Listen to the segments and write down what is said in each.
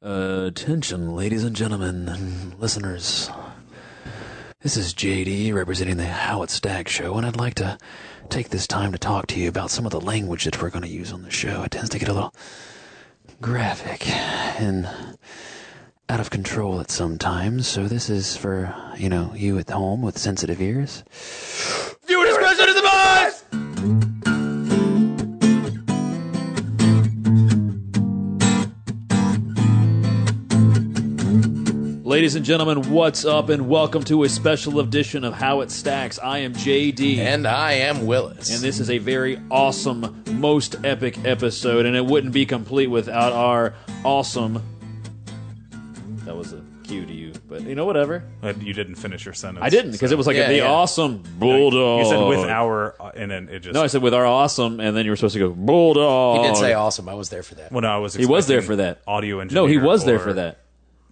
Attention, ladies and gentlemen, and listeners. This is JD representing the How It Stack show, and I'd like to take this time to talk to you about some of the language that we're going to use on the show. It tends to get a little graphic and out of control at some times, so this is for, you know, you at home with sensitive ears. Viewer discretion is advised! Ladies and gentlemen, what's up, and welcome to a special edition of How It Stacks. I am JD. And I am Willis. And this is a very awesome, most epic episode, and it wouldn't be complete without our awesome. That was a cue to you, but you know, whatever. Uh, You didn't finish your sentence. I didn't because it was like Yeah, the yeah. awesome bulldog. You said with our, uh, and then it just. No, I said with our awesome, and then you were supposed to go bulldog. he did say awesome. I was there for that. When I was He was there expecting for that. Audio engineer. No, he was there or- for that.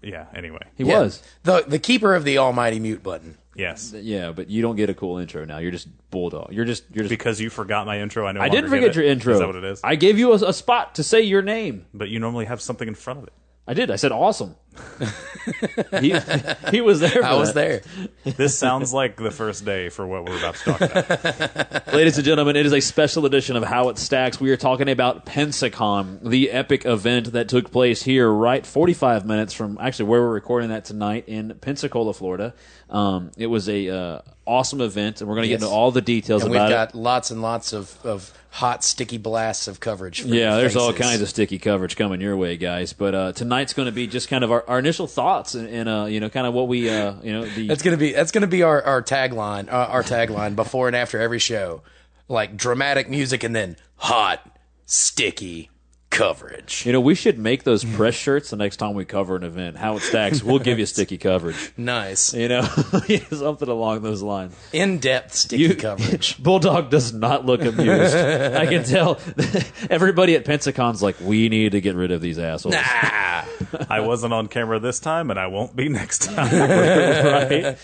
Yeah. Anyway. He Yeah. was. the the keeper of the almighty mute button. Yes. Yeah, but you don't get a cool intro now. You're just bulldog. You're just you're just. Because you forgot my intro. I know. I didn't forget your intro. Is that what it is? I gave you a, a spot to say your name. but you normally have something in front of it. I did. I said awesome. he, he was there. For I was that. there. This sounds like the first day for what we're about to talk about. Ladies and gentlemen, it is a special edition of How It Stacks. We are talking about Pensacon, the epic event that took place here, right 45 minutes from actually where we're recording that tonight in Pensacola, Florida. Um, it was a uh, awesome event, and we're going to Yes. get into all the details And we've got it. lots and lots of, of hot, sticky blasts of coverage. For Yeah, your there's all kinds of sticky coverage coming your way, guys. But uh, tonight's going to be just kind of our, our initial thoughts and, and uh, you know, kind of what we, uh, you know, the That's gonna be that's gonna be our our tagline. Uh, our tagline before and after every show, like dramatic music and then hot, sticky coverage. You know, we should make those press shirts the next time we cover an event. How it stacks, we'll give you sticky coverage. Nice, You know, something along those lines. in depth sticky You- coverage. Bulldog does not look amused. I can tell. Everybody at Pensacon's like, we need to get rid of these assholes. Ah, I wasn't on camera this time, and I won't be next time. right?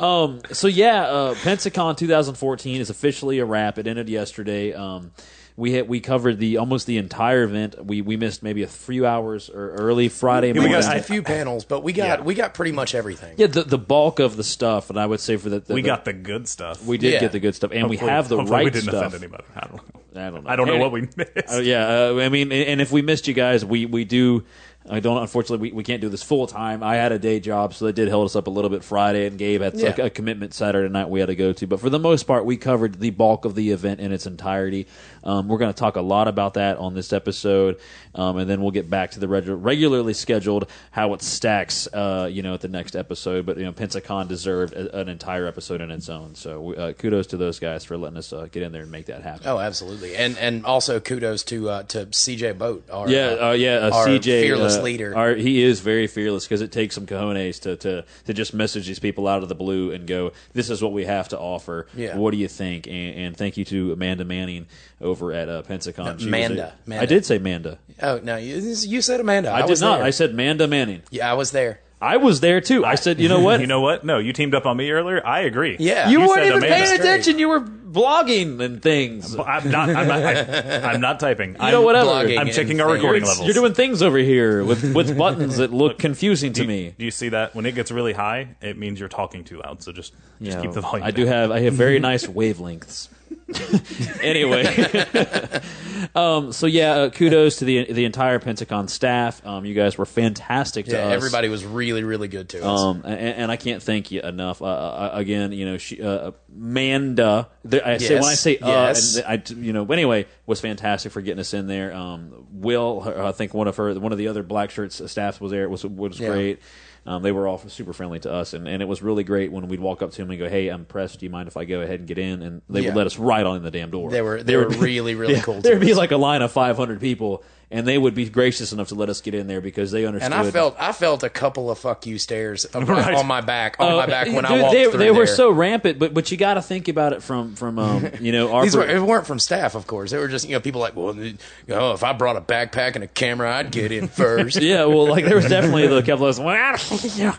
Um, so yeah, uh, Pensacon 2014 is officially a wrap. It ended yesterday. Um, we had, we covered the almost the entire event. We we missed maybe a few hours or early Friday we got- missed I- a few panels, but we got Yeah. we got pretty much everything. yeah, the the bulk of the stuff, and I would say for the, the we the- got the good stuff. we did Yeah. get the good stuff, and we have the hopefully right we didn't stuff. offend anybody. I don't know. I don't know. I don't know Hey, what we missed. Uh, yeah, uh, I mean, and if we missed you guys, we we do. I don't. Unfortunately, we, we can't do this full time. I had a day job, so that did hold us up a little bit Friday, and Gabe had Yeah. like a commitment Saturday night we had to go to. But for the most part, we covered the bulk of the event in its entirety. Um, we're going to talk a lot about that on this episode, um, and then we'll get back to the regu- regularly scheduled how it stacks. Uh, you know, at the next episode. But you know, Pensacon deserved a, an entire episode in its own. So uh, kudos to those guys for letting us uh, get in there and make that happen. Oh, absolutely, and and also kudos to uh, to CJ Boat. Our, Yeah, uh, yeah. Uh, our CJ, fearless uh, leader. Our, he is very fearless because it takes some cojones to, to to just message these people out of the blue and go, "This is what we have to offer. Yeah. What do you think?" And, and thank you to Amanda Manning over at uh, Pensacon. She was a- Manda. Manda. I did say Manda. oh no, you, you said Amanda. I, did was not. There. I said Manda Manning. yeah, I was there. I was there too. I said, you know what? You know what? No, you teamed up on me earlier. I agree. Yeah, You You weren't said even Amanda. paying Straight. attention. You were blogging and things. You I'm not. I'm not, I, I'm not typing. I'm, know, whatever. blogging I'm checking our things. recording You're, levels. you're doing things over here with with buttons that look confusing to do, me. do you see that? When it gets really high, it means you're talking too loud. So just just Yeah, keep the volume. I do have I have very nice wavelengths. anyway, um, so yeah, uh, kudos to the the entire Pensacon staff. Um, you guys were fantastic to Yeah, us. everybody was really really good to us. Um, and, and I can't thank you enough. Uh, uh, again, you know, she, uh, Manda. There, I say when I say uh, yes. and I, you know, anyway, was fantastic for getting us in there. Um, Will, her, I think one of her, one of the other black shirts staffs was there. It was was Yeah. great. Um, they were all super friendly to us, and, and it was really great when we'd walk up to them and go, "Hey, I'm pressed. Do you mind if I go ahead and get in?" And they Yeah. would let us right on in the damn door. They were- they were really, really Yeah, cool There'd be like a line of 500 people, and they would be gracious enough to let us get in there because they understood. and I felt I felt a couple of fuck you stares up Right. on my back on Oh, my back when I dude, walked they, through they were there. so rampant, but but you got to think about it from from um, you know our These were, it weren't from staff, of course. They were just you know people like, well, you know, if I brought a backpack and a camera, I'd get in first. yeah, well, like there was definitely the couple of us. Well,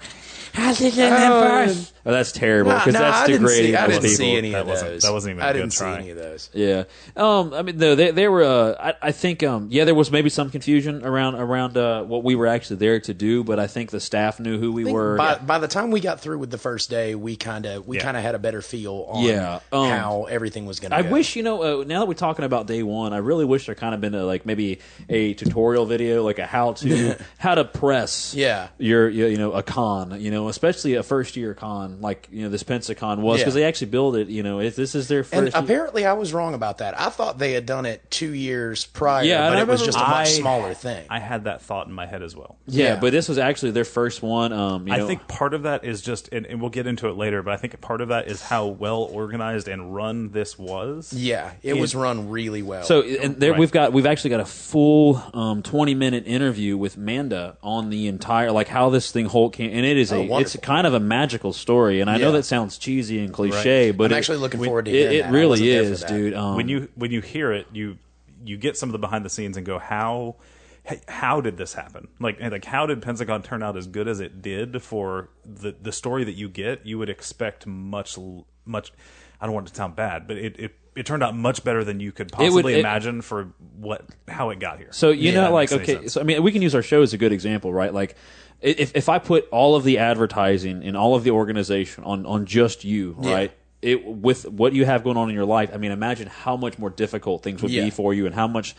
how's he getting in first? Oh, that's terrible Nah, because nah, that's I didn't degrading see, I to didn't people. see any That of wasn't- those. that wasn't even a I good didn't see try. any of those. Yeah. Um. I mean, no, they they were. Uh. I, I think. Um. Yeah, there was maybe some confusion around around uh what we were actually there to do, but I think the staff knew who we think were. by, by the time we got through with the first day, we kind of we Yeah. kind of had a better feel on Yeah, um, how everything was going to I go. wish you know. Uh, now that we're talking about day one, I really wish there kind of been a, like maybe a tutorial video, like a how to how to press. Yeah. Your you you know a con, you know, especially a first year con like you know this Pensacon was Yeah. because they actually build it. You know, if this is their And first. apparently, I was wrong about that. I thought they had done it two years prior, Yeah, but I it was just a much I- smaller thing. I had that thought in my head as well. yeah, yeah. but this was actually their first one. Um, you I know, think part of that is just, and, and we'll get into it later, but I think part of that is how well organized and run this was. yeah, it was run really well. So and there Right. we've got we've actually got a full um, twenty minute interview with Manda on the entire like how this thing whole came and it is a it's Oh, kind of a magical story and I know Yeah. that sounds cheesy and cliche but I'm it, actually looking forward to it, hearing it that. I really wasn't there for is that. dude um, when you when you hear it, you you get some of the behind the scenes and go, how hey, how did this happen? Like like how did Pensacon turn out as good as it did for the the story that you get? You would expect much l- much. I don't want it to sound bad, but it. it it turned out much better than you could would- possibly it- imagine for what how it got here. So you Yeah, know, like makes any okay, sense. so I mean, we can use our show as a good example, right? Like, i- if if I put all of the advertising and all of the organization on on just you, Yeah. right? It with what you have going on in your life. I mean, imagine how much more difficult things would Yeah. be for you, and how much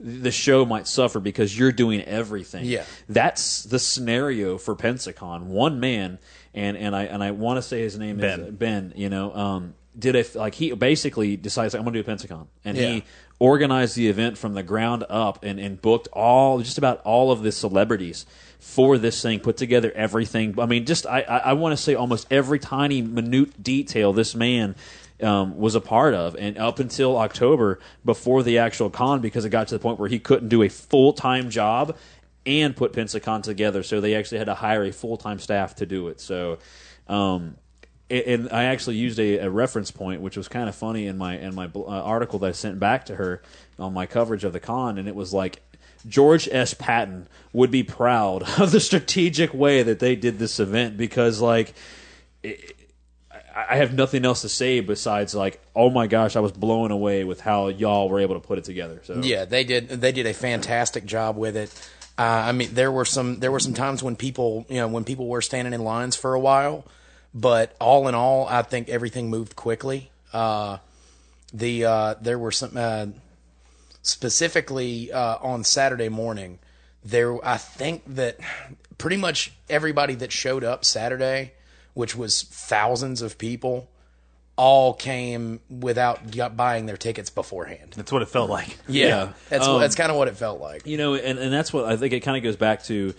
the show might suffer because you're doing everything. Yeah. that's the scenario for Pensacon. One man, and and I and I want to say his name is Ben. Ben. You know, um, did a like he basically decides like, I'm going to do a Pensacon, and Yeah. he organized the event from the ground up and, and booked all just about all of the celebrities for this thing put together everything. I mean just i i, I want to say almost every tiny minute detail this man um, was a part of. And up until october before the actual con because it got to the point where he couldn't do a full-time job and put pensacon together so they actually had to hire a full-time staff to do it. So um, and- and I actually used a, a reference point, which was kind of funny in my in my uh, article that I sent back to her on my coverage of the con, and it was like George S. Patton would be proud of the strategic way that they did this event because like. It, I have nothing else to say besides like, oh my gosh, I was blown away with how y'all were able to put it together. So Yeah, they did. They did a fantastic job with it. Uh, I mean, there were some there were some times when people you know when people were standing in lines for a while, but all in all, I think everything moved quickly. Uh, the uh, there were some uh, specifically uh, on Saturday morning. There, I think that pretty much everybody that showed up Saturday, which was thousands of people, all came without buying their tickets beforehand. That's what it felt like. Yeah, that's Um, that's kind of what it felt like. you know, and, and that's what I think it kind of goes back to,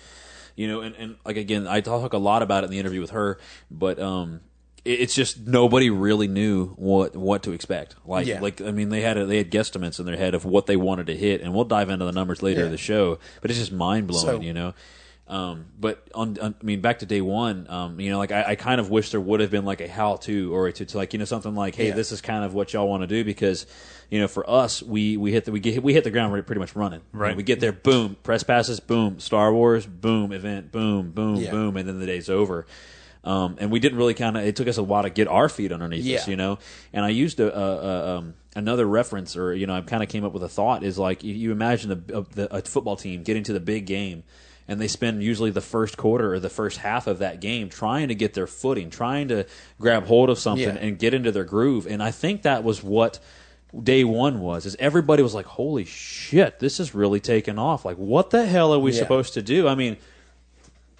you know, and, and like again, I talk a lot about it in the interview with her, but um, it, it's just nobody really knew what what to expect. Like, Yeah. like I mean, they had a, they had guesstimates in their head of what they wanted to hit, and we'll dive into the numbers later Yeah. in the show. But it's just mind blowing, So- you know. Um, but on, on, I mean, back to day one, um, you know, like I, I kind of wish there would have been like a how to or a to, to like you know something like, hey, Yeah. this is kind of what y'all want to do because, you know, for us, we we hit the we get we hit the ground pretty much running. You know, Right. we get there, boom, press passes, boom, Star Wars, boom, event, boom, boom, Yeah. boom, and then the day's over. Um, and we didn't really kind of. It took us a while to get our feet underneath us, you know. And I used a, a, a um, another reference, or you know, I kind of came up with a thought is like you, you imagine a, a, a football team getting to the big game, and they spend usually the first quarter or the first half of that game trying to get their footing, trying to grab hold of something Yeah. and get into their groove. And I think that was what day one was is everybody was like holy shit this is really taking off like what the hell are we Yeah. supposed to do i mean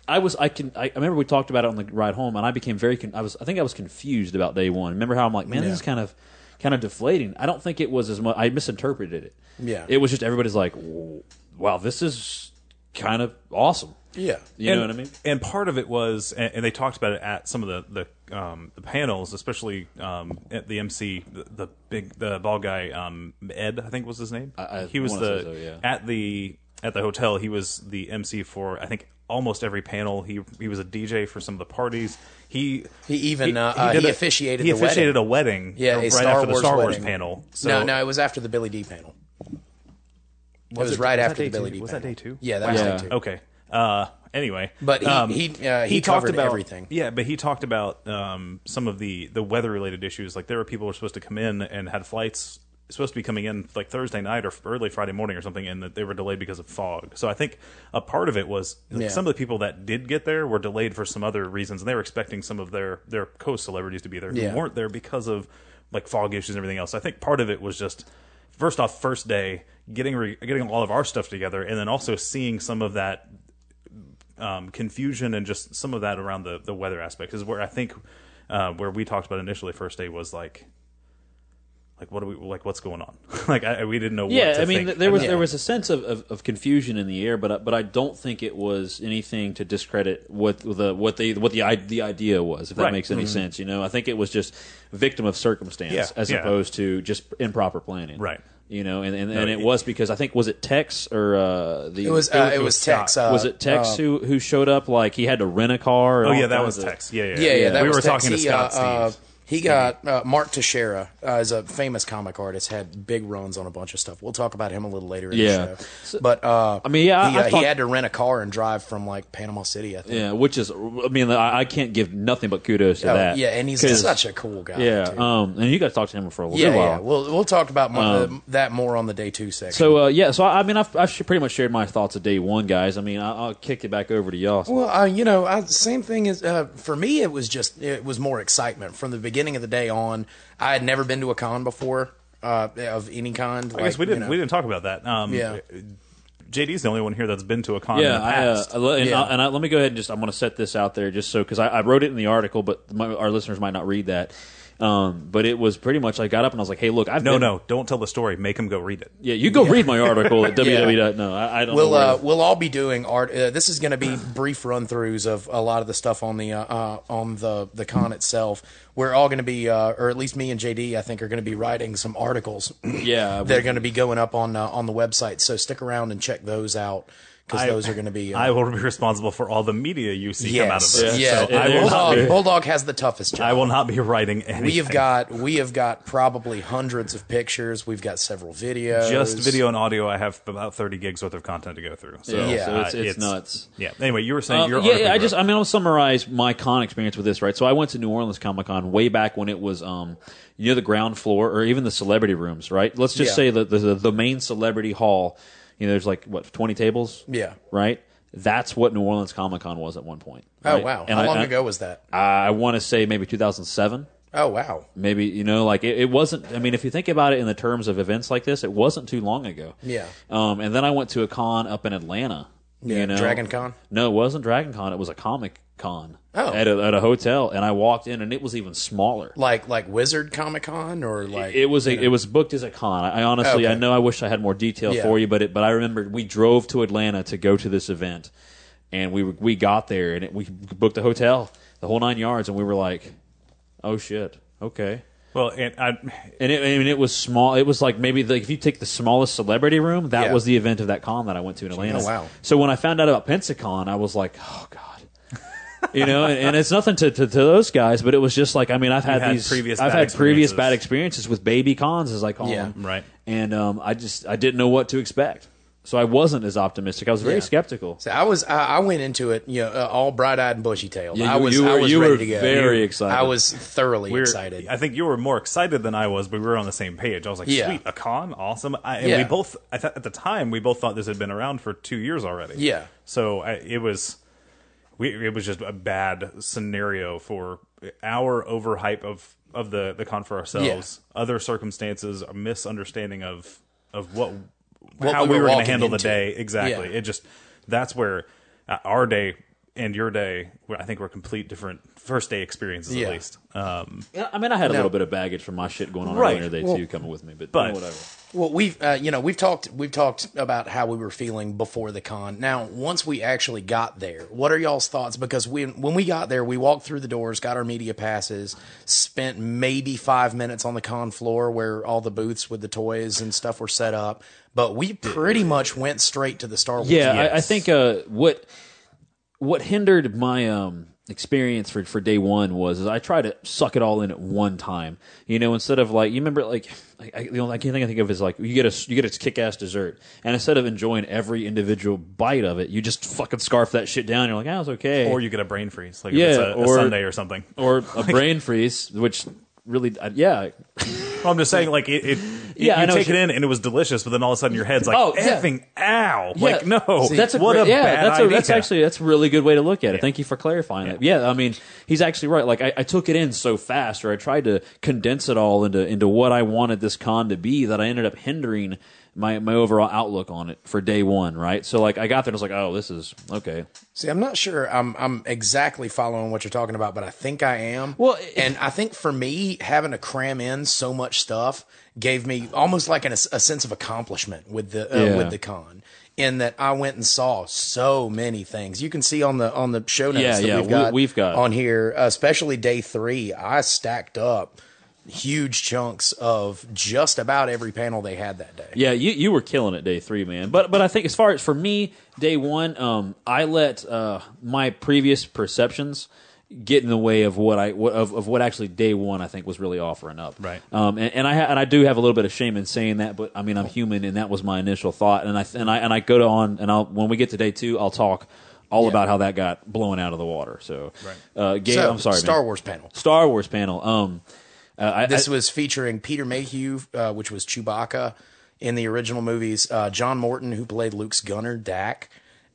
I was I can I I remember we talked about it on the ride home and I became very con- I was I think I was confused about day one. Remember how I'm like, man, Yeah. this is kind of kind of deflating. I don't think it was as much. I misinterpreted it. Yeah. it was just everybody's like, wow, this is kind of awesome. Yeah. You and, know what I mean? And part of it was, and, and they talked about it at some of the the, um, the panels, especially um, at the MC, the, the big the ball guy um, Ed, I think was his name. I he was wanna the say so, yeah. at the at the hotel. He was the MC for I think almost every panel. He he was a DJ for some of the parties. He He even, uh, uh, did he a- officiated He the officiated wedding. a wedding. Yeah, a right Star after the Wars Star Wars wedding. panel. So no, no, it was after the Billy Dee panel. it was, it- right was after the day Billy two? D Was panel. that day two? Yeah, that was Yeah. day two. Okay. Uh, anyway, But he- um, he, uh, he covered about everything. Yeah, but he talked about um, some of the the weather related issues. Like there were people who were supposed to come in and had flights supposed to be coming in like Thursday night or early Friday morning or something, and that they were delayed because of fog. So I think a part of it was like, Yeah. some of the people that did get there were delayed for some other reasons, and they were expecting some of their their co celebrities to be there who Yeah. weren't there because of like fog issues and everything else. I think part of it was just first off, first day getting re- getting all of our stuff together, and then also seeing some of that um, confusion and just some of that around the the weather aspect is where I think uh, where we talked about initially first day was like like what do we like what's going on like I, we didn't know Yeah, what to I mean, think. there was Yeah. there was a sense of, of, of confusion in the air, but I- but I don't think it was anything to discredit what the what they what the the idea was. If that Right. makes any sense, you know, I think it was just victim of circumstance Yeah, as yeah. opposed to just improper planning. Right. You know, and and, and it it- was because I think was it Tex or uh, the It was uh, it it was was Tex. Uh, was it Tex uh, who who showed up like he had to rent a car? oh yeah that was Tex yeah yeah Yeah, yeah, that we was were Tex. talking to Scott uh, uh, Steve he got uh, Mark Texeira uh, is a famous comic artist. Had big runs on a bunch of stuff. We'll talk about him a little later in Yeah. the show. But uh, I mean, yeah, he, I uh, he had to rent a car and drive from like Panama City. I think. Yeah, which is I mean I, I can't give nothing but kudos to Oh, that. yeah, and he's such a cool guy. yeah. too. Um, and you guys talked to him for a little yeah, while. yeah. We'll we'll talk about more, uh, that more on the day two section. So uh, yeah, so I, I mean, I've, I've pretty much shared my thoughts of day one, guys. I mean, I, I'll kick it back over to y'all. Well, uh, you know, I, same thing as uh, for me. It was just it was more excitement from the beginning of the day on. I had never been to a con before uh, of any kind. I guess we didn't we didn't talk about that um, Yeah. JD's the only one here that's been to a con in yeah, the I, uh, and, Yeah. I, and I, let me go ahead and just I'm going to set this out there just so because I, I wrote it in the article, but my, our listeners might not read that. Um, but it was pretty much I got up and I was like, hey, look, I've no been, no don't tell the story make him go read it yeah, you go read my article at www. No, I, I don't. We'll know uh, we'll all be doing art. Uh, this is going to be brief run throughs of a lot of the stuff on the uh, uh, on the the con itself. We're all going to be, uh, or at least me and JD, I think, are going to be writing some articles. yeah, They're going to be going up on uh, on the website. So stick around and check those out because those are going to be. Uh, I will be responsible for all the media you see come out of yes, this yeah. so I will, not Bulldog, be, Bulldog has the toughest job. I will not be writing anything We have got we have got probably hundreds of pictures. We've got several videos. just video and audio. I have about thirty gigs worth of content to go through. So, Yeah, Yeah. so it's, uh, it's, nuts. Yeah. Anyway, you were saying Uh, your yeah, yeah, I just. I mean, I'll summarize my con experience with this, right? So I went to New Orleans Comic Con way back when it was, um, you know, the ground floor or even the celebrity rooms, right? Let's just Yeah. say that the, the the main celebrity hall, you know, there's like what twenty tables, Yeah. right? That's what New Orleans Comic Con was at one point. Oh wow! And How I- long I, ago was that? I want to say maybe 2007. Oh wow! Maybe you know, like it, it wasn't. I mean, if you think about it in the terms of events like this, it wasn't too long ago. Yeah. Um, and then I went to a con up in Atlanta. Yeah, you know? Dragon Con? No, it wasn't Dragon Con. It was a Comic Con. Oh. At a, at a hotel, and I walked in, and it was even smaller. Like like Wizard Comic Con or like It was a, it was booked as a con. I, I honestly, Okay. I know, I wish I had more detail Yeah. for you, but it, but I remember we drove to Atlanta to go to this event, and we were- we got there, and it, we booked a hotel, the whole nine yards, and we were like, oh shit, okay. well, and I, And it, I mean, it was small. It was like maybe the, if you take the smallest celebrity room, that Yeah. was the event of that con that I went to in Atlanta. Oh, wow. So when I found out about Pensacon, I was like, oh god. You know, and, and it's nothing to, to, to those guys, but it was just like I mean, I've had, had these previous I've bad had previous experiences. bad experiences with baby cons, as I call Yeah. them, Right. And um, I just I didn't know what to expect, so I wasn't as optimistic. I was very Yeah. skeptical. So I was I, I went into it, you know, uh, all bright eyed and bushy tailed. Yeah, I you- was you I were- was you ready were to go. very excited. I was thoroughly we're, excited. I think you were more excited than I was, but we were on the same page. I was like, Yeah. "Sweet, a con, awesome!" I, and Yeah. we both, I th- at the time, we both thought this had been around for two years already. Yeah. So I, it was, we, it was just a bad scenario for our overhype of of the the con for ourselves, other circumstances, a misunderstanding of of what, What how we we, were going to handle the day exactly. Yeah. It just that's where uh, our day and your day, I think, were complete different first day experiences Yeah. at least. Um, Yeah, I mean, I had a No. little bit of baggage from my shit going on Right. earlier today Well, too, coming with me, but, but- you know, whatever. Well, we've uh, you know we've talked we've talked about how we were feeling before the con. Now, once we actually got there, what are y'all's thoughts? Because we when we got there, we walked through the doors, got our media passes, spent maybe five minutes on the con floor where all the booths with the toys and stuff were set up. But we pretty much went straight to the Star Wars. Yeah, Yes. I, I think uh, what what hindered my um experience for for day one was is I try to suck it all in at one time. You know, instead of like you remember like I, I, the only thing I think of is like you get a you get a kick ass dessert, and instead of enjoying every individual bite of it, you just fucking scarf that shit down. You're like, ah, it's okay. Or you get a brain freeze, like Yeah, if it's a, a or- Sunday or something. or a brain freeze, which really, uh, yeah, Well, I'm just saying, like it, it Yeah, you take it in and it was delicious, but then all of a sudden your head's like, Oh, yeah. effing ow! Yeah. Like no, that's a what great, a yeah, bad that's a, idea. that's actually that's a really good way to look at it. Thank you for clarifying that. Yeah, I mean, he's actually right. Like I, I took it in so fast, or I tried to condense it all into into what I wanted this con to be, that I ended up hindering my my overall outlook on it for day one. Right, so like I got there and I was like, oh, this is okay. See, I'm not sure I'm I'm exactly following what you're talking about, but I think I am. Well, it- and I think for me, having to cram in so much stuff gave me almost like an, a sense of accomplishment with the uh, Yeah. with the con. In that I went and saw so many things. You can see on the on the show notes Yeah, that yeah, we've we- got, we've got- on here, especially day three. I stacked up huge chunks of just about every panel they had that day. Yeah, you you were killing it day three, man. But but I think as far as for me, day one, um, I let uh, my previous perceptions get in the way of what I what, of of what actually day one I think was really offering up. Right. Um, and, and I ha- and I do have a little bit of shame in saying that, but I mean I'm human, and that was my initial thought. And I and I and I go to on and I'll when we get to day two, I'll talk all about how that got blown out of the water. So, Right. uh, Gabe, So, I'm sorry, Star man. Wars panel. Star Wars panel. Um, uh, I, This I- was featuring Peter Mayhew, uh, which was Chewbacca in the original movies. Uh, John Morton, who played Luke's gunner, Dak,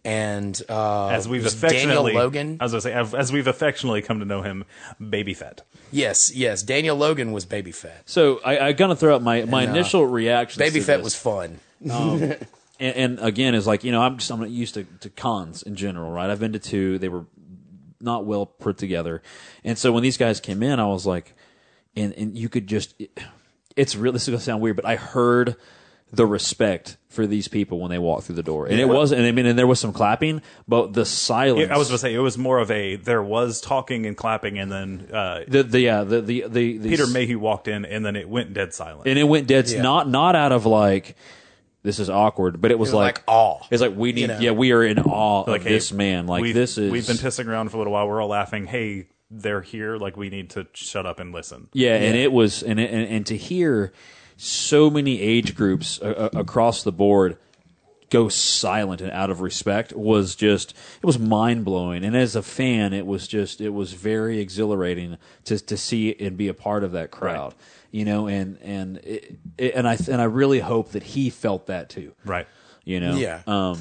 and uh, as we've affectionately, Daniel Logan. I was gonna say, as, as we've affectionately come to know him, Baby Fett. yes, yes, Daniel Logan was Baby Fett. so I, I gonna throw out my my And, uh, initial reaction. Baby Fett was fun. and, and again is like you know I'm just I'm not used to, to cons in general, right? I've been to two; they were not well put together, and so when these guys came in, I was like, and and you could just it's real. This is gonna sound weird, but I heard the respect for these people when they walked through the door, and it wasn't. And I mean, and there was some clapping, but the silence. I was going to say it was more of a there was talking and clapping, and then uh, the the yeah the the the, the Peter Mayhew walked in, and then it went dead silent. and it went dead. Yeah. Not not out of like. This is awkward, but it was, was like, like awe, It's like we need, know? yeah, we are in awe like of hey, this man. Like we've, this is we've been pissing around for a little while. We're all laughing. Hey, they're here. Like we need to shut up and listen. Yeah, and it was, and, and and to hear so many age groups uh, across the board go silent and out of respect was just it was mind blowing. And as a fan, it was just it was very exhilarating to to see and be a part of that crowd. You know, and and it, it, and I and I really hope that he felt that too. Right. You know, Yeah. Um,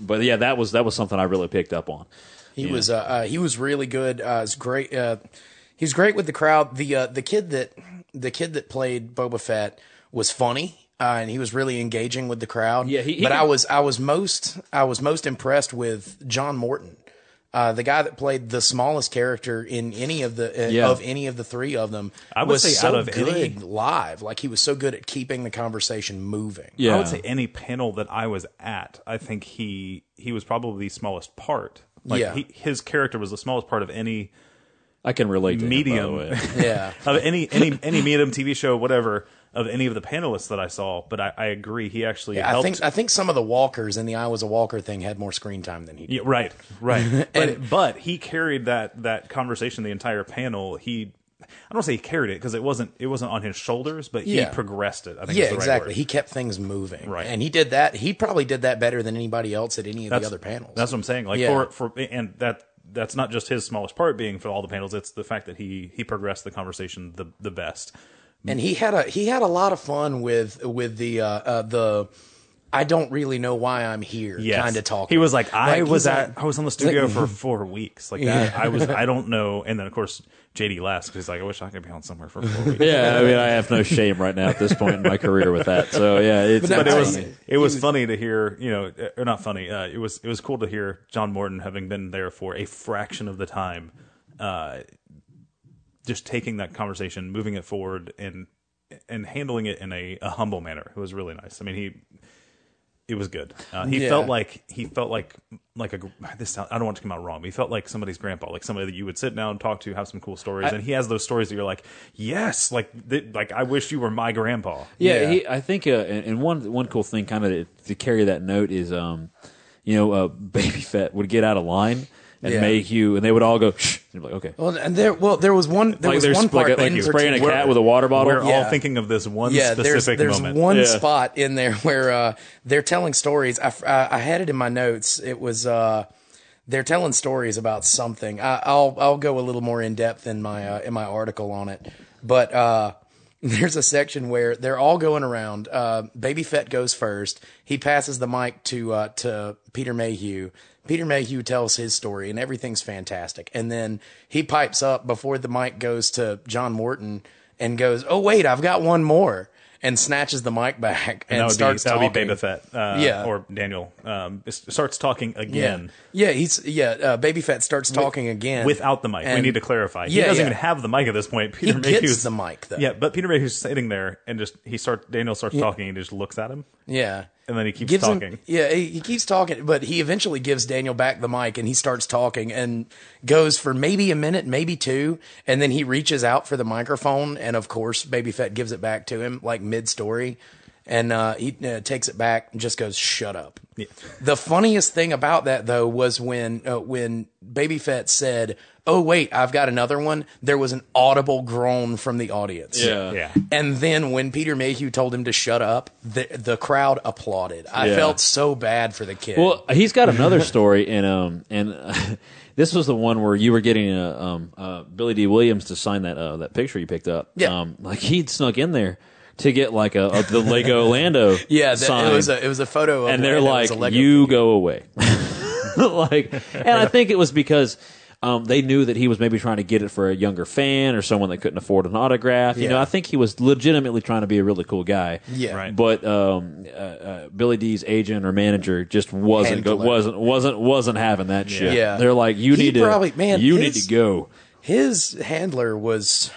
but yeah, that was that was something I really picked up on. He was uh, uh, he was really good. Uh, it's great. Uh, he was great with the crowd. The uh, the kid that the kid that played Boba Fett was funny. Uh, and he was really engaging with the crowd. Yeah, he- he but can- I was I was most I was most impressed with John Morton, uh, the guy that played the smallest character in any of the uh, Yeah. of any of the three of them. I would was say so out of good any- live. Like he was so good at keeping the conversation moving. Yeah, I would say any panel that I was at, I think he he was probably the smallest part. Like Yeah. he, his character was the smallest part of any I can relate to medium Him, by the way. Yeah. of any any any medium TV show, whatever of any of the panelists that I saw. But I, I agree, he actually I helped. think I think some of the walkers in the I was a walker thing had more screen time than he did. Yeah, right, right. but, but he carried that that conversation the entire panel. He I don't say he carried it because it wasn't it wasn't on his shoulders, but he progressed it. I think Yeah, is the right exactly. word. He kept things moving, Right. And he did that. He probably did that better than anybody else at any of the other panels. That's what I'm saying. Like Yeah. for for and that that's not just his smallest part being for all the panels. It's the fact that he he progressed the conversation the the best. and he had a he had a lot of fun with with the uh, uh, the I don't really know why I'm here Yes. kind of talk. He was like, I Like, was at like- I was on the studio for four weeks. Like that. I was I don't know. And then of course JD laughs because he's like, I wish I could be on somewhere for four weeks. Yeah, I mean, I have no shame right now at this point in my career with that. So yeah, it's But but it was he it was funny to hear you know or not funny uh, it was it was cool to hear John Morton having been there for a fraction of the time uh, just taking that conversation moving it forward and and handling it in a, a humble manner it was really nice I mean he it was good uh, he Yeah. felt like he felt like like a this sound, I don't want to come out wrong but he felt like somebody's grandpa like somebody that you would sit down and talk to have some cool stories and he has those stories that you're like yes like th- like I wish you were my grandpa Yeah, Yeah. He, I think, uh, and and one one cool thing, kind of to, to carry that note, is um, you know, uh, Baby Fett would get out of line, and Yeah. Mayhew, and they would all go, Shh. And you're like, okay. Well, and there, well, there was one. There like was there's one part like, a, like in you're spraying a particular- cat with a water bottle. We're all Yeah. thinking of this one yeah, there's specific there's moment. one Yeah. spot in there where uh, they're telling stories. I, f- I- I had it in my notes. It was uh, they're telling stories about something. I, I'll I'll go a little more in depth in my uh, in my article on it, but. Uh, there's a section where they're all going around. Uh, Baby Fett goes first. He passes the mic to uh, to Peter Mayhew. Peter Mayhew tells his story, and everything's fantastic. And then he pipes up before the mic goes to John Morton and goes, "Oh wait, I've got one more," and snatches the mic back and, that would starts be that would talking. be Baby Fett, uh, Yeah. or Daniel. Um, starts talking again yeah, he's yeah. Uh, Baby Fett starts talking again without the mic. we need to clarify. He doesn't yeah. even have the mic at this point. He Peter gets the mic though. Yeah, but Peter Mayhew's sitting there and just he starts. Daniel starts talking and he just looks at him yeah. And then he keeps talking. him yeah he, he keeps talking but he eventually gives daniel back the mic and he starts talking and goes for maybe a minute maybe two and then he reaches out for the microphone and of course baby fett gives it back to him like mid-story. And uh, he uh, takes it back and just goes shut up. The funniest thing about that though was when uh, when baby fett said oh wait i've got another one there was an audible groan from the audience Yeah. yeah, and then when Peter Mayhew told him to shut up, the the crowd applauded. I Yeah. felt so bad for the kid. Well, he's got another story, and um, and this was the one where you were getting a um, uh, Billy Dee Williams to sign that uh, that picture you picked up. Yeah. um, like he'd snuck in there to get like a, a the Lego Lando. yeah, that, sign. it was a it was a photo, of and they're Lando like, as a Lego "You go away." like, and I think it was because um, they knew that he was maybe trying to get it for a younger fan or someone that couldn't afford an autograph. You Yeah. know, I think he was legitimately trying to be a really cool guy. Yeah. Right. But um, uh, uh, Billy Dee's agent or manager just wasn't go, Handler. wasn't wasn't wasn't having that shit. Yeah. They're like, "You He need to, probably- man, you his- need to go." His handler was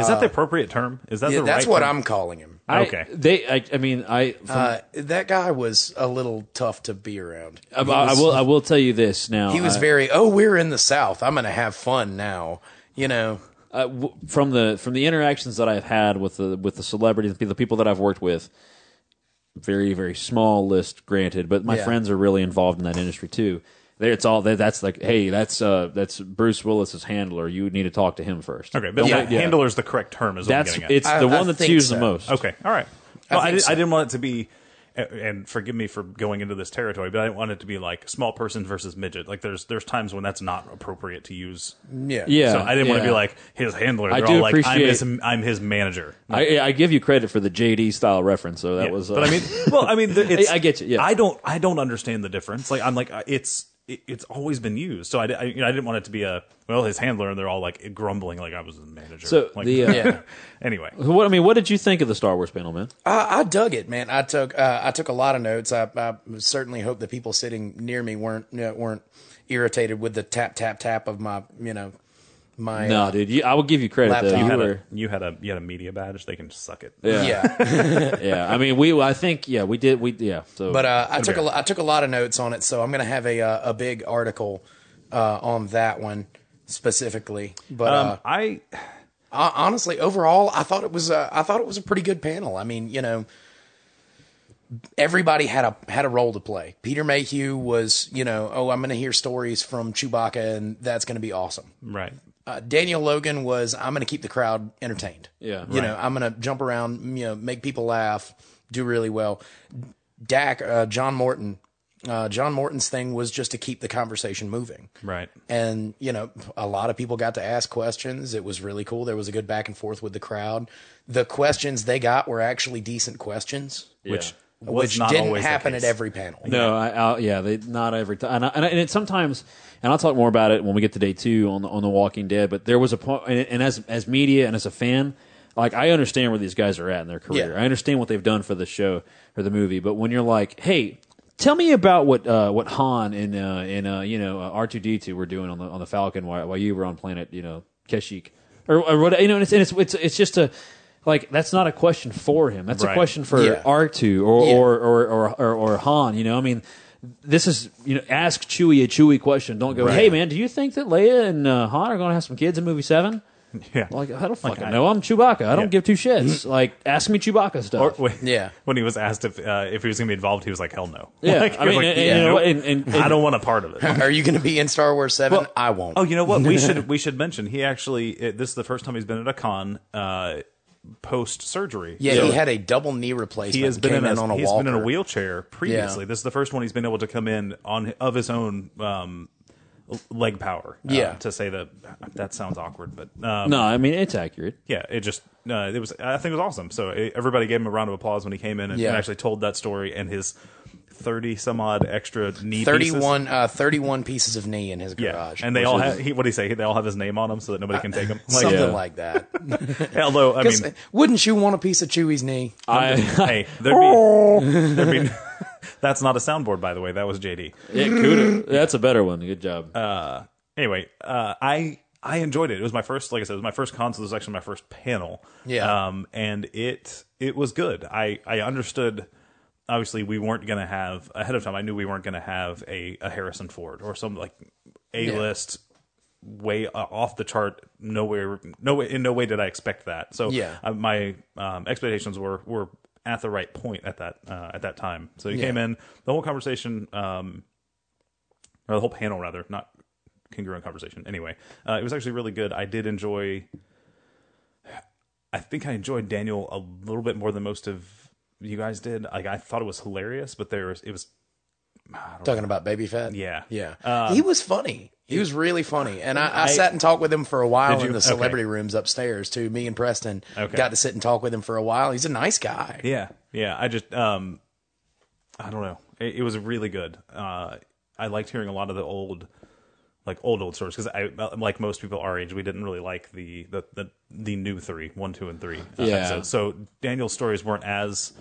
is that the appropriate term? Is that yeah, the that's right what term? I'm calling him. I- Okay. they. I, I mean, I. From, Uh, that guy was a little tough to be around. I, He I will. I will tell you this now. He was I- very. Oh, we're in the South. I'm going to have fun now. You know. uh, w- from the from the interactions that I've had with the with the celebrities, the people that I've worked with, very very small list, granted, but my Yeah. friends are really involved in that industry too. There, it's all that's like, hey, that's uh, that's Bruce Willis's handler. You need to talk to him first. Okay, but Yeah. yeah. handler is the correct term. Is what That's I'm getting at. it's I- the I one that's used so. the most. Okay, all right. Well, I, think did, so. I didn't want it to be, and forgive me for going into this territory, but I didn't want it to be like small person versus midget. Like there's there's times when that's not appropriate to use. Yeah. Yeah, So I didn't want to be like his handler. I They're do all like I'm appreciate- his, I'm his manager. I, I give you credit for the JD style reference, so that Yeah. was. Uh, but I mean, well, I mean, the- it's, I get you, yeah. I don't, I don't understand the difference. Like, I'm like, uh, it's, it, it's always been used. So I, I, you know, I didn't want it to be a well, his handler, and they're all like grumbling, like I was his manager. So like, the, uh, Yeah. anyway, what I mean, what did you think of the Star Wars panel, man? I, I dug it, man. I took uh, I took a lot of notes. I, I certainly hope the people sitting near me weren't you know, weren't irritated with the tap tap tap of my you know my No, uh, dude, you, I will give you credit Laptop. though. you You had were, a, you had a, you had a media badge. They can suck it. yeah, yeah. yeah. I mean, we, I think, yeah, we did, we, yeah. So, But uh, I took a, I took a lot of notes on it, so I'm gonna have a uh, a big article uh, on that one specifically. But uh, Um, I, hon- honestly, overall, I thought it was uh, I thought it was a pretty good panel. I mean, you know, everybody had a had a role to play. Peter Mayhew was, you know, oh, I'm going to hear stories from Chewbacca, and that's going to be awesome. right. Uh, Daniel Logan was, I'm going to keep the crowd entertained. Yeah. you know, I'm going to jump around, you know, make people laugh, do really well. Dak, uh, John Morton. Uh, John Morton's thing was just to keep the conversation moving. Right. And, you know, a lot of people got to ask questions. It was really cool. There was a good back and forth with the crowd. The questions they got were actually decent questions, Which, was which not didn't happen at every panel. No, I, I'll, yeah, they not every time, and, and, and it sometimes, and I'll talk more about it when we get to day two on the on the Walking Dead. But there was a point, and, and as as media and as a fan, like I understand where these guys are at in their career. Yeah. I understand what they've done for the show or the movie. But when you're like, hey, tell me about what uh, what Han and uh, and uh, you know R two D two were doing on the on the Falcon while, while you were on planet you know Kashyyyk or, or what you know, and it's, and it's it's it's just a. Like that's not a question for him. That's a question for Yeah. R two or, Yeah. or, or, or, or, or Han. You know, I mean, this is you know, ask Chewie a Chewie question. Don't go, Right. hey man, do you think that Leia and uh, Han are going to have some kids in movie seven? Yeah. Like I don't fucking I- know. I'm Chewbacca. I don't Yeah. give two shits. like ask me Chewbacca Or stuff. when, Yeah. when he was asked if uh, if he was going to be involved, he was like, "Hell no." Yeah, like, I mean, like, and- yeah, and- nope. and- and- and- I don't want a part of it. Are you going to be in Star Wars Seven? I won't. Oh, you know what? We should we should mention he actually it, this is the first time he's been at a con uh, post surgery. yeah, he had a double knee replacement. he has been came in, a, on a he's walker. been in a wheelchair previously. Yeah. This is the first one he's been able to come in on of his own um, leg power. uh, Yeah. to say that that sounds awkward, but um, no, I mean it's accurate. yeah, it just uh, it was. I think it was awesome. So eh, everybody gave him a round of applause when he came in and, Yeah. and actually told that story and his thirty some odd extra knee pieces. 31, uh, 31 pieces of knee in his Yeah, garage. and they all have. He, what do you say? They all have his name on them so that nobody can take them. Like, something Yeah. like that. although I 'Cause mean, wouldn't you want a piece of Chewie's knee? I hey, there'd be, there'd be. That's not a soundboard, by the way. That was JD. yeah, Cuda. That's a better one. Good job. Anyway, uh, I I enjoyed it. It was my first, like I said, it was my first con. It was actually my first panel. Yeah. Um, and it it was good. I I understood. Obviously, we weren't going to have ahead of time. I knew we weren't going to have a, a Harrison Ford or some like a list way uh, off the chart. Nowhere, no way, in no way did I expect that. So Yeah. uh, my um, expectations were were at the right point at that uh, at that time. So he Yeah. came in. The whole conversation, um, or the whole panel rather, not congruent conversation. Anyway, uh, it was actually really good. I did enjoy. I think I enjoyed Daniel a little bit more than most of you guys did. Like I thought it was hilarious, but there was it was Talking about Baby Fett? Yeah. Yeah. he was funny. He was really funny. And I, I, I- sat and talked with him for a while you? in the Okay. celebrity rooms upstairs, too. Me and Preston Okay. got to sit and talk with him for a while. He's a nice guy. Yeah, yeah. I just, um, I don't know. It, it was really good. Uh, I liked hearing a lot of the old, like old old stories because I, like most people our age, we didn't really like the the the, the new three, one, two, and three. uh, Yeah. episodes. So Daniel's stories weren't as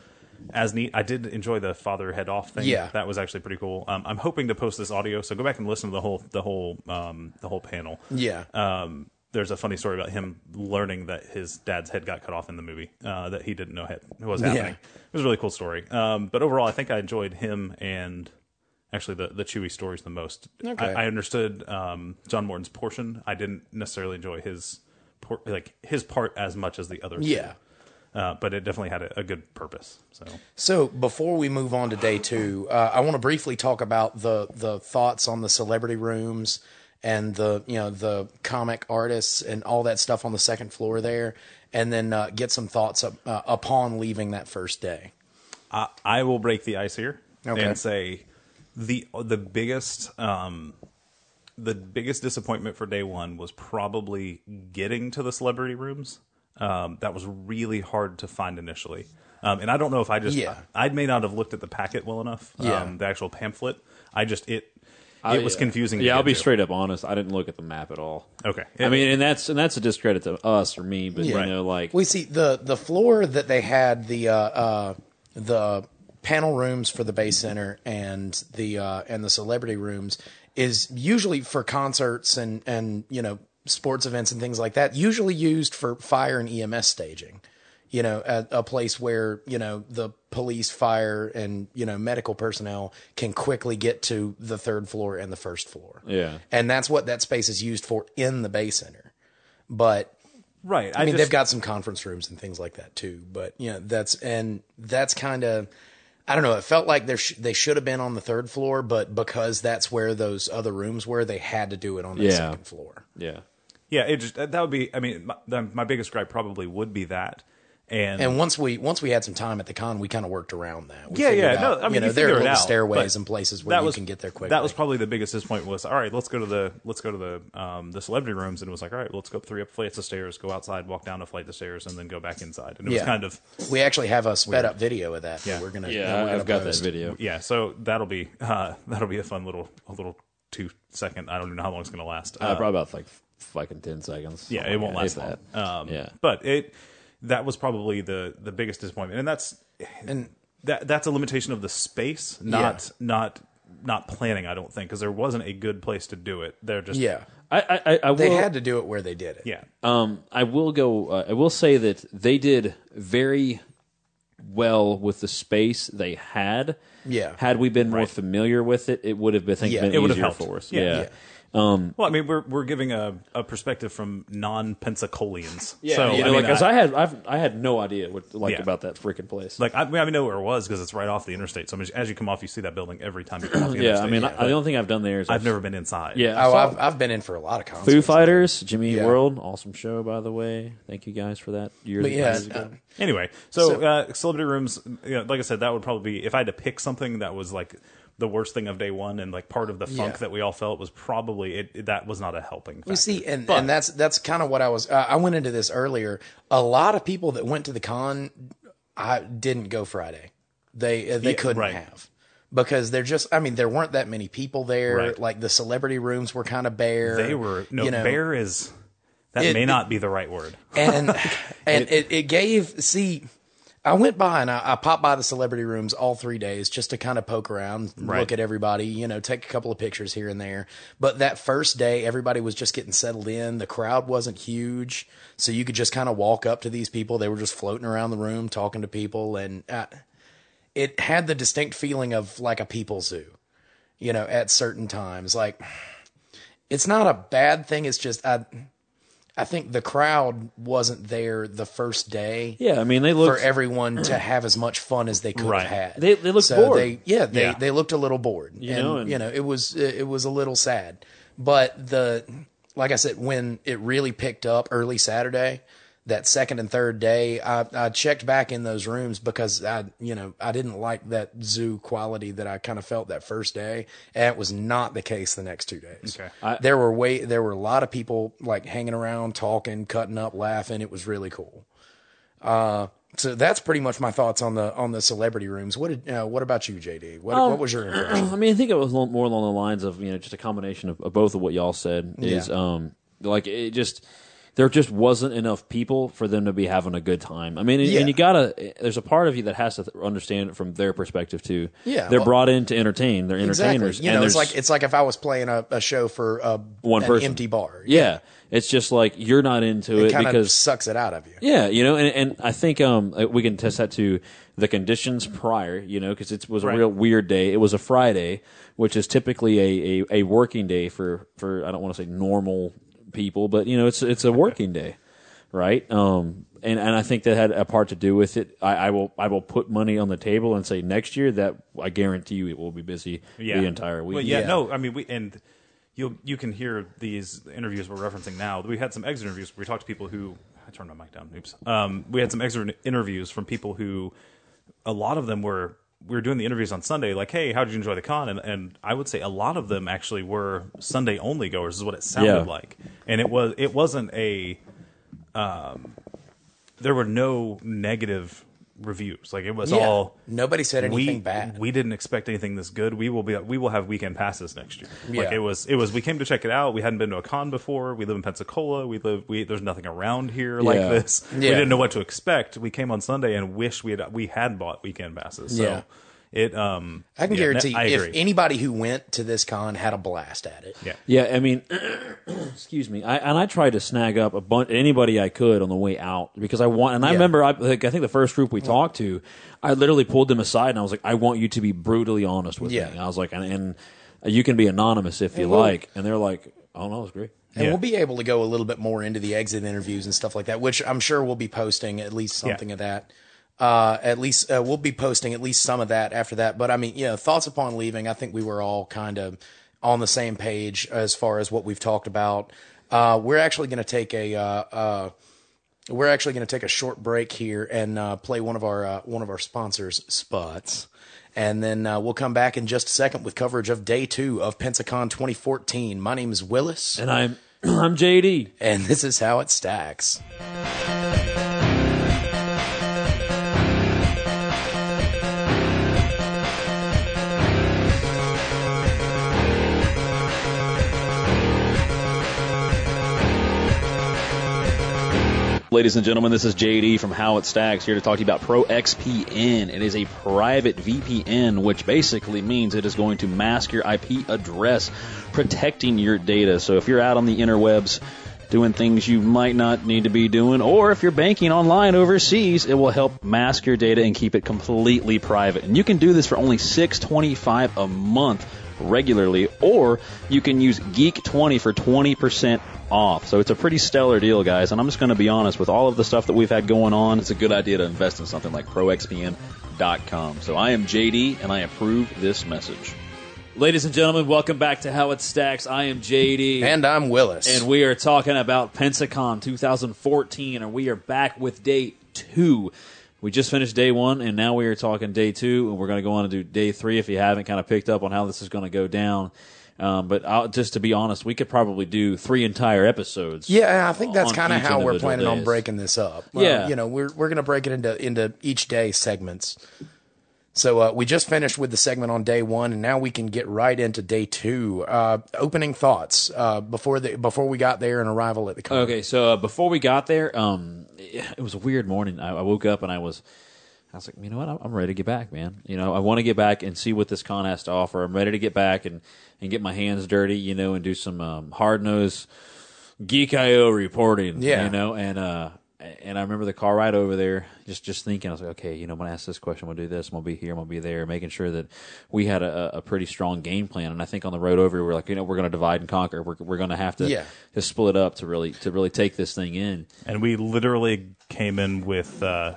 as neat. I did enjoy the father head off thing. Yeah. that was actually pretty cool. Um, I'm hoping to post this audio, so go back and listen to the whole the whole um the whole panel. Yeah. Um, there's a funny story about him learning that his dad's head got cut off in the movie uh, that he didn't know had, was happening. Yeah. It was a really cool story. Um, but overall, I think I enjoyed him and actually the the Chewie stories the most. Okay. I, I understood um, John Morton's portion. I didn't necessarily enjoy his por- like his part as much as the others. Yeah. Uh, but it definitely had a, a good purpose. So So before we move on to day two, uh, I want to briefly talk about the the thoughts on the celebrity rooms and the you know the comic artists and all that stuff on the second floor there, and then uh, get some thoughts up, uh, upon leaving that first day. I, I will break the ice here Okay. and say the the biggest um, the biggest disappointment for day one was probably getting to the celebrity rooms. Um, that was really hard to find initially, um, and I don't know if I just Yeah. I may not have looked at the packet well enough. Yeah. Um, the actual pamphlet. I just it it was yeah. confusing. Yeah, I'll be to. straight up honest. I didn't look at the map at all. Okay, I mean, and that's and that's a discredit to us or me, but Yeah. you know, like We see the the floor that they had the uh, uh, the panel rooms for the Bay center and the uh, and the celebrity rooms is usually for concerts and and you know sports events and things like that. Usually used for fire and EMS staging. You know, a, a place where you know the police, fire, and you know medical personnel can quickly get to the third floor and the first floor. Yeah. and that's what that space is used for in the Bay center. But right. I mean, just- they've got some conference rooms and things like that too. But you know, that's and that's kind of. I don't know. It felt like there sh- they should have been on the third floor, but because that's where those other rooms were, they had to do it on the Yeah. second floor. yeah, yeah. It just that would be. I mean, my, my biggest gripe probably would be that. And, And once we once we had some time at the con, we kind of worked around that. We Yeah, yeah. out, No, I mean, you know, you there are little out, stairways and places where you can get there quickly. That was probably the biggest disappointment. Was all right. Let's go to the let's go to the um, the celebrity rooms, and it was like all right. Let's go up three up flights of stairs, go outside, walk down a flight of stairs, and then go back inside. And it was kind of we actually have a sped up video of that. that Yeah. we're gonna. yeah. we're gonna I've got post. that video. yeah. So that'll be uh, that'll be a fun little a little two second. I don't even know how long it's going to last. Uh, Uh, probably about like fucking ten seconds. yeah, it won't last that. long. If Um, that. yeah, but it that was probably the the biggest disappointment, and that's And that that's a limitation of the space, not not not planning. I don't think because there wasn't a good place to do it. They're just yeah, I I, I, I will, they had to do it where they did it. yeah. Um, I will go. Uh, I will say that they did very well with the space they had. Yeah. Had we been more familiar with it, it would have been, I think, Yeah. been It would have easier helped. for us. Yeah. Yeah. Yeah. Well, I mean, we're we're giving a, a perspective from non Pensacolians. Yeah, so, you know, I mean, like, 'cause I- I, had, I've, I had no idea what like Yeah. about that freaking place. like I, I mean, I know where it was because it's right off the interstate. So I mean, as you come off, you see that building every time you come off the yeah, interstate. I mean, I, the only thing I've done there is I've never been inside. Yeah, I Oh, saw I've, I've been in for a lot of concerts. Foo Fighters, Jimmy Yeah. World, awesome show by the way. Thank you guys for that. Years, But yeah, years ago. uh, Anyway, so, So- uh, celebrity rooms, you know, like I said, that would probably be if I had to pick something that was like the worst thing of day one, and like part of the funk Yeah. that we all felt was probably it, it- that was not a helping. Factor. You see, and, and that's that's kind of what I was. Uh, I went into this earlier. A lot of people that went to the con, I didn't go Friday. They uh, they Yeah, couldn't right. have because they're just. I mean, there weren't that many people there. Right. Like the celebrity rooms were kind of bare. they were no you know, bare is that It- may it- not be the right word. and and it, it gave see i went by and I, I popped by the celebrity rooms all three days just to kind of poke around Right. look at everybody you know take a couple of pictures here and there. But that first day everybody was just getting settled in. The crowd wasn't huge. So you could just kind of walk up to these people. They were just floating around the room talking to people. And it had the distinct feeling of like a people zoo you know at certain times. Like it's not a bad thing. It's just i I think the crowd wasn't there the first day yeah, I mean they looked for everyone to have as much fun as they could Right. have had. They- they looked so bored. They, yeah, they Yeah. they looked a little bored. You and, know, and- you know, it was it was a little sad. But the like I said, when it really picked up early Saturday, that second and third day, I, I checked back in those rooms because I you know I didn't like that zoo quality that I kind of felt that first day, and it was not the case the next two days. Okay. I- there were way there were a lot of people like hanging around, talking, cutting up, laughing. It was really cool. Uh, so that's pretty much my thoughts on the on the celebrity rooms. What did uh, what about you, JD? What Um, what was your impression? I mean, I think it was more along the lines of you know just a combination of, of both of what y'all said. Is Yeah. um like it just there just wasn't enough people for them to be having a good time. I mean, and, Yeah. and you gotta. There's a part of you that has to th- understand it from their perspective too. Yeah, they're well- brought in to entertain. They're entertainers. Exactly. You know, it's like it's like if I was playing a, a show for a, One an person. empty bar. yeah, it's just like you're not into it it, kind of because sucks it out of you. Yeah, you know, and, and I think um uh, we can test that to the conditions prior, you know, because it was a Right. real weird day. It was a Friday, which is typically a, a, a working day for, for I don't want to say normal people, but you know, it's it's a working day, right? Um, and and I think that had a part to do with it. I, I will I will put money on the table and say next year that I guarantee you it will be busy yeah. the entire week. Well, yeah, Yeah. no, I mean we and you you can hear these interviews we're referencing now. We had some exit interviews where we talked to people who I turned my mic down. Oops. Um, we had some exit interviews from people who a lot of them were we were doing the interviews on Sunday, like, hey, how did you enjoy the con? And, and I would say a lot of them actually were Sunday only goers, is what it sounded Yeah. like. And it was it wasn't a um, there were no negative reviews. Like it was Yeah. all Nobody said anything we, bad. We didn't expect anything this good. We will be we will have weekend passes next year. Like it was it was we came to check it out. We hadn't been to a con before. We live in Pensacola. We live we there's nothing around here like Yeah. this. We didn't know what to expect. We came on Sunday and wish we had we had bought weekend passes. So Yeah. It um I can yeah, guarantee I if anybody who went to this con had a blast at it. yeah. Yeah, I mean, excuse me. I, and I tried to snag up a bunch anybody I could on the way out because I want. And I Yeah. remember, I, like, I think the first group we talked to, I literally pulled them aside and I was like, "I want you to be brutally honest with Yeah. me." I was like, and, and you can be anonymous if you we'll- like. And they're like, "Oh no, it's great." And Yeah. we'll be able to go a little bit more into the exit interviews and stuff like that, which I'm sure we'll be posting at least something Yeah. of that. Uh, at least uh, we'll be posting at least some of that after that. But I mean, you know, thoughts upon leaving. I think we were all kind of on the same page as far as what we've talked about. Uh, we're actually going to take a uh, uh, we're actually going to take a short break here and uh, play one of our uh, one of our sponsors spots. And then uh, we'll come back in just a second with coverage of day two of Pensacon 2014. My name is Willis And I'm I'm JD. and this is how it stacks. Ladies and gentlemen, this is JD from How It Stacks here to talk to you about Pro ProXPN. It is a private VPN, which basically means it is going to mask your IP address, protecting your data. So if you're out on the interwebs doing things you might not need to be doing, or if you're banking online overseas, it will help mask your data and keep it completely private. And you can do this for only $6.25 a month regularly, or you can use Geek20 for 20% off. So it's a pretty stellar deal, guys. And I'm just going to be honest, with all of the stuff that we've had going on, it's a good idea to invest in something like ProXPN.com. So I am JD, and I approve this message. Ladies and gentlemen, welcome back to How It Stacks. I am JD. And I'm Willis. And we are talking about Pensacon 2014, and we are back with day two. We just finished day one, and now we are talking day two, and we're going to go on and do day three if you haven't kind of picked up on how this is going to go down. Um, but I'll, just to be honest, we could probably do three entire episodes. yeah, I think that's kind of how we're planning on breaking this up. Well, Yeah. you know, we're we're gonna break it into into each day segments. So uh, we just finished with the segment on day one, and now we can get right into day two. Uh, opening thoughts uh, before the before we got there and arrival at the con. Okay, so uh, before we got there, um, it was a weird morning. I, I woke up and I was, I was like, you know what? I'm, I'm ready to get back, man. You know, I want to get back and see what this con has to offer. I'm ready to get back and and get my hands dirty, you know, and do some um, hard nosed geek.io reporting. Yeah. you know, and uh, and I remember the car ride over there, just just thinking, I was like, okay, you know, I'm gonna ask this question, I'm gonna do this, I'm gonna be here, I'm gonna be there, making sure that we had a, a pretty strong game plan. And I think on the road over, we we're like, you know, we're gonna divide and conquer. We're we're gonna have to Yeah. to split up to really to really take this thing in. and we literally came in with uh,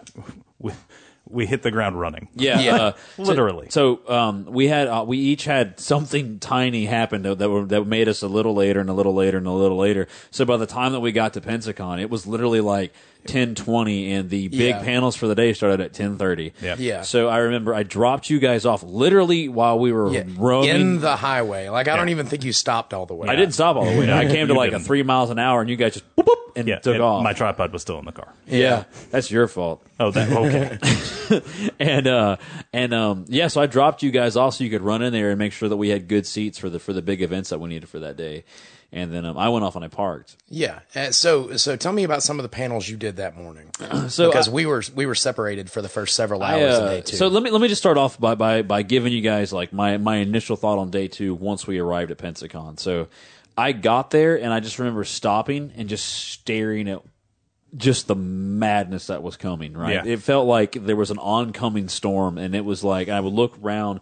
with we hit the ground running. Yeah, Yeah. uh, so- Literally. So, um, we had uh, we each had something tiny happen that that, were, that made us a little later and a little later and a little later. So by the time that we got to Pensacon, it was literally like ten twenty, and the big Yeah. panels for the day started at ten thirty. Yeah. Yeah. So I remember I dropped you guys off literally while we were Yeah, roaming. in the highway. Like I don't even think you stopped all the way. I didn't stop all the way. I came to like a didn't. three miles an hour, and you guys just boop, boop, and Yeah, took and off. my tripod was still in the car. yeah, that's your fault. Oh, that okay. and uh and um yeah so i dropped you guys off so you could run in there and make sure that we had good seats for the for the big events that we needed for that day and then um, i went off and i parked Yeah. Uh, so so tell me about some of the panels you did that morning. so because I- we were we were separated for the first several I, hours uh, of day two. so let me let me just start off by, by by giving you guys like my my initial thought on day two once we arrived at Pensacon. So I got there and I just remember stopping and just staring at just the madness that was coming. Right, Yeah. it felt like there was an oncoming storm, and it was like I would look around.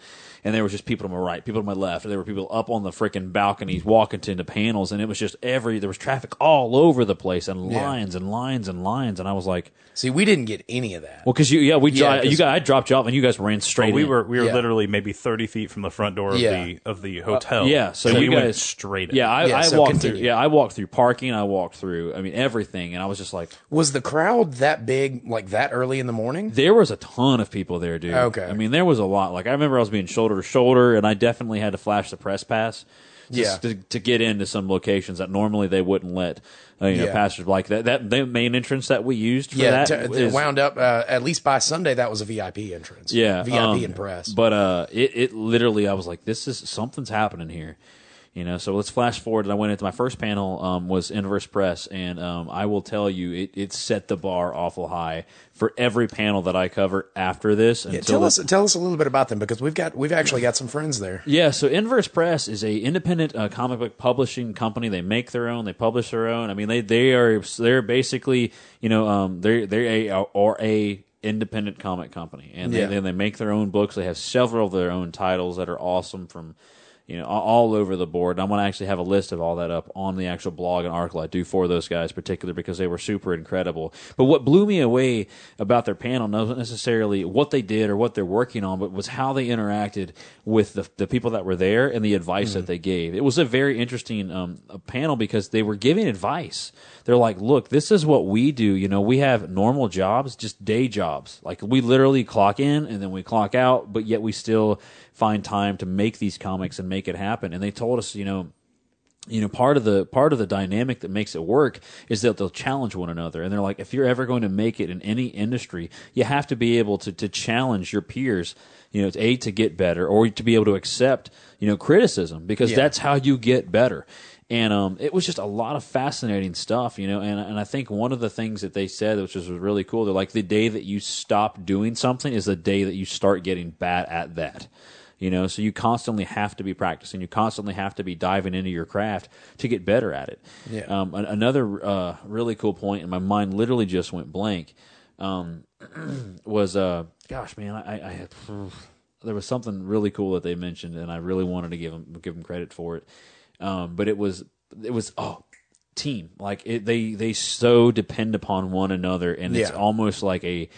And there was just people to my right, people to my left. And there were people up on the freaking balconies walking to the panels, and it was just every there was traffic all over the place, and Yeah. lines and lines and lines. And I was like, See, we didn't get any of that. well, because you, yeah, we, Yeah, dri- you 'cause- guys, I dropped you off, and you guys ran oh, straight. we in. were we were Yeah. literally maybe thirty feet from the front door of Yeah. the of the hotel. yeah. So and you we guys went straight. In. Yeah, I, Yeah, I so walked continue. through. Yeah, I walked through parking. I walked through. I mean, everything, and I was just like, Was the crowd that big, like that early in the morning? there was a ton of people there, dude. Okay. I mean, there was a lot. Like I remember I was being shoulder shoulder, and I definitely had to flash the press pass. Yeah. to, to get into some locations that normally they wouldn't let uh, you know Yeah. passers like that. That the main entrance that we used for Yeah, that t- it is- wound up uh, at least by Sunday. That was a VIP entrance. Yeah, VIP um, and press. But uh, it it literally, I was like, this is something's happening here, you know. So let's flash forward. And I went into my first panel um, was Inverse Press, and um, I will tell you, it it set the bar awful high for every panel that I cover after this. Yeah, until tell the- us tell us a little bit about them because we've got we've actually got some friends there. Yeah, so Inverse Press is a independent uh, comic book publishing company. They make their own, they publish their own. I mean, they they are they're basically you know um they're they're a or a independent comic company, and they, Yeah. they they make their own books. They have several of their own titles that are awesome from. You know, all over the board. And I'm going to actually have a list of all that up on the actual blog and article I do for those guys, particularly because they were super incredible. But what blew me away about their panel wasn't necessarily what they did or what they're working on, but was how they interacted with the, the people that were there and the advice that they gave. It was a very interesting um, a panel because they were giving advice. They're like, look, this is what we do. You know, we have normal jobs, just day jobs. Like we literally clock in and then we clock out, but yet we still find time to make these comics and make it happen. And they told us, you know, you know part of the part of the dynamic that makes it work is that they'll challenge one another and they're like if you're ever going to make it in any industry you have to be able to to challenge your peers you know to a to get better or to be able to accept you know criticism because Yeah. that's how you get better and um, it was just a lot of fascinating stuff, you know. And and I think one of the things that they said, which was really cool, they're like the day that you stop doing something is the day that you start getting bad at that you know so you constantly have to be practicing you constantly have to be diving into your craft to get better at it Yeah. um, an- another uh, really cool point and my mind literally just went blank um, was uh, gosh man i, I had there was something really cool that they mentioned, and I really wanted to give them give them credit for it. Um, but it was it was oh team like it, they they so depend upon one another, and it's Yeah. almost like a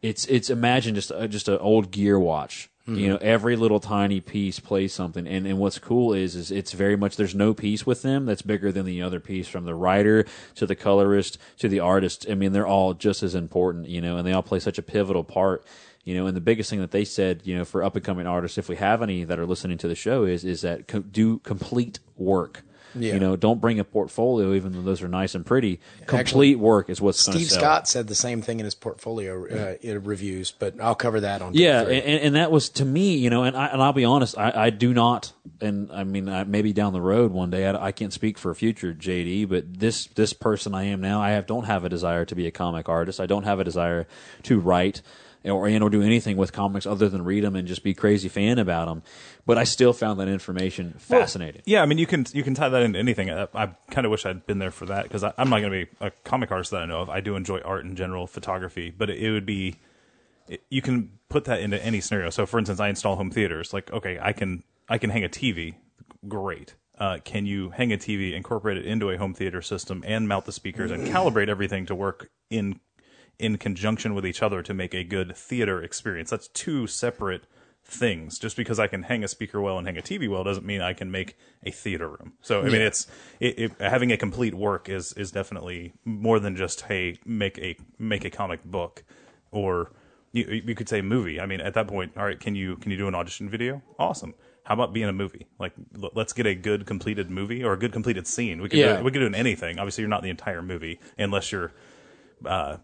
it's it's imagine just a, just an old gear watch. You mm-hmm. know, every little tiny piece plays something, and and what's cool is is it's very much there's no piece with them that's bigger than the other piece, from the writer to the colorist to the artist. I mean, they're all just as important, you know, and they all play such a pivotal part. You know, and the biggest thing that they said, you know, for up and coming artists, if we have any that are listening to the show, is is that co- do complete work. Yeah. You know, don't bring a portfolio, even though those are nice and pretty. Complete work is what's Steve. Scott said the same thing in his portfolio uh, reviews, but I'll cover that on. Yeah, and, and that was to me, you know, and I and I'll be honest, I, I do not, and I mean, I, maybe down the road one day, I, I can't speak for a future JD, but this this person I am now, I have don't have a desire to be a comic artist. I don't have a desire to write or and or do anything with comics other than read them and just be crazy fan about them. But I still found that information fascinating. Yeah, I mean, you can you can tie that into anything. I, I kind of wish I'd been there for that because I'm not going to be a comic artist that I know of. I do enjoy art in general, photography, but it, it would be it, you can put that into any scenario. So, for instance, I install home theaters. Like, okay, I can I can hang a TV. Great. Uh, can you hang a TV, incorporate it into a home theater system, and mount the speakers and calibrate everything to work in in conjunction with each other to make a good theater experience? That's two separate things. Just because I can hang a speaker well and hang a TV well doesn't mean I can make a theater room. So I mean, it's it, it, having a complete work is is definitely more than just hey make a make a comic book or you you could say movie. I mean, at that point, all right, can you can you do an audition video? Awesome. How about being a movie? Like, l- let's get a good completed movie or a good completed scene. We could Yeah. do, we could do in anything. Obviously, you're not the entire movie unless you're uh,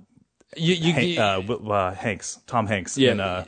You, you, Han- uh, Wi- uh, Hanks, Tom Hanks Yeah. in uh,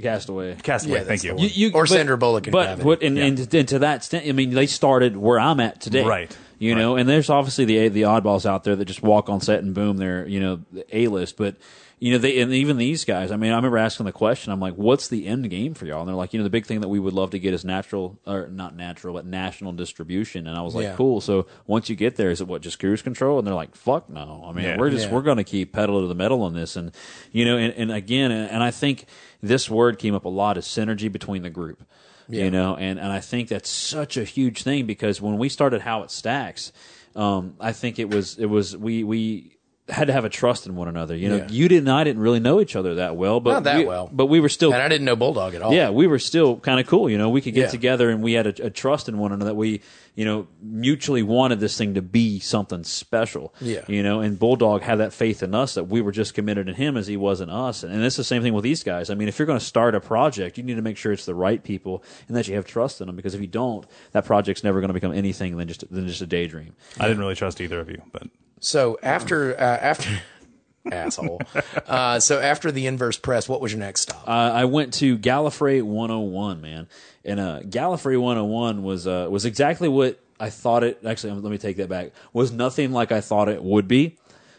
Castaway. Castaway. Yeah, thank that's you. one. You, you, Or but- Sandra Bullock in But Gravity. what and, and, and to that extent, I mean, they started where I'm at today, Right. You know, and there's obviously the the oddballs out there that just walk on set and boom, they're you know a list. But you know, they and even these guys. I mean, I remember asking the question. I'm like, "What's the end game for y'all?" And they're like, "You know, the big thing that we would love to get is natural or not natural, but national distribution." And I was like, Yeah. "Cool." So once you get there, is it what just cruise control? And they're like, "Fuck no." I mean, Yeah. we're just Yeah. we're going to keep pedal to the metal on this, and you know, and, and again, and, and I think this word came up a lot is synergy between the group. You know, and, and I think that's such a huge thing because when we started How It Stacks, um, I think it was it was we we had to have a trust in one another. You know, Yeah. you didn't I didn't really know each other that well, but Not that we, well. but we were still and I didn't know Bulldog at all. yeah, we were still kind of cool. You know, we could get Yeah. together and we had a, a trust in one another. That we, you know, mutually wanted this thing to be something special. Yeah. You know, and Bulldog had that faith in us that we were just committed in him as he was in us. And, and it's the same thing with these guys. I mean, if you're going to start a project, you need to make sure it's the right people and that you have trust in them. Because if you don't, that project's never going to become anything than just than just a daydream. I didn't really trust either of you, but So after uh, after asshole, uh, so after the inverse press, what was your next stop? Uh, I went to Gallifrey 101, man, and uh, Gallifrey 101 was uh, was exactly what I thought it. Actually, let me take that back. Was nothing like I thought it would be,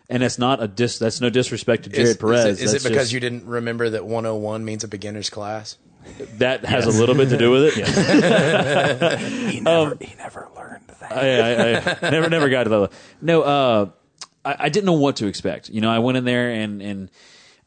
and it's not a dis. That's no disrespect to Jared is, Perez. is it, is it because just- you didn't remember that 101 means a beginner's class? that has a little bit to do with it? he never he never I, I, I never never got to that. No, uh, I, I didn't know what to expect. You know, I went in there and and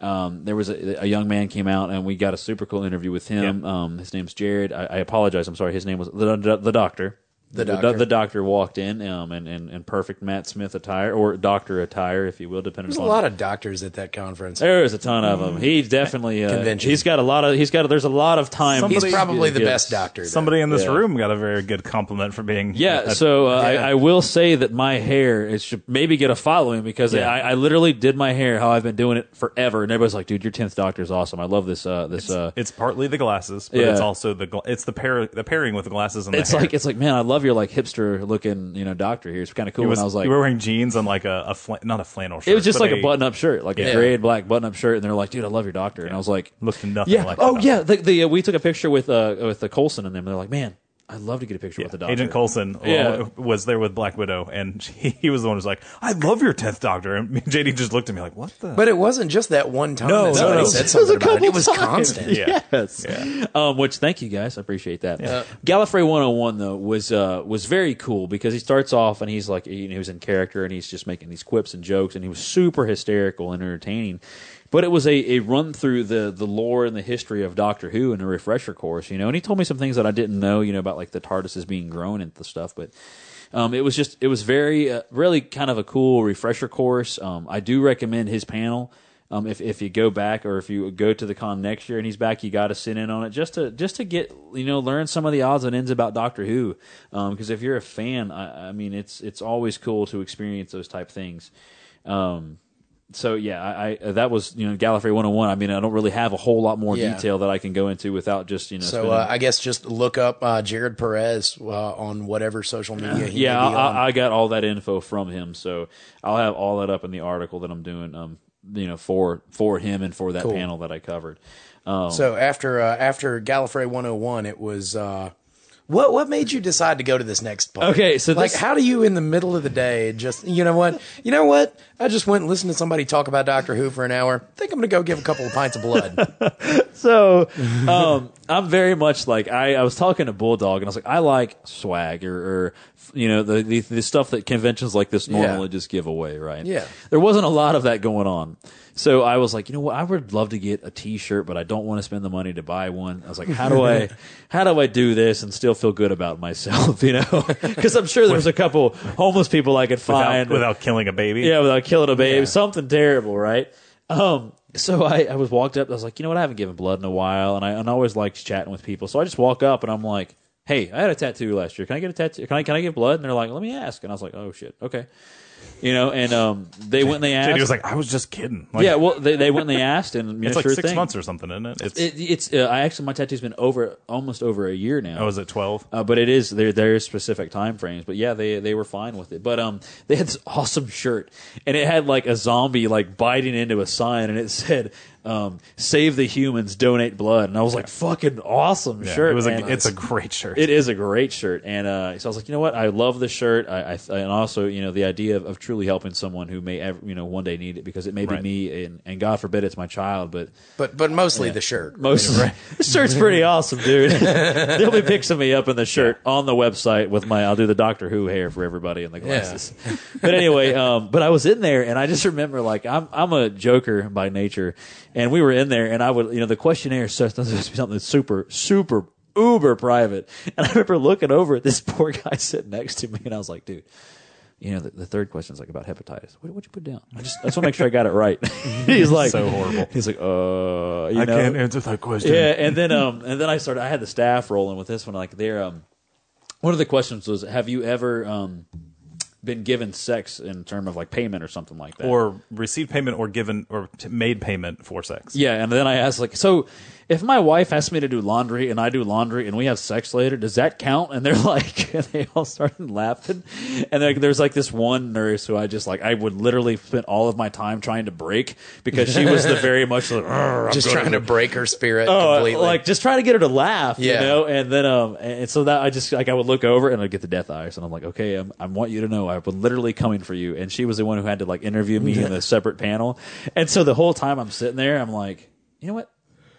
um, there was a, a young man came out and we got a super cool interview with him. Um, his name's Jared. I, I apologize. I'm sorry. His name was the the, the doctor. The doctor. the doctor walked in um, in, in, in perfect Matt Smith attire or doctor attire, if you will, depending There's a lot of doctors at that conference. There is a ton of them. He definitely uh, Convention. he's got a lot of he's got. There's a lot of time. He's Somebody- probably the Yes. best doctor. there. Somebody in this Yeah. room got a very good compliment for being Yeah, a- so uh, Yeah. I, I will say that my hair it should maybe get a following because Yeah. I, I literally did my hair how I've been doing it forever, and everybody's like, "Dude, your tenth Doctor is awesome. I love this. Uh, this. Uh, it's partly the glasses, but Yeah. it's also the gla- it's the pair the pairing with the glasses and the it's hair. like it's like man, I love your like hipster looking you know doctor here. It's kind of cool. He was, and I was like, you were wearing jeans and like a, a fla- not a flannel shirt. it was just like a button up shirt, like a Yeah. gray and black button up shirt, and they're like, "Dude, I love your doctor," and I was like, Looked nothing "Yeah, like oh the yeah." The, the uh, we took a picture with uh with the Coulson and them. And they're like, "Man, I'd love to get a picture with the doctor." Agent Coulson Yeah. was there with Black Widow, and he, he was the one who was like, "I love your tenth Doctor," and me and JD just looked at me like, "What the?" But it wasn't just that one time No, that no, somebody no. said It was something a about it. couple It was times. constant. yeah, Yes. Yeah. Um, which thank you guys, I appreciate that. Gallifrey 101 though was uh, was very cool because he starts off and he's like he, he was in character and he's just making these quips and jokes and he was super hysterical and entertaining but it was a, a run through the the lore and the history of Doctor Who and a refresher course, you know. And he told me some things that I didn't know, you know, about like the TARDIS being grown and the stuff. But um, it was just it was very uh, really kind of a cool refresher course. Um, I do recommend his panel. Um, if if you go back or if you go to the con next year and he's back, you got to sit in on it just to just to get you know learn some of the odds and ends about Doctor Who. Because if you're a fan, I, I mean it's it's always cool to experience those type things. Um, so yeah, I, I that was you know Gallifrey 101. I mean, I don't really have a whole lot more Yeah. detail that I can go into without just you know. So uh, I guess just look up uh, Jared Perez uh, on whatever social media. He yeah, may be on. I, I got all that info from him, so I'll have all that up in the article that I'm doing. Um, you know, for for him and for that Cool. panel that I covered. Um, So after uh, after Gallifrey 101, it was uh, what what made you decide to go to this next part? Okay, so like this- how do you in the middle of the day just you know what you know what I just went and listened to somebody talk about Doctor Who for an hour. I think I'm gonna go give a couple of pints of blood. so um, I'm very much like I, I was talking to Bulldog and I was like I like swag or, or you know the, the the stuff that conventions like this normally just give away, right? Yeah. there wasn't a lot of that going on. So I was like, you know what? I would love to get a T-shirt, but I don't want to spend the money to buy one. I was like, how do I, how do I do this and still feel good about myself? You know, because I'm sure there's a couple homeless people I could find without killing a baby. yeah, without killing a baby, Yeah. something terrible, right? Um, so I, I was walked up. I was like, you know what? I haven't given blood in a while, and I, and I always liked chatting with people. So I just walk up and I'm like, hey, I had a tattoo last year. Can I get a tattoo? Can I can I give blood? And they're like, let me ask. And I was like, oh shit, okay. You know, and um, they went and they asked. JD was like, I was just kidding. Like, yeah, well, they, they went and they asked, and you know, it's like sure six thing. months or something, isn't it? It's It, it's uh, I actually my tattoo's been over almost over a year now. oh, is it twelve? Uh, but it is there. There is specific time frames. But yeah, they they were fine with it. But um, they had this awesome shirt, and it had like a zombie like biting into a sign, and it said, um, "Save the humans, donate blood." And I was like, "Fucking awesome Yeah, shirt!" it was a, it's a great shirt. It is a great shirt, and uh, so I was like, you know what? I love the shirt. I, I and also, you know, the idea of, of truly helping someone who may, ever, you know, one day need it because it may be Right. me, and, and God forbid it's my child, but but but mostly the shirt. most the shirt's pretty awesome, dude. There'll be pics of me up in the shirt on the website with my I'll do the Doctor Who hair for everybody in the glasses. but anyway, um, but I was in there and I just remember like I'm I'm a joker by nature, and we were in there and I would you know the questionnaire is supposed to be something super super uber private, and I remember looking over at this poor guy sitting next to me and I was like, dude. You know, the, the third question is like about hepatitis. What would you put down? I just, I just want to make sure I got it right. he's like, So horrible. He's like, uh, you know, can't answer that question. yeah, and then um, and then I started. I had the staff rolling with this one. Like, they're um, one of the questions was, have you ever um, been given sex in term of like payment or something like that? Or received payment or given or made payment for sex. yeah, and then I asked like, so if my wife asks me to do laundry and I do laundry and we have sex later, does that count? And they're like, and they all started laughing. And like, there's like this one nurse who I just like, I would literally spend all of my time trying to break because she was the very much like, Just trying to break her spirit Oh, completely. like just trying to get her to laugh, you know. And then, um, and so that I just like I would look over and I'd get the death eyes, and I'm like, okay, I'm, I want you to know I've been literally coming for you. And she was the one who had to like interview me in a separate panel, and so the whole time I'm sitting there, I'm like, you know what?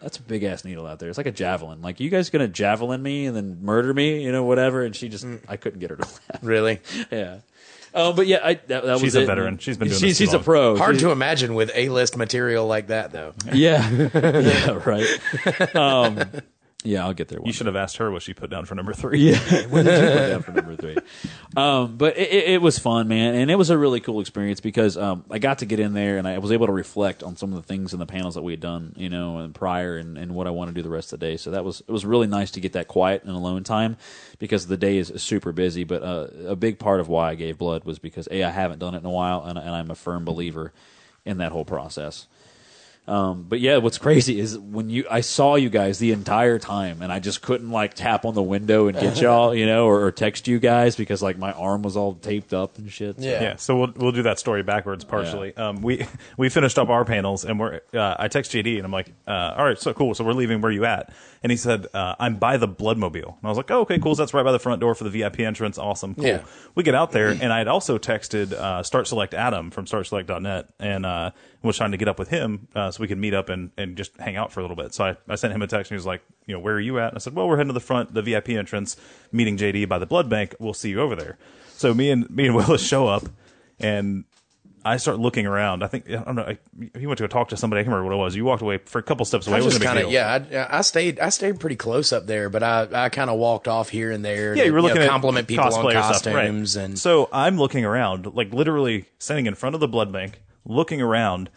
That's a big ass needle out there. It's like a javelin. Like you guys gonna javelin me and then murder me, you know, whatever. And she just, I couldn't get her to laugh. really yeah. Um, but yeah, I, that, that was She's a it. veteran. She's been doing She's, this too she's a pro. hard She- to imagine with A list material like that though. Yeah, yeah, right. Um, yeah, I'll get there. One You should have asked her what she put down for number three. Yeah, what did you put down for number three? Um, but it, it, it was fun, man, and it was a really cool experience because um, I got to get in there and I was able to reflect on some of the things in the panels that we had done, you know, and prior, and, and what I want to do the rest of the day. So that was it was really nice to get that quiet and alone time because the day is super busy. But uh, a big part of why I gave blood was because a I haven't done it in a while, and, and I'm a firm believer in that whole process. Um, but yeah, what's crazy is when you I saw you guys the entire time, and I just couldn't like tap on the window and get y'all, you know, or, or text you guys because like my arm was all taped up and shit. So- Yeah. Yeah, so we'll we'll do that story backwards partially. Um, we we finished up our panels and we're uh, I text JD and I'm like, uh, all right, so cool. So we're leaving. Where you at? And he said, uh, I'm by the Bloodmobile. And I was like, oh, okay, cool. So that's right by the front door for the VIP entrance. Awesome. Cool. Yeah. We get out there and I had also texted uh, Start Select Adam from StartSelect.net and uh, was trying to get up with him uh, so we could meet up and, and just hang out for a little bit. So I, I sent him a text and he was like, you know, where are you at? And I said, well, we're heading to the front, the VIP entrance, meeting JD by the blood bank. We'll see you over there. So me and me and Willis show up and I start looking around. I think I don't know. I, you went to go talk to somebody. I can't remember what it was. You walked away for a couple steps away. I It just wasn't a big kind of yeah. I, I stayed I stayed pretty close up there, but I, I kind of walked off here and there. Yeah, to, you were looking know, at compliment people on cosplayer stuff, right. costumes and so I'm looking around, like literally standing in front of the blood bank, looking around.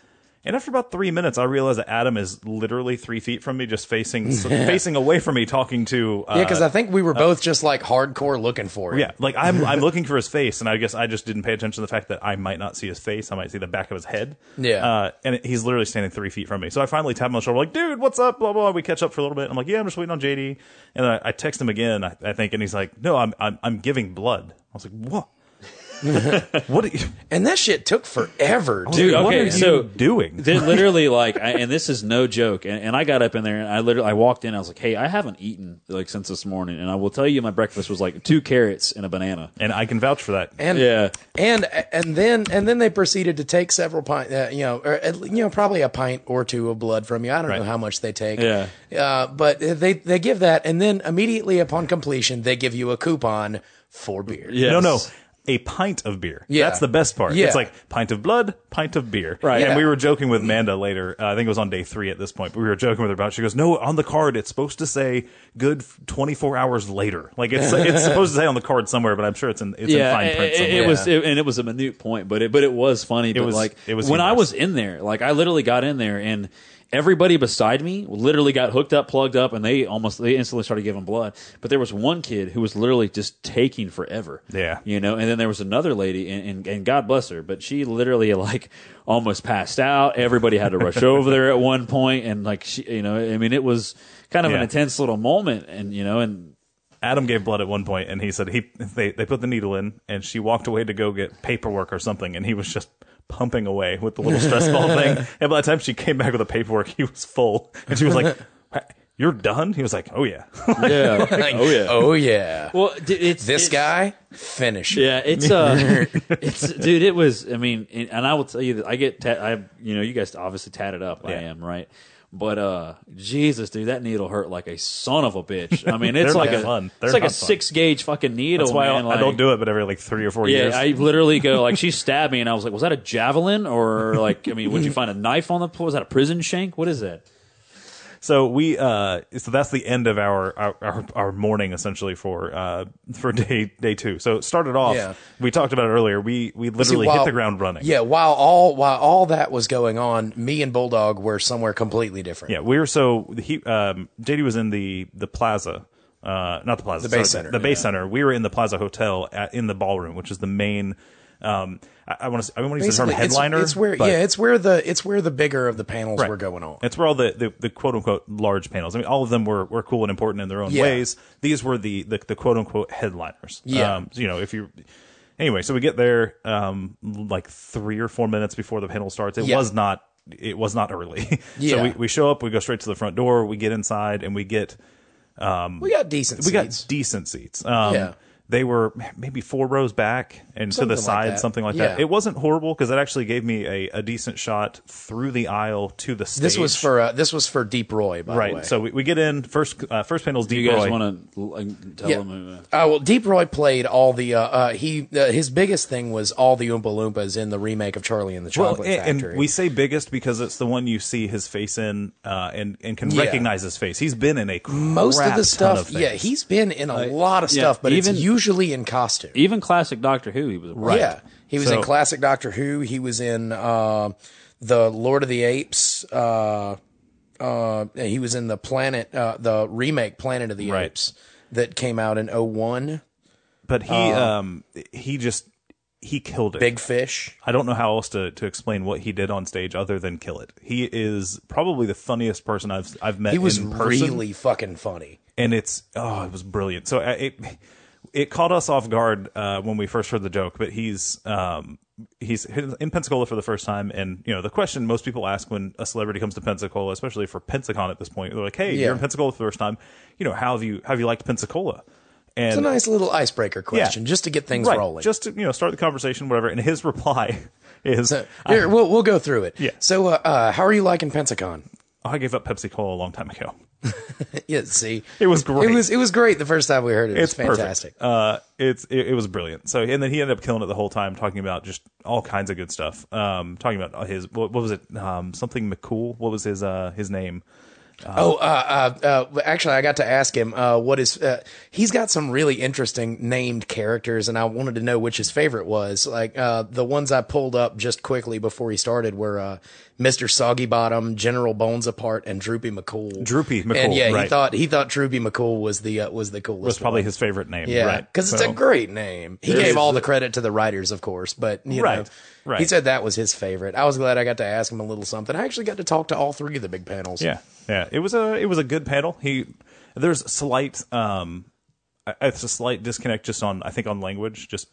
And after about three minutes, I realized that Adam is literally three feet from me, just facing facing away from me, talking to. Uh, yeah, because I think we were both just like hardcore looking for it. Yeah, like I'm I'm looking for his face, and I guess I just didn't pay attention to the fact that I might not see his face. I might see the back of his head. Yeah. Uh, and he's literally standing three feet from me. So I finally tap him on the shoulder, like, dude, what's up? Blah blah. We catch up for a little bit. I'm like, yeah, I'm just waiting on JD. And I, I text him again, I, I think, and he's like, no, I'm I'm I'm giving blood. I was like, what? what? You, and that shit took forever, dude. Dude, what okay, are you so doing? Literally like, I, and this is no joke. And, and I got up in there and I literally, I walked in. I was like, "Hey, I haven't eaten like since this morning." And I will tell you, my breakfast was like two carrots and a banana. and I can vouch for that. And Yeah. and and then and then they proceeded to take several pint, uh, you know, or you know, probably a pint or two of blood from you. I don't know how much they take. Yeah. uh, but they they give that, and then immediately upon completion, they give you a coupon for beer. Yes. No, no. A pint of beer. Yeah. That's the best part. Yeah. It's like pint of blood, pint of beer. Right. And Yeah. we were joking with Manda later. Uh, I think it was on day three at this point, but we were joking with her about. It. She goes, "No, on the card, it's supposed to say good 24 hours later. Like it's it's supposed to say on the card somewhere, but I'm sure it's in it's in fine print it, somewhere. it was, it, and it was a minute point, but it, but it was funny. But was- like, it was when I was in there, like I literally got in there, and everybody beside me literally got hooked up, plugged up, and they almost they instantly started giving blood. But there was one kid who was literally just taking forever. Yeah. you know. And then there was another lady, and, and, and God bless her, but she literally like almost passed out. Everybody had to rush over there at one point, and like she, you know, I mean, it was kind of an intense little moment, and you know, and Adam gave blood at one point, and he said he they they put the needle in, and she walked away to go get paperwork or something, and he was just pumping away with the little stress ball thing. And by the time she came back with the paperwork, he was full, and she was like, "You're done?" He was like, "Oh yeah." yeah, oh yeah, Oh yeah. Well, d- it's this it's- guy finish. Yeah, it's uh, it's dude. It was. I mean, and and I will tell you that I get. Ta- I you know you guys obviously tatted up. I am right. But uh, Jesus, dude, that needle hurt like a son of a bitch. I mean, it's like a fun. It's like a six gauge fucking needle. That's why I, man. I don't do it, but every like three or four Yeah, years. I literally go like she stabbed me, and I was like, "Was that a javelin or like? I mean, would you find a knife on the floor? Was that a prison shank? What is that?" So we uh so that's the end of our our, our, our morning essentially for uh for day day two. So it started off Yeah. we talked about it earlier. We we See, literally while- hit the ground running. Yeah, while all while all that was going on, me and Bulldog were somewhere completely different. Yeah, we were so he um JD was in the the plaza. Uh, not the plaza, The Base sorry, Center, The base center. We were in the Plaza Hotel at, in the ballroom, which is the main. Um, I, I want to. I want to use the term Basically, it's- headliner. It's, where yeah, it's where the it's where the bigger of the panels Right. were going on. It's where all the, the, the quote unquote large panels. I mean, all of them were, were cool and important in their own Yeah. ways. These were the, the, the quote unquote headliners. Yeah. Um, you know, if you, anyway, so we get there, um, like three or four minutes before the panel starts. It Yeah. was not, it was not early. Yeah. so we, we show up, we go straight to the front door, we get inside and we get, um we got decent seats. we got decent seats. Um, Yeah. They were maybe four rows back and to Something the like side, that. something like Yeah. that. It wasn't horrible because it actually gave me a, a decent shot through the aisle to the stage. this was for uh, this was for Deep Roy, by the way. right. So we, we get in first. Uh, first panel's Do Deep you guys want to tell Yeah. them? Uh, Uh, well, Deep Roy played all the. Uh, uh, he uh, his biggest thing was all the Oompa Loompas in the remake of Charlie and the well, Chocolate and, Factory. and we say biggest because it's the one you see his face in, uh, and and can Yeah. recognize his face. He's been in a most of the stuff, of yeah, he's been in a lot of yeah, stuff, but even- it's usually in costume. even classic Doctor Who, he was a part. Yeah, he was So- in classic Doctor Who. He was in uh, the Lord of the Apes. Uh, uh, he was in the Planet, uh, the remake Planet of the Right. Apes that came out in 01. but he um he just he killed it. Big Fish. I don't know how else to, to explain what he did on stage other than kill it. He is probably the funniest person I've I've met He was in person. really fucking funny. and it's oh, it was brilliant. So uh, it it caught us off guard uh, when we first heard the joke, but he's um he's in Pensacola for the first time, and you know the question most people ask when a celebrity comes to Pensacola, especially for Pensacon at this point, they're like, "Hey, Yeah. you're in Pensacola for the first time. You know how have you how have you liked Pensacola?" And It's a nice little icebreaker question just to get things right, rolling. just to you know start the conversation, whatever. And his reply is, So, here, we'll we'll go through it. Yeah. So, uh, uh, how are you liking Pensacon? Oh, I gave up Pepsi Cola a long time ago. Yeah, see, It was great. It was it was great the first time we heard it. It was it's perfect. fantastic. Uh, it's it, it was brilliant. So and then he ended up killing it the whole time, talking about just all kinds of good stuff. Um, talking about his what, what was it? Um, something McCool. What was his uh his name? Oh, uh, uh, uh, actually, I got to ask him uh, what is. Uh, he's got some really interesting named characters, and I wanted to know which his favorite was. Like uh, the ones I pulled up just quickly before he started were Mister Soggy Bottom, General Bones Apart, and Droopy McCool. Droopy and McCool, yeah, he thought he thought Droopy McCool was the uh, was the coolest. Was probably one. his favorite name. Yeah, right? because it's So- a great name. He gave all the credit to the writers, of course, but you Right, know, right. he said that was his favorite. I was glad I got to ask him a little something. I actually got to talk to all three of the big panels. Yeah, yeah. It was a it was a good panel. He there's slight um, it's a slight disconnect just on I think on language. Just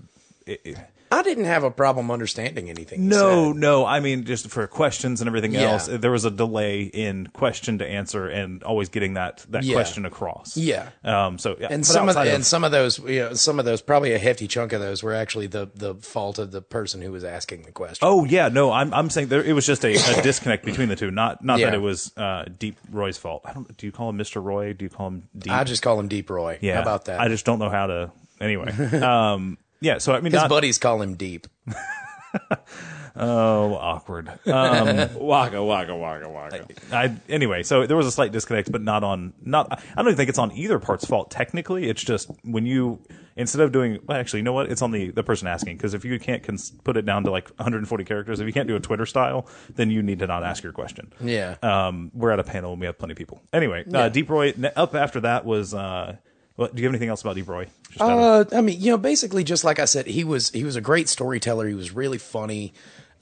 it, it- I didn't have a problem understanding anything. he no, said. no. I mean, just for questions and everything Yeah. else, there was a delay in question to answer and always getting that that Yeah. question across. Yeah. Um. So yeah, and but some of, outside and some of those, you know, some of those, probably a hefty chunk of those, were actually the the fault of the person who was asking the question. Oh yeah, no, I'm I'm saying there it was just a, a disconnect between the two. Not not that it was uh, Deep Roy's fault. I don't. Do you call him Mr. Roy? Do you call him Deep? I just call him Deep Roy. yeah. How about that? I just don't know how to. Anyway. um. Yeah. So I mean, His not, buddies call him Deep. oh awkward. Um. Waka waka waka waka. I anyway, so there was a slight disconnect, but not on not. I don't even think it's on either part's fault. Technically, it's just when you instead of doing. Well, actually, you know what? It's on the the person asking because if you can't cons- put it down to like 140 characters, if you can't do a Twitter style, then you need to not ask your question. Yeah. Um, we're at a panel and we have plenty of people. Anyway, uh, Deep Roy up after that was. Uh, well, do you have anything else about Deep Roy? Of- Uh, I mean, you know, basically, just like I said, he was he was a great storyteller. He was really funny.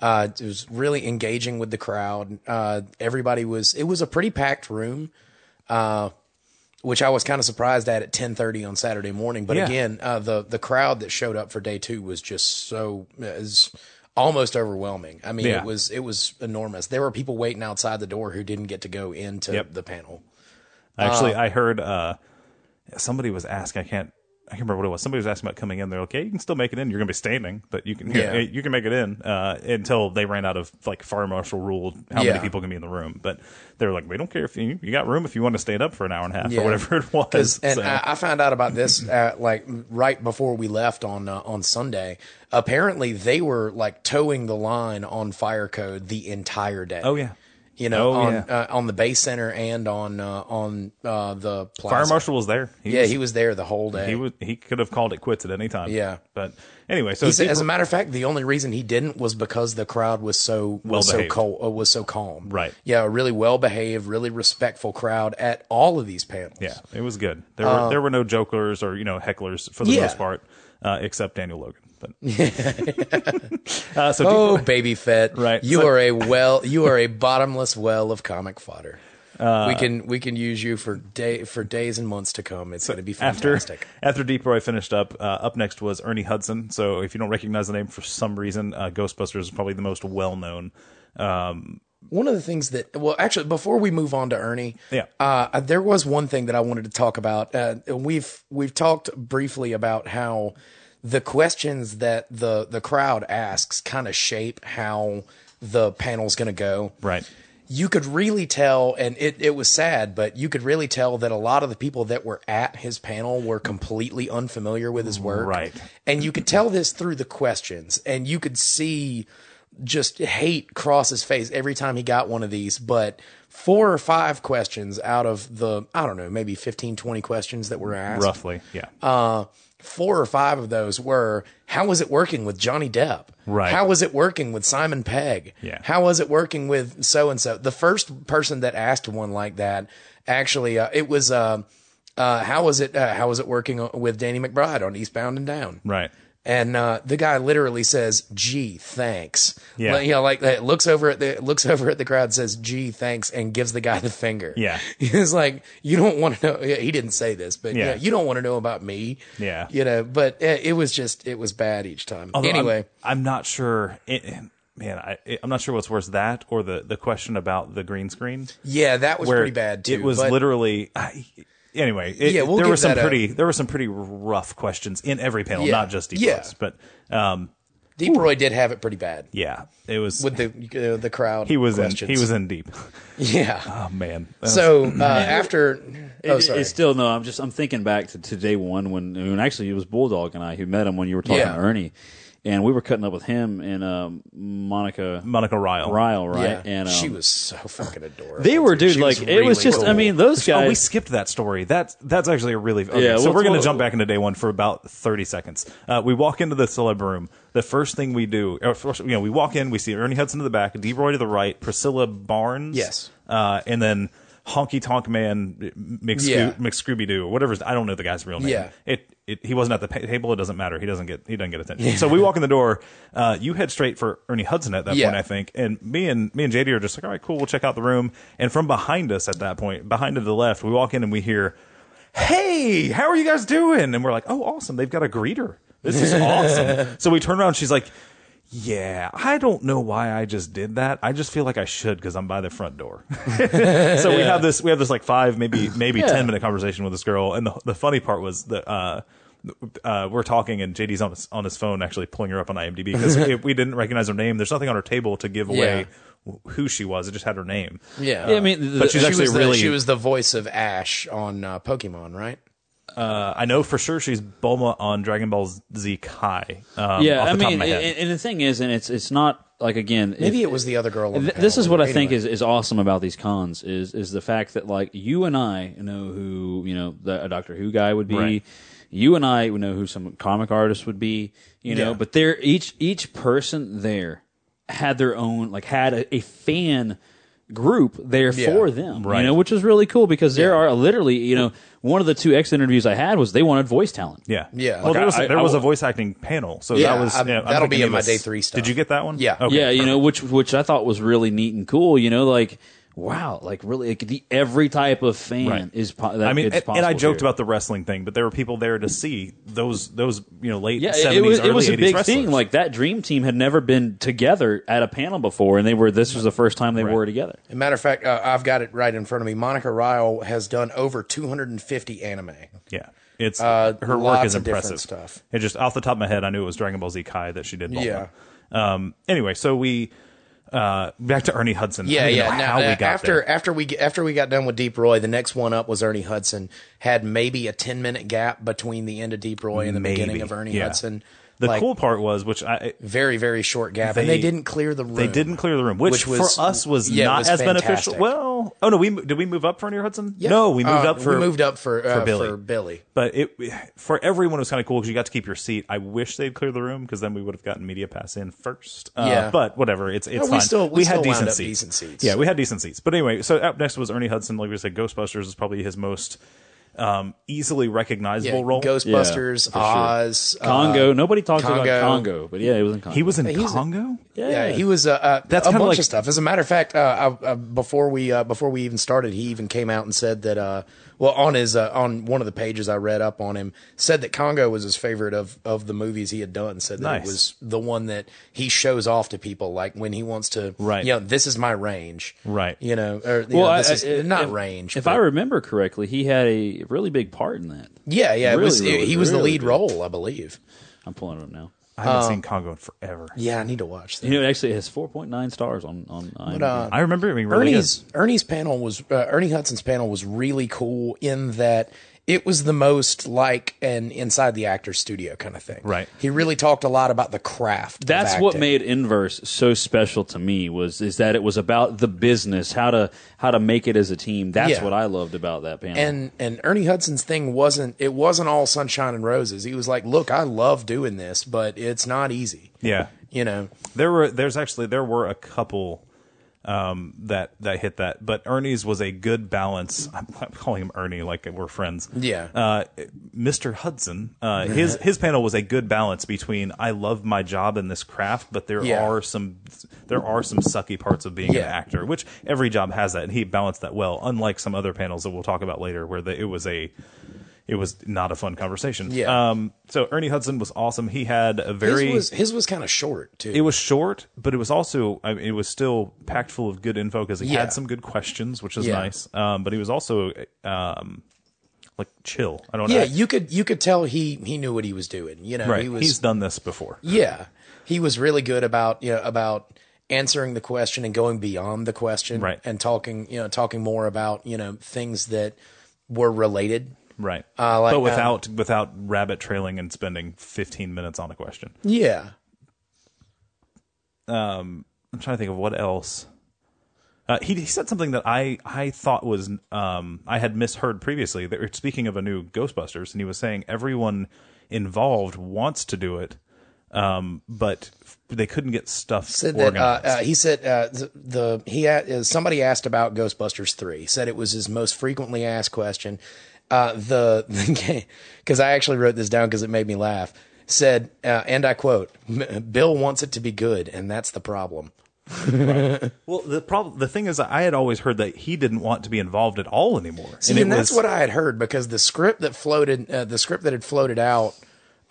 Uh, it was really engaging with the crowd. Uh, everybody was. It was a pretty packed room, uh, which I was kind of surprised at at ten thirty on Saturday morning. But Yeah. again, uh, the the crowd that showed up for day two was just so is almost overwhelming. I mean, Yeah. it was it was enormous. There were people waiting outside the door who didn't get to go into Yep. the panel. Actually, I heard uh, somebody was asking. I can't. I can't remember what it was. Somebody was asking about coming in. They're like, "Yeah, you can still make it in. You're going to be standing, but you can. Yeah. you can make it in." Uh, until they ran out of like fire marshal rule, how many people can be in the room. But they were like, "We don't care if you you got room if you want to stand up for an hour and a half Yeah. or whatever it was. and So- I, I found out about this uh, like right before we left on uh, on Sunday. Apparently, they were like towing the line on fire code the entire day. oh yeah, you know, Oh, on yeah. uh, on the base center and on uh, on uh, the plaza. fire marshal was there. He Yeah, was, he was there the whole day. He was. He could have called it quits at any time. Yeah. but anyway, so said, as a matter of fact, the only reason he didn't was because the crowd was so was so Well-behaved. cold, uh, was so calm. Right. Yeah, a really well behaved, really respectful crowd at all of these panels. Yeah, it was good. There were there were no jokers or you know hecklers for the Yeah. most part, uh, except Daniel Logan. But uh, so Oh, Deep- baby Fett, Right. You So- are a well, you are a bottomless well of comic fodder. we can we can use you for day for days and months to come. It's going to be after fantastic. after Deep Roy finished up, uh, up next was Ernie Hudson. So if you don't recognize the name for some reason, uh, Ghostbusters is probably the most well known. Um, One of the things that, well, actually, before we move on to Ernie, Yeah. uh, there was one thing that I wanted to talk about. Uh, we've we've talked briefly about how the questions that the the crowd asks kind of shape how the panel's going to go. right. You could really tell, and it, it was sad, but you could really tell that a lot of the people that were at his panel were completely unfamiliar with his work. Right. And you could tell this through the questions, and you could see just hate cross his face every time he got one of these. But four or five questions out of the, I don't know, maybe 15, 20 questions that were asked, Roughly, yeah. uh, four or five of those were, how was it working with Johnny Depp? Right. How was it working with Simon Pegg? Yeah. How was it working with so and so? The first person that asked one like that, actually, uh, it was, uh, uh, how was it? Uh, how was it working with Danny McBride on Eastbound and Down? right. And uh, the guy literally says, "Gee, thanks." Yeah. Like, you know, like that. Looks over at the looks over at the crowd, says, "Gee, thanks," and gives the guy the finger. Yeah. he's like, "You don't want to know." yeah, He didn't say this, but Yeah. yeah, you don't want to know about me. Yeah. you know. But uh, it was just, it was bad each time. Although I'm- anyway, I'm, not sure. It, man, I, I'm not sure what's worse, that or the the question about the green screen. yeah, that was pretty bad too. It was literally. I, anyway, it, Yeah, we'll there were some that a- pretty there were some pretty rough questions in every panel, Yeah. not just Deep Yeah. Roy's, but um, Deep Roy did have it pretty bad Yeah, it was. with the uh, the crowd. he was in. He was in deep. Yeah. Oh man. That was- So uh, after, oh It- sorry, It's still no. I'm just I'm thinking back to, to day one when, when actually it was Bulldog and I who met him when you were talking Yeah. to Ernie, and we were cutting up with him and um, Monica Monica Ryle. Ryle, right? yeah, And um, she was so fucking adorable. They were, dude. She Like was it was really just. I cool. mean, those Oh, we skipped that story. That's that's actually a really okay, Yeah, So well, we're going to well- jump back into day one for about thirty seconds. Uh, we walk into the celeb room. The first thing we do, or first, you know, we walk in. We see Ernie Hudson to the back, D. Roy to the right, Priscilla Barnes, Yes. uh, and then Honky Tonk Man McScoo- Yeah. McScooby Doo, whatever. his- I don't know the guy's real name. Yeah. It, it he wasn't at the table. It doesn't matter. He doesn't get he doesn't get attention. So we walk in the door. Uh, you head straight for Ernie Hudson at that Yeah. point, I think. And me and me and JD are just like, all right, cool. We'll check out the room. And from behind us at that point, behind to the left, we walk in and we hear, "Hey, how are you guys doing?" And we're like, "Oh, awesome! They've got a greeter. This is awesome." so we turn around. She's like. Yeah, I don't know why I just did that. I just feel like I should because I'm by the front door. so we have this we have this like five maybe maybe Yeah. 10 minute conversation with this girl and the, the funny part was that uh uh, we're talking and JD's on his, on his phone actually pulling her up on IMDb because we didn't recognize her name. There's nothing on her table to give away wh- who she was. It just had her name. yeah. Yeah, I mean, the, But she's she actually was the, really- she was the voice of Ash on uh, Pokemon, right? Uh, I know for sure she's Bulma on Dragon Ball Z Kai. Um, yeah. I mean, and, and the thing is, and it's it's not like again. if- Maybe it was the other girl. On the Th- this is what I Anyway. think is, is awesome about these cons is is the fact that like you and I know who you know the, a Doctor Who guy would be. Right. You and I would know who some comic artist would be. You know, Yeah. but they're each each person there had their own like had a, a fan group there Yeah. for them. Right. You know, which is really cool because there are literally you know one of the two X interviews I had was they wanted voice talent. yeah, Yeah. Well, Like, there was I- there I- was I- a voice acting panel, so Yeah, that was I, you know, that'll be in my day three stuff. Did you get that one? Yeah. Oh, okay, yeah, you know, which which I thought was really neat and cool. You know, like wow, like really, like the every type of fan Right. is. Po- that I mean, it's and, and I possible joked here. about the wrestling thing, but there were people there to see those those you know late Yeah, seventies, it, was early it was a 80s big wrestlers. thing. Like that dream team had never been together at a panel before, and they were. This was the first time they Right. were together. As a matter of fact, uh, I've got it right in front of me. Monica Rial has done over 250 anime. Yeah. It's Uh, her work is impressive. stuff. It just off the top of my head, I knew it was Dragon Ball Z Kai that she did. Bulma. Yeah. Um. Anyway, so we uh back to Ernie Hudson. Yeah, yeah. Now, how we uh, got after there. after we after we got done with Deep Roy, the next one up was Ernie Hudson. Had maybe a 10 minute gap between the end of Deep Roy and the Maybe. beginning of Ernie Yeah. Hudson. The Like, cool part was, which I very very short gap, and They- they didn't clear the room. they didn't clear the room, which, Which was- for us was yeah, not was as beneficial. Well, oh no, we did we move up for Ernie Hudson? No, we moved Uh, up for we moved up for uh, for Billy. For Billy. But it for everyone it was kind of cool because you got to keep your seat. I wish they'd clear the room because then we would have gotten media pass in first. Uh, Yeah. but whatever, it's it's we fine. still- we had still wound decent seats. decent seats. Yeah, we had decent seats. But anyway, so up next was Ernie Hudson. Like we said, Ghostbusters is probably his most um, easily recognizable Yeah, role. Ghostbusters, Yeah, for sure. Oz, uh, Congo. Nobody talks about Congo. Congo, but yeah, it was in Congo. he was in He's a- Congo. Yeah, he was uh, uh, That's a kinda bunch like- of stuff. As a matter of fact, uh, uh, uh, before we uh, before we even started, he even came out and said that. Uh, well, on his uh, on one of the pages I read up on him, said that Congo was his favorite of of the movies he had done. Said that Nice. it was the one that he shows off to people, like when he wants to, Right. You know, this is my range, Right. You know, or you well, know, I- is I- not if, range. If but- I remember correctly, he had a really big part in that. yeah, yeah, it really, was. really, he was the lead good. role, I believe. I'm pulling it up now. I haven't seen Congo in forever. Yeah, I need to watch that. You know, it actually has 4.9 stars on on But, uh, I remember it being really Ernie's Ernie's panel was uh, Ernie Hudson's panel was really cool in that it was the most like an inside the actor studio kind of thing. Right. He really talked a lot about the craft. of That's what made Inverse so special to me was is that it was about the business, how to how to make it as a team. That's Yeah. what I loved about that panel. and and Ernie Hudson's thing wasn't it wasn't all sunshine and roses. He was like, "Look, I love doing this, but it's not easy." Yeah. You know. There were there's actually there were a couple um, that that hit that, but Ernie's was a good balance. I'm, I'm calling him Ernie like we're friends. Yeah. Uh, Mr. Hudson, uh, his his panel was a good balance between I love my job in this craft, but there Yeah. are some there are some sucky parts of being Yeah. an actor, which every job has that, and he balanced that well. Unlike some other panels that we'll talk about later, where the, it was a it was not a fun conversation. Yeah. Um. So Ernie Hudson was awesome. He had a very his was his was kind of short too. it was short, but it was also I mean, it was still packed full of good info because he Yeah. had some good questions, which was Yeah. nice. Um, but he was also um, like chill. I don't yeah, know. you could you could tell he he knew what he was doing. You know, right. he was He's done this before. Yeah. he was really good about you know about answering the question and going beyond the question, Right. And talking you know talking more about you know things that were related. Right. Uh, like, but um, without without rabbit trailing and spending 15 minutes on a question. Yeah, I'm trying to think of what else. Uh, he, he said something that I, I thought was um, I had misheard previously. Were speaking of a new Ghostbusters, and he was saying everyone involved wants to do it, um, but they couldn't get stuff said that uh, uh, he said uh, the, the he uh, somebody asked about Ghostbusters three. Said it was his most frequently asked question. Uh, the because I actually wrote this down because it made me laugh. Said uh, and I quote: "Bill wants it to be good, and that's the problem." well, the problem, the thing is, I had always heard that he didn't want to be involved at all anymore. See, and, that's what I had heard because the script that floated, uh, the script that had floated out,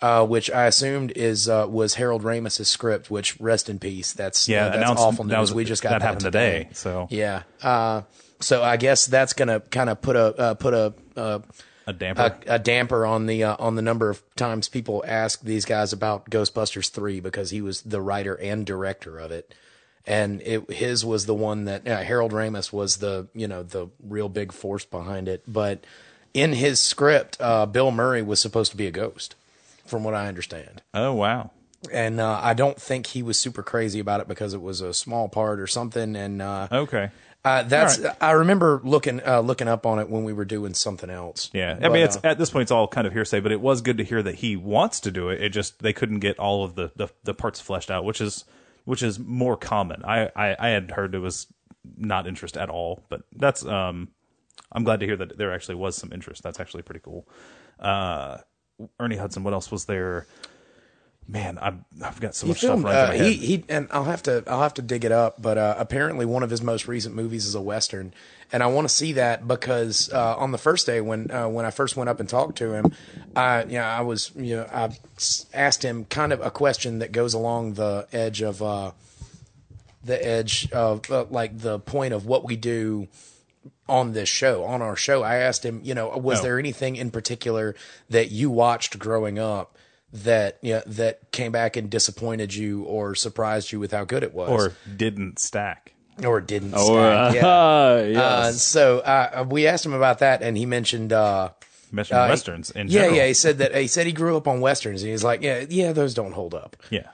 uh, which I assumed is uh, was Harold Ramis's script. Which rest in peace. That's Yeah, that's awful news. that was- we just got that that, happened today, so- yeah. Uh, so I guess that's gonna kind of put a uh, put a. Uh, a damper. a, a damper on the uh, on the number of times people ask these guys about Ghostbusters three because he was the writer and director of it, and it his was the one that uh, Harold Ramis was the you know the real big force behind it. But in his script, uh, Bill Murray was supposed to be a ghost, from what I understand, oh wow. and uh, I don't think he was super crazy about it because it was a small part or something. And uh, Okay. Uh, that's All I remember looking uh, looking up on it when we were doing something else. Yeah, I But, mean, it's uh, at this point it's all kind of hearsay, but it was good to hear that he wants to do it. It just they couldn't get all of the the, the parts fleshed out, which is which is more common. I, I I had heard it was not interest at all, but that's um I'm glad to hear that there actually was some interest. That's actually pretty cool. Uh, Ernie Hudson, what else was there? Man, I've I've got so He much filmed. stuff running Uh, he head. he and I'll have to I'll have to dig it up. But uh, apparently, one of his most recent movies is a western, and I want to see that because uh, on the first day when uh, when I first went up and talked to him, I you know I was you know I asked him kind of a question that goes along the edge of uh, the edge of uh, like the point of what we do on this show, on our show. I asked him, you know, was Oh. there anything in particular that you watched growing up that you know, that came back and disappointed you or surprised you with how good it was, or didn't stack. or didn't Or, stack? yeah. uh, Uh, so uh, we asked him about that, and he mentioned. Uh, Mentioned uh, westerns in yeah, general. yeah. He said that he said he grew up on westerns, and he's like, yeah, yeah, those don't hold up. yeah.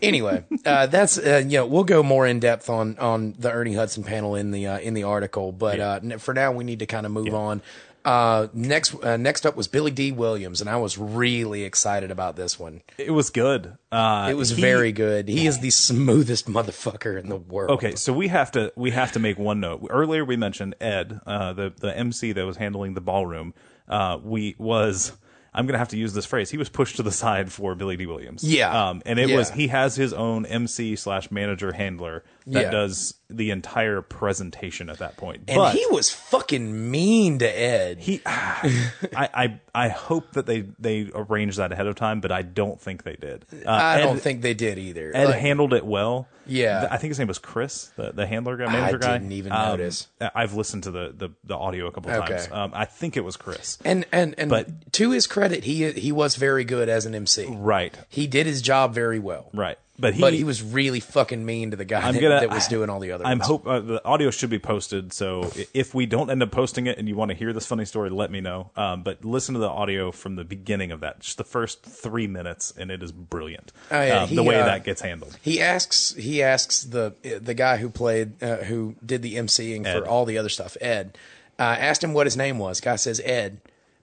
Anyway, uh, that's uh, you know we'll go more in depth on on the Ernie Hudson panel in the uh, in the article, but uh, for now we need to kind of move on. Uh, next uh, next up was Billy Dee Williams, and I was really excited about this one. It was good. Uh, It was he- very good. He is the smoothest motherfucker in the world. Okay, so we have to we have to make one note. Earlier we mentioned Ed, uh, the the MC that was handling the ballroom. Uh, we was I'm gonna have to use this phrase. He was pushed to the side for Billy Dee Williams. Yeah. um, and it Yeah. was he has his own MC slash manager handler that Yeah. does the entire presentation at that point. and but he was fucking mean to Ed. he, I, I I hope that they they arranged that ahead of time, but I don't think they did. Uh, I Ed- don't think they did either. Ed Like, handled it well. Yeah. I think his name was Chris, the, the handler guy, manager guy. didn't even Um, notice. I- I've listened to the, the, the audio a couple Okay. times. Um, I think it was Chris. and and and But- to his credit, he he was very good as an MC. Right, He did his job very well. right. But he, but he was really fucking mean to the guy that, gonna, that was doing all the other stuff. I'm ones. hope uh, the audio should be posted. So if we don't end up posting it and you want to hear this funny story, let me know. Um, but listen to the audio from the beginning of that, just the first three minutes, and it is brilliant. Oh, yeah, um, he, the way uh, that gets handled. He asks he asks the the guy who played uh, who did the emceeing Ed. for all the other stuff, Ed. Uh, asked him what his name was. Guy says Ed,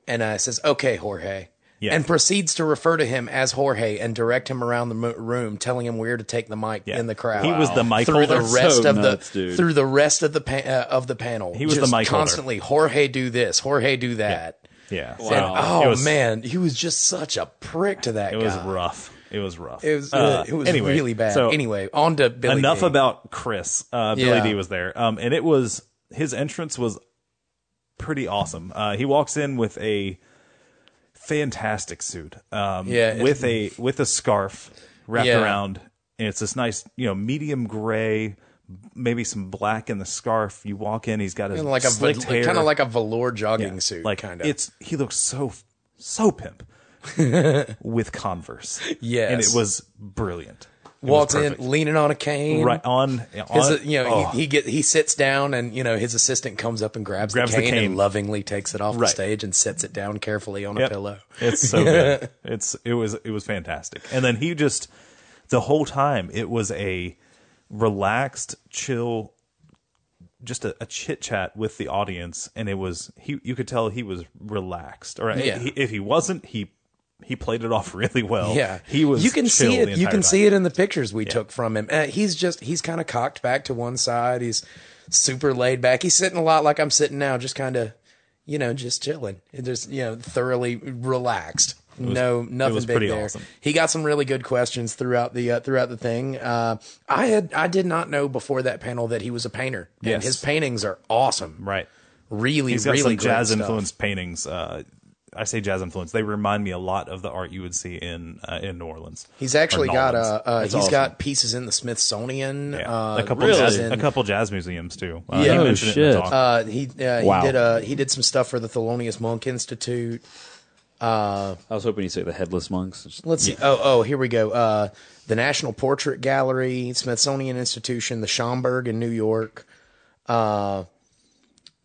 and uh, says okay, Jorge. Yeah. And proceeds to refer to him as Jorge and direct him around the mo- room, telling him where to take the mic Yeah. in the crowd. He was the mic through the rest So of nuts, the dude. through the rest of the pa- uh, of the panel. He was the Just mic holder. constantly. Jorge, do this. Jorge, do that. Yeah. And, So oh was, man, he was just such a prick to that guy. it guy. was rough. It was rough. It was Uh, it was anyway, really bad. So anyway, on to Billy. enough D. about Chris. Uh, Billy Yeah. D was there, um, and it was his entrance was pretty awesome. Uh, he walks in with a fantastic suit, um, Yeah, with a with a scarf wrapped Yeah. around, and it's this nice, you know, medium gray, maybe some black in the scarf. You walk in, he's got his like a slicked hair, kind of like a velour jogging suit, like kind of. It's he looks so so pimp with Converse. Yes. and it was brilliant. Walks in leaning on a cane. right on. His, you know, oh. he, he get he sits down and you know his assistant comes up and grabs, Grabs the, the cane cane. and lovingly takes it off the stage and sets it down carefully on Yep. a pillow. It's so good. It's it was it was fantastic. And then he just the whole time it was a relaxed, chill, just a, a chit chat with the audience, and it was he. You could tell he was relaxed. Or Yeah. if he wasn't, he he played it off really well. Yeah, he was. You can see it. You can time. see it in the pictures we took from him. Uh, he's just he's kind of cocked back to one side. He's super laid back. He's sitting a lot like I'm sitting now, just kind of, you know, just chilling. Just you know, thoroughly relaxed. no, nothing was big there. awesome. He got some really good questions throughout the uh, throughout the thing. Uh, I had I did not know before that panel that he was a painter. And Yes. his paintings are awesome. Right. Really, He's got really some jazz influenced paintings. Uh, I say jazz influence. They remind me a lot of the art you would see in uh, in New Orleans. He's actually got Nolans. uh, uh he's awesome. got pieces in the Smithsonian. Yeah. Uh, a couple really? jazz, in- a couple jazz museums too. Uh, Yeah. he Oh, mentioned in the shit. talk. Uh, he uh, Wow. he did uh he did some stuff for the Thelonious Monk Institute. I was hoping you'd say the headless monks. Let's see. Oh oh, here we go. Uh, the National Portrait Gallery, Smithsonian Institution, the Schomburg in New York. Uh,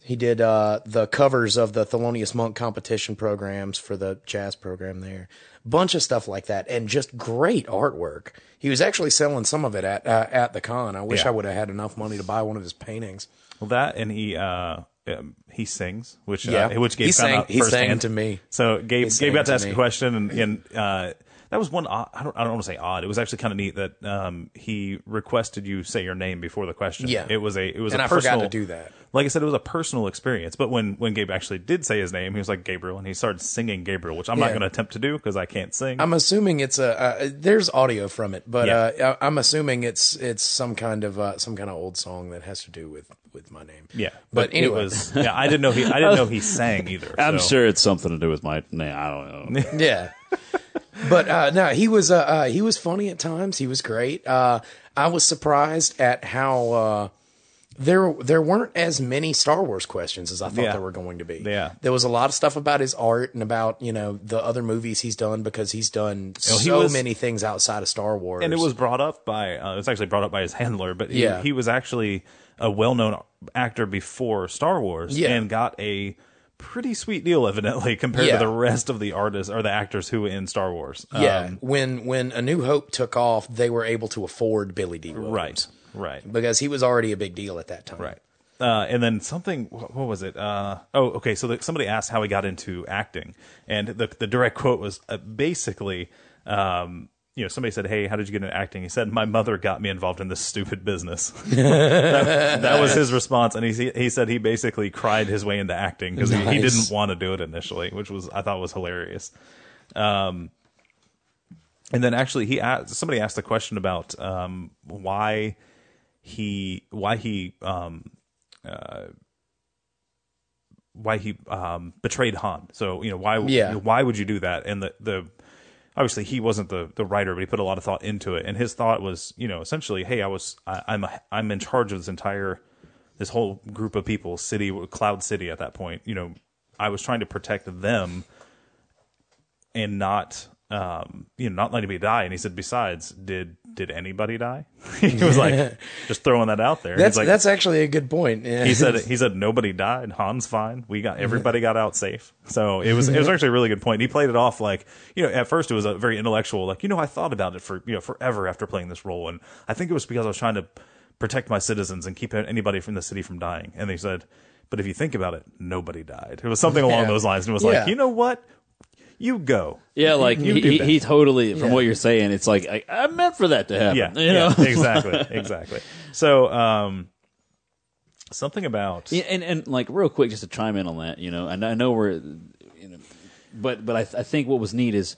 he did uh, the covers of the Thelonious Monk competition programs for the jazz program there. Bunch of stuff like that, and just great artwork. He was actually selling some of it at uh, at the con. I wish Yeah. I would have had enough money to buy one of his paintings. Well, that and he uh, um, he sings, which Yeah. uh, which Gabe He found sang- out he sang to me. So Gabe Gabe got to to ask me. a question, and, and uh, that was one. Odd, I don't I don't want to say odd. It was actually kind of neat that um, he requested you say your name before the question. Yeah. it was a it was And a I forgot personal, to do that. Like I said, it was a personal experience. But when when Gabe actually did say his name, he was like Gabriel, and he started singing Gabriel, which I'm not going to attempt to do because I can't sing. I'm assuming it's a uh, there's audio from it, but Yeah. uh, I- I'm assuming it's it's some kind of uh, some kind of old song that has to do with with my name. yeah, but, it anyway, was yeah. I didn't know he I didn't know he sang either. I'm so. sure it's something to do with my name. I don't know. yeah. But uh, no, he was uh, uh, he was funny at times. He was great. Uh, I was surprised at how uh, there there weren't as many Star Wars questions as I thought Yeah. there were going to be. Yeah. there was a lot of stuff about his art and about you know the other movies he's done because he's done he so was- many things outside of Star Wars. and it was brought up by uh, it was actually brought up by his handler, but he, Yeah. he was actually a well-known actor before Star Wars Yeah. and got a pretty sweet deal evidently compared Yeah. to the rest of the artists or the actors who were in Star Wars. Yeah, Um, when when A New Hope took off, they were able to afford Billy Dee Williams, right, right. Because he was already a big deal at that time. Right. Uh, and then something, what, what was it? Uh, oh, okay. So the, somebody asked how he got into acting, and the the direct quote was uh, basically, um, you know, somebody said, "Hey, how did you get into acting?" He said, "My mother got me involved in this stupid business." that, that was his response, and he he said he basically cried his way into acting because he, he didn't want to do it initially, which was I thought was hilarious. Um, and then actually, he asked, somebody asked a question about um, why he why he um, why he um, betrayed Han. So you know why Yeah. why would you do that? And the the obviously he wasn't the the writer, but he put a lot of thought into it. And his thought was you know essentially, hey, I was I, I'm a, I'm in charge of this entire this whole group of people, city Cloud City at that point. You know, I was trying to protect them and not um you know not letting anybody die and he said besides did did anybody die he was like just throwing that out there That's like that's actually a good point. Yeah. he said he said nobody died. Han's fine. We got everybody got out safe. So it was it was actually a really good point. He played it off like you know at first it was a very intellectual like you know I thought about it for you know forever after playing this role and I think it was because I was trying to protect my citizens and keep anybody from the city from dying. And they said, but if you think about it, nobody died. It was something along Yeah. those lines. And it was Yeah. like you know what, you go. Yeah, like You he, he, he totally, from Yeah. what you're saying, it's like I, I meant for that to happen. Yeah, you know. yeah, exactly, exactly. So um, something about Yeah, and and like real quick, just to chime in on that, you know, and I know we're, you know, but but I, I think what was neat is,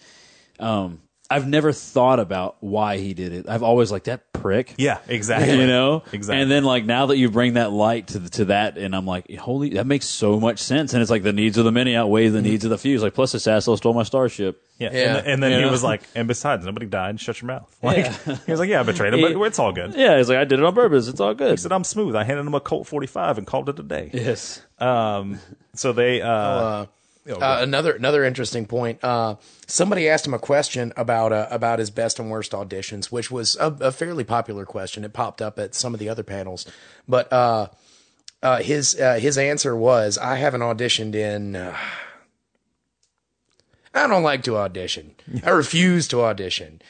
um, I've never thought about why he did it. I've always like that prick. yeah, exactly. You know, exactly. and then like now that you bring that light to the, to that, and I'm like, holy, that makes so much sense. And it's like the needs of the many outweigh the needs of the few. It's like plus this asshole stole my starship. Yeah, Yeah. and, and then You he know? was like, and besides, nobody died. Shut your mouth. Like he was like, yeah, I betrayed him, but it's all good. Yeah, he's like I did it on purpose. It's all good. He said, I'm smooth. I handed him a Colt 45 and called it a day. yes. Um, so they, uh, uh, Uh, another another interesting point. Uh, somebody asked him a question about uh, about his best and worst auditions, which was a, a fairly popular question. It popped up at some of the other panels, but uh, uh, his uh, his answer was, "I haven't auditioned in." Uh, I don't like to audition. I refuse to audition.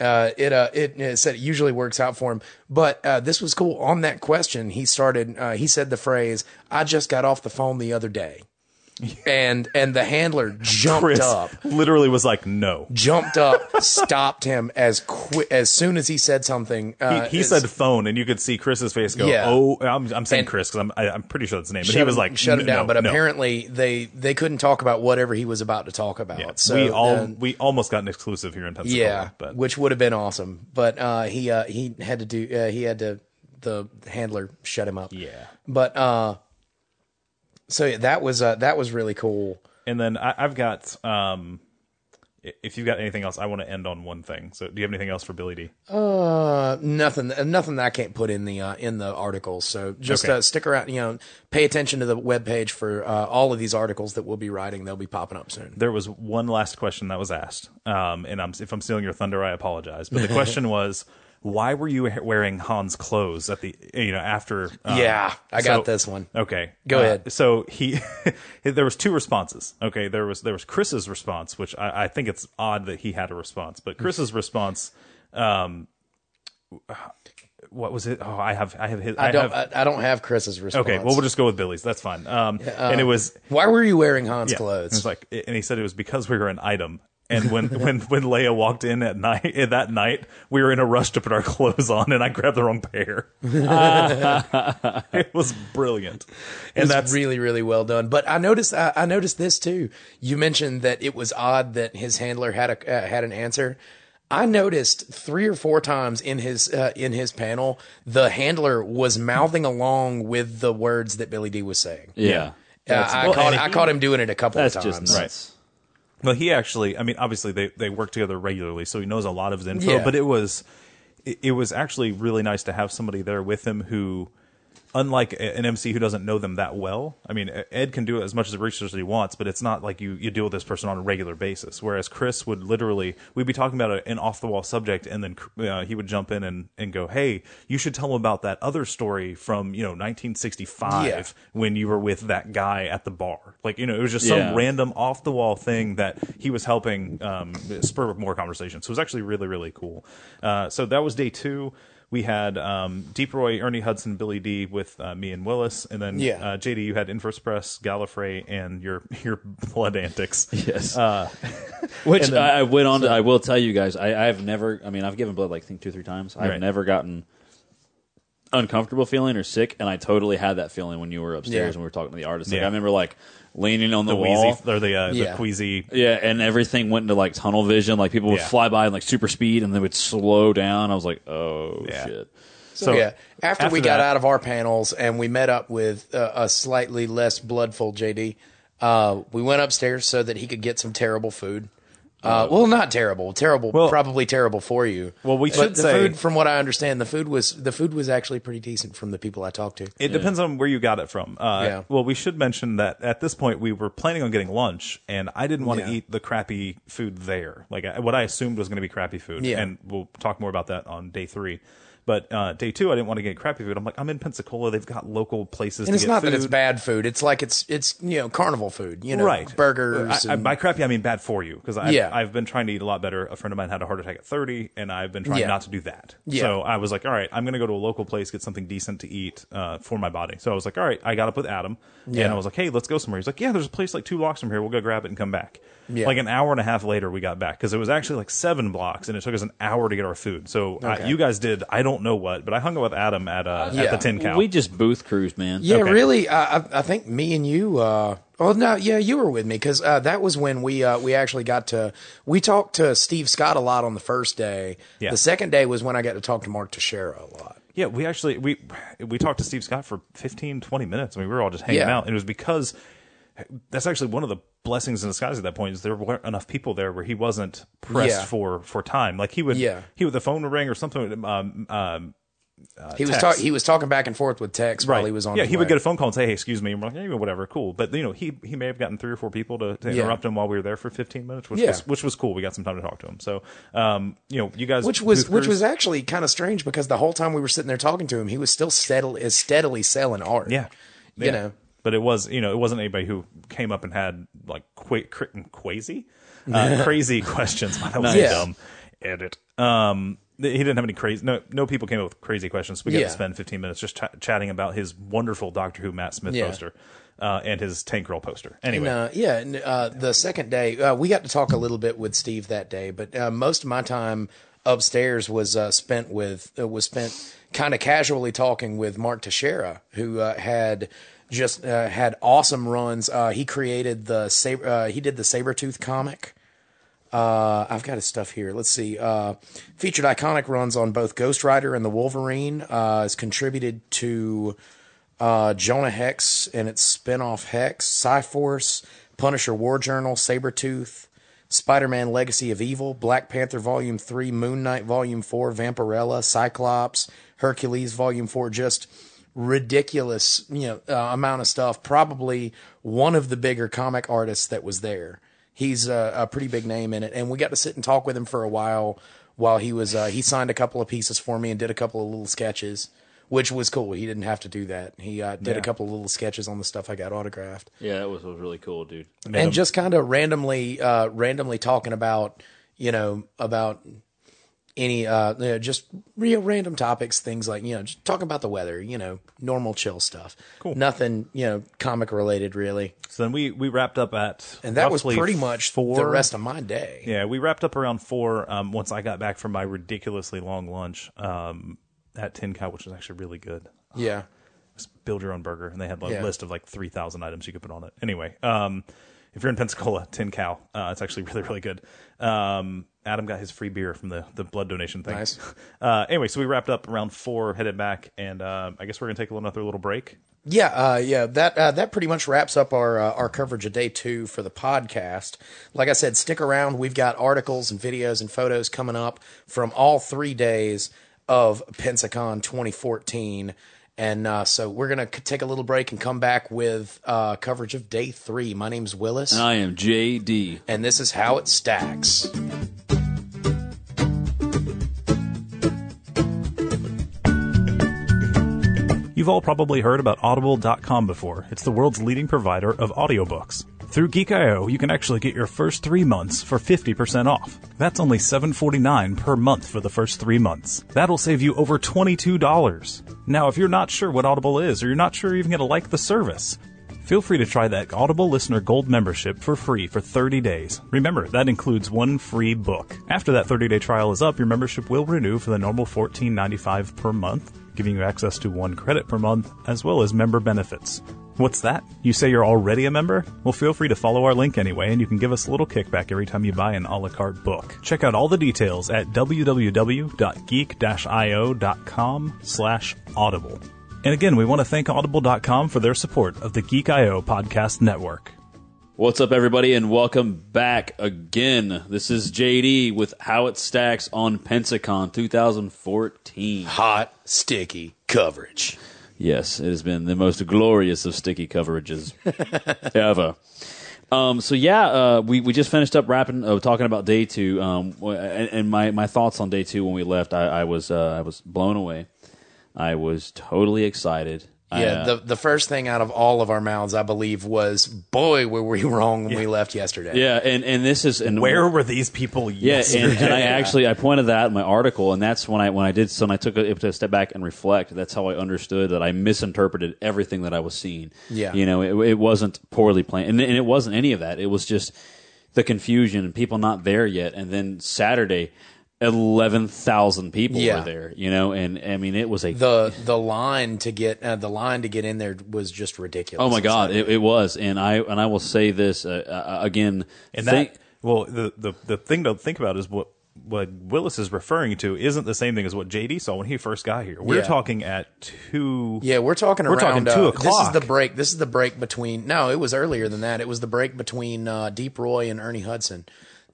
Uh, it, uh, it, it said it usually works out for him, but, uh, this was cool. On that question, he started, uh, he said the phrase, I just got off the phone the other day. And, and the handler jumped Chris up, literally was like, "No." jumped up, stopped him as as soon as he said something. He, Uh, he it's- said phone, and you could see Chris's face go. Yeah. Oh, I'm, I'm saying And- Chris because I'm I, I'm pretty sure that's his name. But he was him- like, shut him "No, down. but no." apparently they, they couldn't talk about whatever he was about to talk about. Yeah. So we all then- we almost got an exclusive here in Pensacola. Yeah, but which would have been awesome. But uh, he uh, he had to do uh, he had to the handler shut him up. yeah. But uh, so that was uh, that was really cool. And then I, I've got um, if you've got anything else, I want to end on one thing. So, do you have anything else for Billy Dee? Uh, nothing uh, nothing that I can't put in the uh, in the articles. So just Okay. uh, stick around. You know, pay attention to the webpage for uh, all of these articles that we'll be writing. They'll be popping up soon. There was one last question that was asked, um, and I'm, if I'm stealing your thunder, I apologize. But the question was, why were you wearing Han's clothes at the you know after? um, yeah, I got so- this one. Okay, Go Uh, ahead. So he, there was two responses. Okay, there was there was Chris's response, which I, I think it's odd that he had a response, but Chris's response, um, what was it? Oh, I have I have his. I don't have, I, I don't have Chris's response. okay, well we'll just go with Billy's. That's fine. Um, and it was Why were you wearing Hans yeah, clothes? was like, and he said it was because we were an item. And when when when Leia walked in at night that night, we were in a rush to put our clothes on, and I grabbed the wrong pair. it was brilliant, and It's that's really really well done. But I noticed I, I noticed this too. You mentioned that it was odd that his handler had a uh, had an answer. I noticed three or four times in his uh, in his panel, the handler was mouthing along with the words that Billy Dee was saying. Yeah. Uh, I well, caught and I caught him doing it a couple That's of times. just nuts. Well, he actually, I mean, obviously they, they work together regularly, so he knows a lot of his info. Yeah. But it was, it, it was actually really nice to have somebody there with him who, unlike an MC who doesn't know them that well. I mean, Ed can do as much as research as he wants, but it's not like you you deal with this person on a regular basis. Whereas Chris would literally, we'd be talking about an off the wall subject, and then uh, he would jump in and and go, "Hey, you should tell him about that other story from you know 1965 Yeah. when you were with that guy at the bar." Like you know, it was just Yeah. some random off the wall thing that he was helping um, spur more conversation. So it was actually really, really cool. Uh, so that was day two. We had um, Deep Roy, Ernie Hudson, Billy Dee with uh, me and Willis, and then Yeah. uh, JD. You had Inverse Press, Gallifrey, and your your blood antics. Yes. Uh, Which I, I went on to. I will tell you guys. I, I've never. I mean, I've given blood like I think two or three times. I've Right. never gotten uncomfortable feeling or sick, and I totally had that feeling when you were upstairs Yeah. and we were talking to the artist. Like, Yeah. I remember like leaning on the, the wall. wheezy, or the uh, Yeah. the queasy. Yeah, and everything went into like tunnel vision. Like people would Yeah. fly by in like super speed, and they would slow down. I was like, "Oh Yeah. shit!" So, yeah, after, we got out of our panels and we met up with uh, a slightly less bloodful JD, uh, we went upstairs so that he could get some terrible food. Uh, well, not terrible, terrible, Well- probably terrible for you. Well, we but should the say- food, from what I understand, the food was the food was actually pretty decent from the people I talked to. It depends on where you got it from. Uh, Yeah. Well, we should mention that at this point we were planning on getting lunch, and I didn't want to Yeah. eat the crappy food there. Like I, what I assumed was going to be crappy food. Yeah. And we'll talk more about that on day three. But uh, day two, I didn't want to get crappy food. I'm like, I'm in Pensacola. They've got local places and to it's not food. that it's bad food; it's like it's it's you know carnival food, you know, right burgers. I, I, by crappy, I mean bad for you because I've, Yeah. I've been trying to eat a lot better. A friend of mine had a heart attack at 30, and I've been trying Yeah. not to do that. Yeah. So I was like, all right, I'm going to go to a local place, get something decent to eat uh, for my body. So I was like, all right, I got up with Adam, and Yeah. I was like, hey, let's go somewhere. He's like, yeah, there's a place like two blocks from here. We'll go grab it and come back. Yeah. Like an hour and a half later, we got back because it was actually like seven blocks, and it took us an hour to get our food. So I, you guys did, I don't know what, but I hung out with Adam at uh, Yeah. at the Tin Cow. We just booth cruised, man. Yeah, Okay. really. Uh, I, I think me and you. Uh, well, no, yeah, you were with me because uh, that was when we uh, we actually got to. We talked to Steve Scott a lot on the first day. Yeah. The second day was when I got to talk to Mark Texeira a lot. Yeah, we actually we we talked to Steve Scott for 15 20 minutes. I mean, we were all just hanging Yeah. out and it was because that's actually one of the blessings in disguise at that point is there weren't enough people there where he wasn't pressed Yeah. for for time. Like he would Yeah. he would the phone would ring or something um um uh, He was text. talking. He was talking back and forth with Tex while he was on. Yeah, he would get a phone call and say, "Hey, excuse me," and we're like, "Yeah, whatever, cool." But you know, he he may have gotten three or four people to, to Yeah. interrupt him while we were there for 15 minutes, which Yeah. was which was cool. We got some time to talk to him. So, um, you know, you guys, which was which Cruise- was actually kind of strange because the whole time we were sitting there talking to him, he was still steadily steadily selling art. yeah, you know. But it was, you know, it wasn't anybody who came up and had like qu- cr- crazy, uh, crazy questions. That was Yeah. dumb. Edit. Um, he didn't have any crazy. No, no people came up with crazy questions. We got Yeah. to spend 15 minutes just ch- chatting about his wonderful Doctor Who Matt Smith Yeah. poster uh, and his Tank Girl poster. Anyway, And, uh, yeah, and, uh, the second day, uh, we got to talk a little bit with Steve that day, but uh, most of my time upstairs was uh, spent with uh, was spent kind of casually talking with Mark Texeira, who uh, had just uh, had awesome runs. Uh, he created the Sab- uh, he did the Sabretooth comic. Uh, I've got his stuff here. Let's see. Uh, featured iconic runs on both Ghost Rider and the Wolverine. Uh, has contributed to uh, Jonah Hex and its spin-off Hex, Cyforce, Punisher War Journal, Sabretooth, Spider-Man Legacy of Evil, Black Panther Volume 3, Moon Knight Volume 4, Vampirella, Cyclops, Hercules Volume 4, just ridiculous, you know, uh, amount of stuff. Probably one of the bigger comic artists that was there. He's a, a pretty big name in it, and we got to sit and talk with him for a while. While he was, uh, he signed a couple of pieces for me and did a couple of little sketches, which was cool. He didn't have to do that. He uh, did a couple of little sketches on the stuff I got autographed Yeah, that was, was really cool, dude. and just kind of randomly uh randomly talking about you know about any uh you know, just real random topics things like you know just talking about the weather you know normal chill stuff Cool. nothing you know comic related really so then we we wrapped up at and that was pretty much four. the rest of my day Yeah, we wrapped up around four. Um, once I got back from my ridiculously long lunch um, at Tin Cow, which was actually really good. yeah build your own burger, and they had a Yeah. list of like three thousand items you could put on it. Anyway, um, if you're in Pensacola, Tin Cow, uh, it's actually really really good. Um, Adam got his free beer from the the blood donation thing. Nice. Uh, anyway, so we wrapped up around four, headed back, and uh, I guess we're gonna take another little break. Yeah, uh, yeah, that uh, that pretty much wraps up our uh, our coverage of day two for the podcast. Like I said, stick around. We've got articles and videos and photos coming up from all three days of Pensacon 2014, and uh, so we're gonna take a little break and come back with uh, coverage of day three. My name's Willis, I am JD. and this is how it stacks. You've all probably heard about Audible.com before. It's the world's leading provider of audiobooks. Through Geek.io, you can actually get your first three months for 50% off. That's only $7.49 per month for the first three months. That'll save you over $22. Now, if you're not sure what Audible is, or you're not sure you're even going to like the service, Feel free to try that Audible Listener Gold membership for free for 30 days. Remember, that includes one free book. After that 30-day trial is up, your membership will renew for the normal $14.95 per month, giving you access to one credit per month, as well as member benefits. What's that? You say you're already a member? Well, feel free to follow our link anyway, and you can give us a little kickback every time you buy an a la carte book. Check out all the details at www.geek-io.com slash audible. And again, we want to thank Audible.com for their support of the Geek IO podcast network. What's up, everybody, and welcome back again. This is JD with How It Stacks on Pensacon 2014. Hot, sticky coverage. Yes, it has been the most glorious of sticky coverages ever. Um, so yeah, uh, we we just finished up wrapping uh, talking about day two. Um, and, and my, my thoughts on day two when we left, I, I was uh, I was blown away. I was totally excited. I, Yeah, uh, the the first thing out of all of our mouths, I believe, was "Boy, were we wrong when we left yesterday." yeah, and and this is and Where were these people Yeah, and, and I actually I pointed that in my article, and that's when I when I did so. When I took a, took a step back and reflect. That's how I understood that I misinterpreted everything that I was seeing. Yeah. you know, it, it wasn't poorly planned, and, and it wasn't any of that. It was just the confusion and people not there yet. And then Saturday, eleven thousand people Yeah. were there. You know, and I mean it was a the the line to get uh, the line to get in there was just ridiculous. oh my god, it, it was. And I and I will say this uh, uh, again. and think- that well, the, the the thing to think about is what what Willis is referring to isn't the same thing as what JD saw when he first got here. We're Yeah. talking at two. Yeah, we're talking We're around. talking two uh, This is the break. This is the break between. No, it was earlier than that. It was the break between uh, Deep Roy and Ernie Hudson.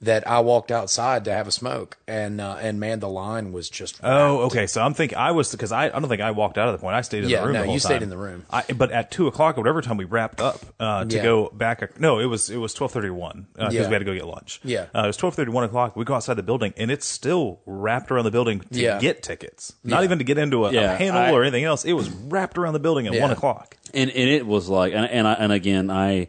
That I walked outside to have a smoke, and uh, and man, the line was just Oh, okay. So I'm thinking I was because I, I don't think I walked out of the point. I stayed in Yeah, the room. Yeah, no, the whole you stayed time. in the room. I, but at two o'clock or whatever time we wrapped up uh, to Yeah. go back. No, it was it was twelve thirty one because Yeah. we had to go get lunch. Yeah. uh, it was twelve thirty one o'clock. We go outside the building and it's still wrapped around the building to Yeah. get tickets. Not Yeah. even to get into a, Yeah, a panel I- or anything else. It was wrapped around the building at Yeah. one o'clock. and and it was like and and, I, and again I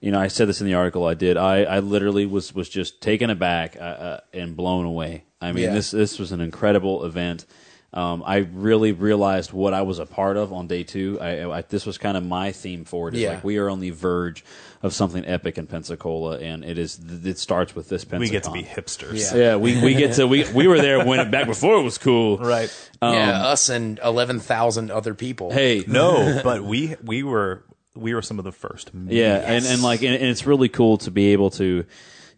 you know I said this in the article I did I I literally was was just taken aback uh, uh, and blown away I mean Yeah. this this was an incredible event um, I really realized what I was a part of on day two I, I this was kind of my theme for it is Yeah. like we are on the verge of something epic in Pensacola and it is it starts with this Pensacon We get to be hipsters. Yeah. yeah we, we get to we we were there when it, back before it was cool Right. yeah, us and eleven thousand other people. hey No, but we we were we were some of the first. Yeah, and, and like, and, and it's really cool to be able to,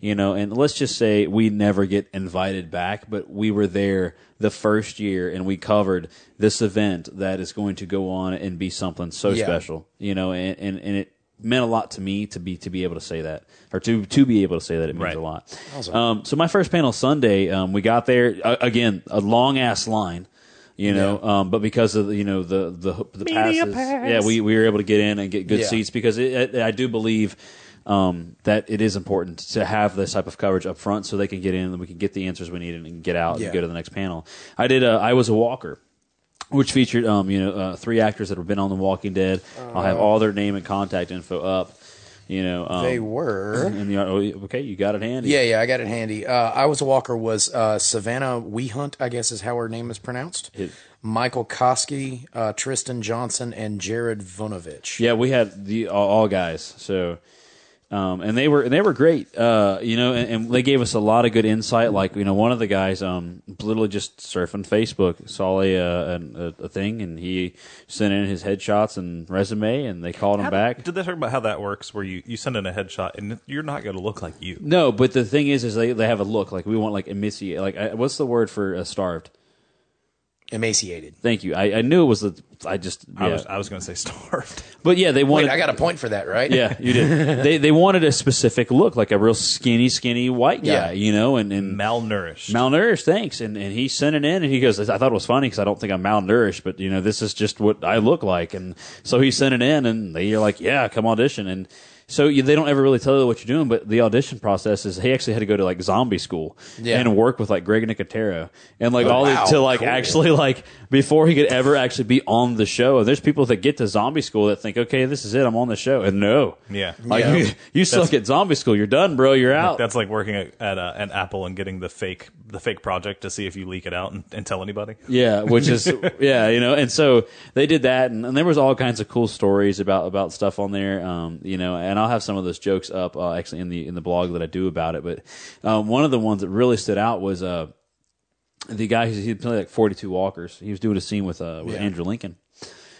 you know, and let's just say we never get invited back, but we were there the first year and we covered this event that is going to go on and be something so Yeah. special, you know, and, and, and it meant a lot to me to be to be able to say that or to to be able to say that it means Right. a lot. Um, so my first panel Sunday, um, we got there uh, again a long ass line. You know, um, but because of the, you know the the the passes, yeah, we, we were able to get in and get good Yeah. seats because it, I do believe um, that it is important to have this type of coverage up front so they can get in and we can get the answers we need and get out Yeah. and go to the next panel. I did. A, I was a walker. Which featured, um, you know, uh, three actors that have been on The Walking Dead. I'll have all their name and contact info up. You know, um, They were. And the, oh, okay, you got it handy. Yeah, yeah, I got it handy. Uh, I was a walker was uh, Savannah Wehunt, I guess is how her name is pronounced. It- Michael Koski, uh, Tristan Johnson, and Jared Vunovich. Yeah, we had the all, all guys. So, um, and they were and they were great. Uh, you know, and, and they gave us a lot of good insight. Like you know, one of the guys, um, literally just surfing Facebook, saw a, uh, a a thing, and he sent in his headshots and resume, and they called him back. Did they talk about how that works? Where you, you send in a headshot and you're not going to look like you. No, but the thing is, is they, they have a look like we want like emaciate. Like what's the word for uh, starved? Emaciated. Thank you. I, I knew it was the. I just. I was I was going to say starved. but yeah, they wanted. Wait, I got a point for that, right? Yeah, you did. they they wanted a specific look, like a real skinny, skinny white guy, Yeah. you know, and, and Malnourished. malnourished. Thanks, and and he sent it in, and he goes, I thought it was funny because I don't think I'm malnourished, but you know, this is just what I look like, and so he sent it in, and they're like, yeah, come audition, and. So you, they don't ever really tell you what you're doing, but the audition process is he actually had to go to like zombie school Yeah. and work with like Greg Nicotero and like all wow, to like cool. actually like before he could ever actually be on the show. And there's people that get to zombie school that think, okay, this is it, I'm on the show, and no, Yeah. like Yeah. you, you suck at zombie school. You're done, bro. You're out. That's like working at, at uh, an Apple and getting the fake the fake project to see if you leak it out and, and tell anybody. yeah, which is yeah, you know. And so they did that, and, and there was all kinds of cool stories about about stuff on there. Um, you know, and I'll have some of those jokes up uh, actually in the in the blog that I do about it. But um, one of the ones that really stood out was uh, the guy who he played like 42 Walkers. He was doing a scene with uh, with Yeah. Andrew Lincoln.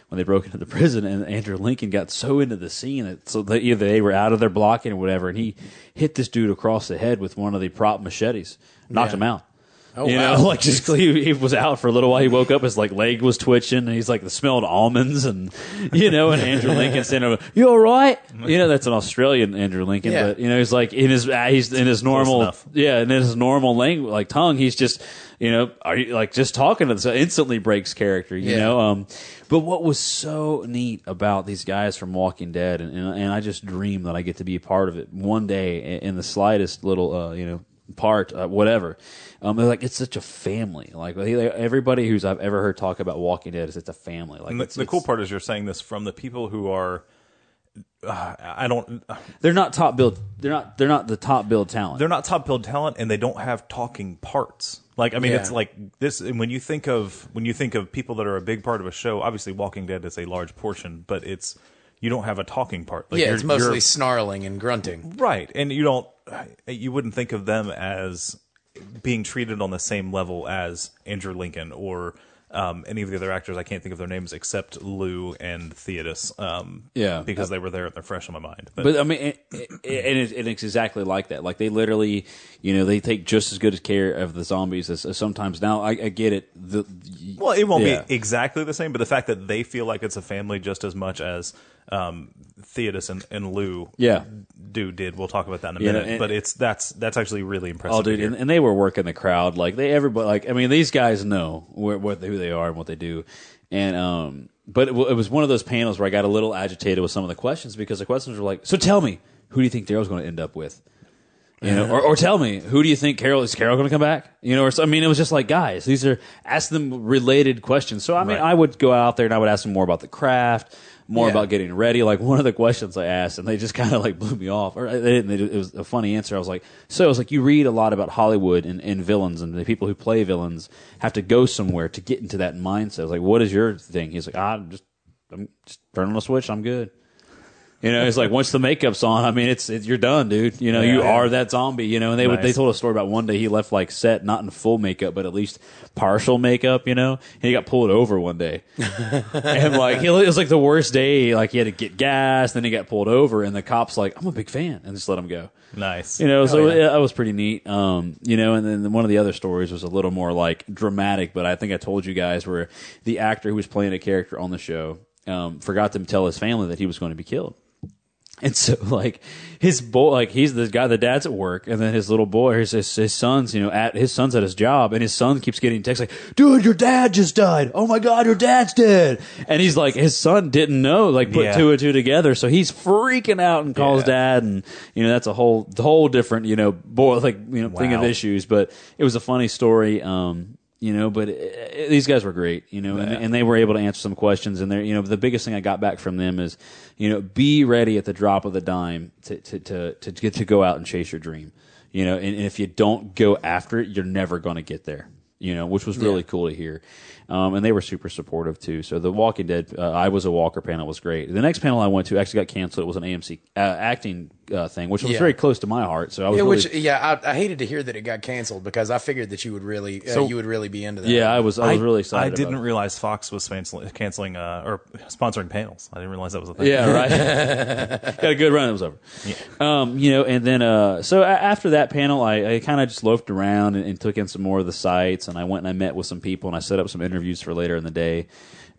When they broke into the prison, and Andrew Lincoln got so into the scene that so they, either they were out of their blocking or whatever, and he hit this dude across the head with one of the prop machetes, knocked Yeah. him out. Oh, you wow. know, like just he, he was out for a little while. He woke up, his like leg was twitching, and he's like smelled almonds, and you know, and Andrew Lincoln saying, over, "You all right?" You know, that's an Australian Andrew Lincoln, Yeah. but you know, he's like in his uh, he's in his normal, yeah, and in his normal language, like tongue, he's just you know, are you like just talking to so instantly breaks character, you Yeah. know. Um, but what was so neat about these guys from Walking Dead, and, and and I just dream that I get to be a part of it one day in in the slightest little, uh, you know, part, uh, whatever. Um, they're like it's such a family. Like they- everybody who's I've ever heard talk about Walking Dead is it's a family. Like And the, it's, the cool it's- part is you're saying this from the people who are. Uh, I don't. they're not top build. They're not. They're not the top build talent. They're not top build talent, and they don't have talking parts. Like I mean, Yeah. it's like this. And when you think of when you think of people that are a big part of a show, obviously Walking Dead is a large portion, but it's you don't have a talking part. Like yeah, you're- it's mostly you're- snarling and grunting. right, and you don't. You wouldn't think of them as being treated on the same level as Andrew Lincoln or um, any of the other actors. I can't think of their names except Lou and Theodis. Um, Yeah. because they were there and they're fresh on my mind. But, But I mean, it, it, and, it, and it's exactly like that. Like they literally, you know, they take just as good as care of the zombies as, as sometimes. Now I, I get it. The, Well, it won't Yeah. be exactly the same, but the fact that they feel like it's a family just as much as um, Theodos and, and Lou Yeah. do did. We'll talk about that in a Yeah, minute. and- but it's that's that's actually really impressive. Oh, dude, and, and they were working the crowd like they everybody like I mean these guys know where, what who they are and what they do, and um, but it, it was one of those panels where I got a little agitated with some of the questions because the questions were like, so tell me, who do you think Daryl's going to end up with? You know, or, or tell me, who do you think Carol is Carol going to come back? You know, or so, I mean, it was just like, guys, these are ask them related questions. So I mean, Right. I would go out there and I would ask them more about the craft, more Yeah. about getting ready. Like one of the questions I asked, and they just kind of like blew me off. Or they didn't. They, it was a funny answer. I was like, so I was like, you read a lot about Hollywood and, and villains, and the people who play villains have to go somewhere to get into that mindset. I was like, what is your thing? He's like, ah, just I'm just turning on a switch. I'm good. You know, it's like once the makeup's on, I mean, it's, it's you're done, dude. You know, you Yeah. are that zombie. You know, and they would they told a story about one day he left like set not in full makeup, but at least partial makeup. You know, and he got pulled over one day, and like he, it was like the worst day. Like he had to get gas, then he got pulled over, and the cops like, I'm a big fan, and just let him go. nice. You know, so yeah. yeah, that was pretty neat. Um, you know, and then one of the other stories was a little more like dramatic, but I think I told you guys where the actor who was playing a character on the show um, forgot to tell his family that he was going to be killed. And so, like, his boy, like, he's the guy, the dad's at work, and then his little boy, his, his, his son's, you know, at his son's at his job, and his son keeps getting texts like, dude, your dad just died. Oh my God, your dad's dead. And he's like, his son didn't know, like, put Yeah. two and two together. So he's freaking out and calls dad, and, you know, that's a whole, the whole different, you know, boy, like, you know, thing of Wow. issues. But it was a funny story. Um, you know, but uh, these guys were great, you know, and, and they were able to answer some questions. And they're, you know, the biggest thing I got back from them is, you know, be ready at the drop of the dime to to to to get to go out and chase your dream, you know. And, and if you don't go after it, you're never going to get there, you know, which was really cool to hear. Um, and they were super supportive too. So the Walking Dead, uh, I was a Walker panel was great. The next panel I went to actually got canceled. It was an AMC uh, acting uh, thing, which was Yeah. very close to my heart. So I was Yeah, really, which yeah, I, I hated to hear that it got canceled because I figured that you would really uh, So- you would really be into that. yeah, I was I was really excited. I didn't it. realize Fox was canceling, canceling uh, or sponsoring panels. I didn't realize that was a thing. Yeah, right. Got a good run. It was over. Um, you know, and then uh, so after that panel, I, I kind of just loafed around and, and took in some more of the sites, and I went and I met with some people, and I set up some interviews for later in the day.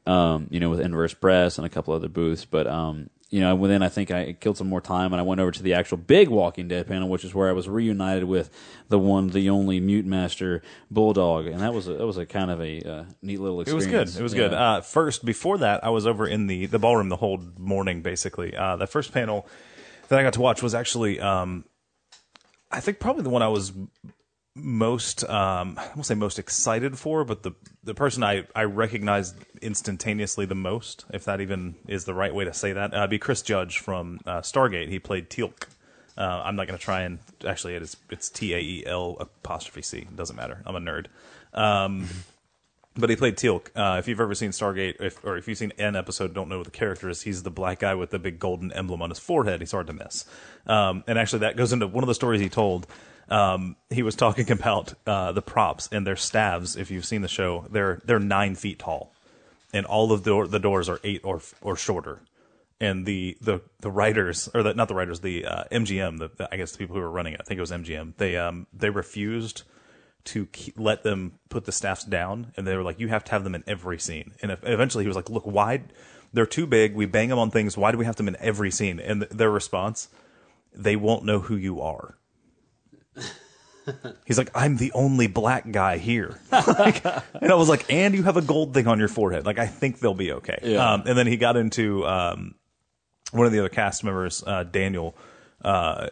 Um, you know, with Inverse Press and a couple other booths, but um, you know, then I think I killed some more time, and I went over to the actual big Walking Dead panel, which is where I was reunited with the one, the only Mute Master Bulldog, and that was a, that was a kind of a uh, neat little experience. It was good. It was Yeah. good. Uh, first, before that, I was over in the, the ballroom the whole morning, basically. Uh, the first panel that I got to watch was actually, um, I think, probably the one I was most, um, I won't say most excited for, but the the person I, I recognized instantaneously the most, if that even is the right way to say that, uh, be Chris Judge from uh, Stargate. He played Teal'c. Uh, I'm not going to try and actually it is it's T A E L apostrophe C. Doesn't matter. I'm a nerd. Um, but he played Teal'c. Uh, if you've ever seen Stargate, if, or if you've seen an episode, don't know what the character is. He's the black guy with the big golden emblem on his forehead. He's hard to miss. Um, and actually, that goes into one of the stories he told. Um, he was talking about uh, the props and their staves. If you've seen the show, they're they're nine feet tall, and all of the the doors are eight or or shorter. And the the the writers, or the, not the writers, the uh, MGM, the, the I guess the people who were running it, I think it was MGM. They um they refused to keep, let them put the staffs down, and they were like, "You have to have them in every scene." And if, eventually, he was like, "Look, why? They're too big. We bang them on things. Why do we have them in every scene?" And th- their response, "They won't know who you are." He's like, "I'm the only black guy here," Like, and I was like, "And you have a gold thing on your forehead. Like, I think they'll be okay." Yeah. Um, and then he got into um, one of the other cast members, uh, Daniel. Uh,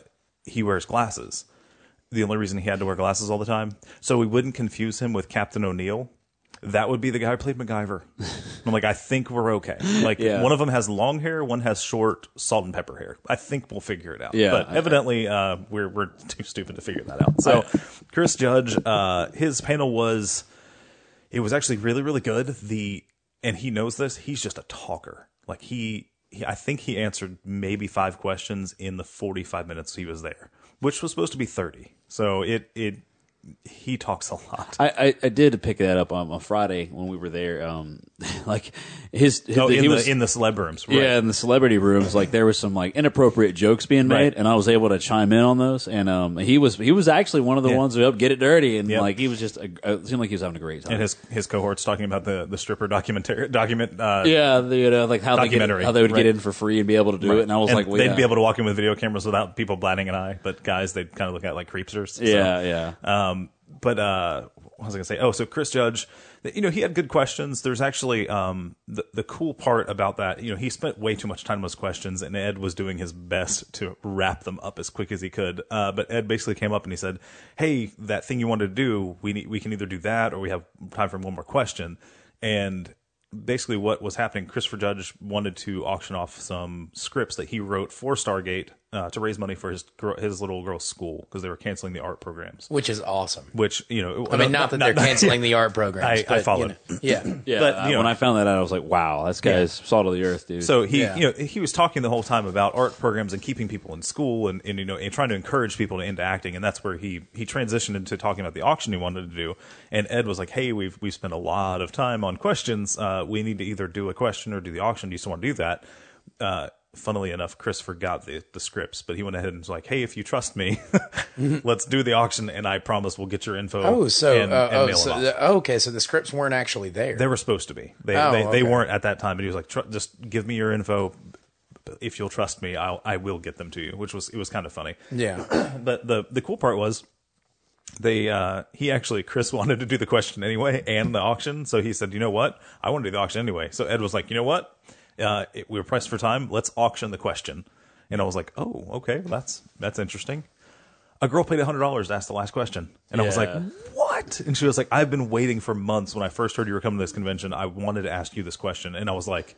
he wears glasses the only reason he had to wear glasses all the time, so we wouldn't confuse him with Captain O'Neill. That would be the guy who played MacGyver. I'm like, I think we're okay. Like, Yeah. one of them has long hair, one has short salt and pepper hair. I think we'll figure it out. Yeah. But evidently, uh, we're we're too stupid to figure that out. So, Chris Judge, uh, his panel was, it was actually really really good. The and he knows this. He's just a talker. Like he, he I think he answered maybe five questions in the 45 minutes he was there, which was supposed to be 30. So it it he talks a lot. I, I, I did pick that up on, on Friday when we were there. Um, like his, his oh, he in was in the celeb rooms, right? yeah in the celebrity rooms. Like there was some like inappropriate jokes being made, Right. and I was able to chime in on those. And um, he was he was actually one of the Yeah. ones who helped get it dirty, and Yep. like he was just a, it seemed like he was having a great time. And his his cohorts talking about the the stripper documentary document. Uh, yeah, the, you know, like how they get, how they would right. get in for free and be able to do it, and I was like, well, they'd yeah. be able to walk in with video cameras without people batting an eye, but guys, they'd kind of look at like creepsters. So, yeah, yeah. Um, but uh, what was I going to say? Oh, so Chris Judge, you know, he had good questions. There's actually um, the the cool part about that. You know, he spent way too much time on those questions, and Ed was doing his best to wrap them up as quick as he could. Uh, but Ed basically came up and he said, "Hey, that thing you wanted to do, we need, we can either do that or we have time for one more question." And basically what was happening, Christopher Judge wanted to auction off some scripts that he wrote for Stargate uh, to raise money for his his little girl's school because they were canceling the art programs. which is awesome. Which you know, I mean, not that they're canceling the art programs. I- I but, you followed. know, yeah. Yeah, But, you know- when I found that out, I was like, "Wow, this guy's salt of the earth, dude." So he, Yeah. you know, he was talking the whole time about art programs and keeping people in school and, and you know, and trying to encourage people to into acting, and that's where he he transitioned into talking about the auction he wanted to do. And Ed was like, "Hey, we've we've spent a lot of time on questions. Uh, we need to either do a question or do the auction. Do you still want to do that?" Uh, funnily enough, Chris forgot the the scripts, but he went ahead and was like, "Hey, if you trust me, let's do the auction, and I promise we'll get your info." Oh, so and, uh, and oh, so off." the, okay, so the scripts weren't actually there. They were supposed to be. They Oh, they, they weren't at that time. But he was like, Tr- "Just give me your info. If you'll trust me, I'll I will get them to you." Which was it was kind of funny. yeah. But the the cool part was they uh he actually Chris wanted to do the question anyway and the auction, so he said, "You know what? I want to do the auction anyway." So Ed was like, "You know what? Uh, it, we were pressed for time. Let's auction the question." And I was like, "Oh, okay, well, that's that's interesting." A girl paid hundred dollars to ask the last question, and I was like, Yeah. "What?" And she was like, "I've been waiting for months. When I first heard you were coming to this convention, I wanted to ask you this question." And I was like,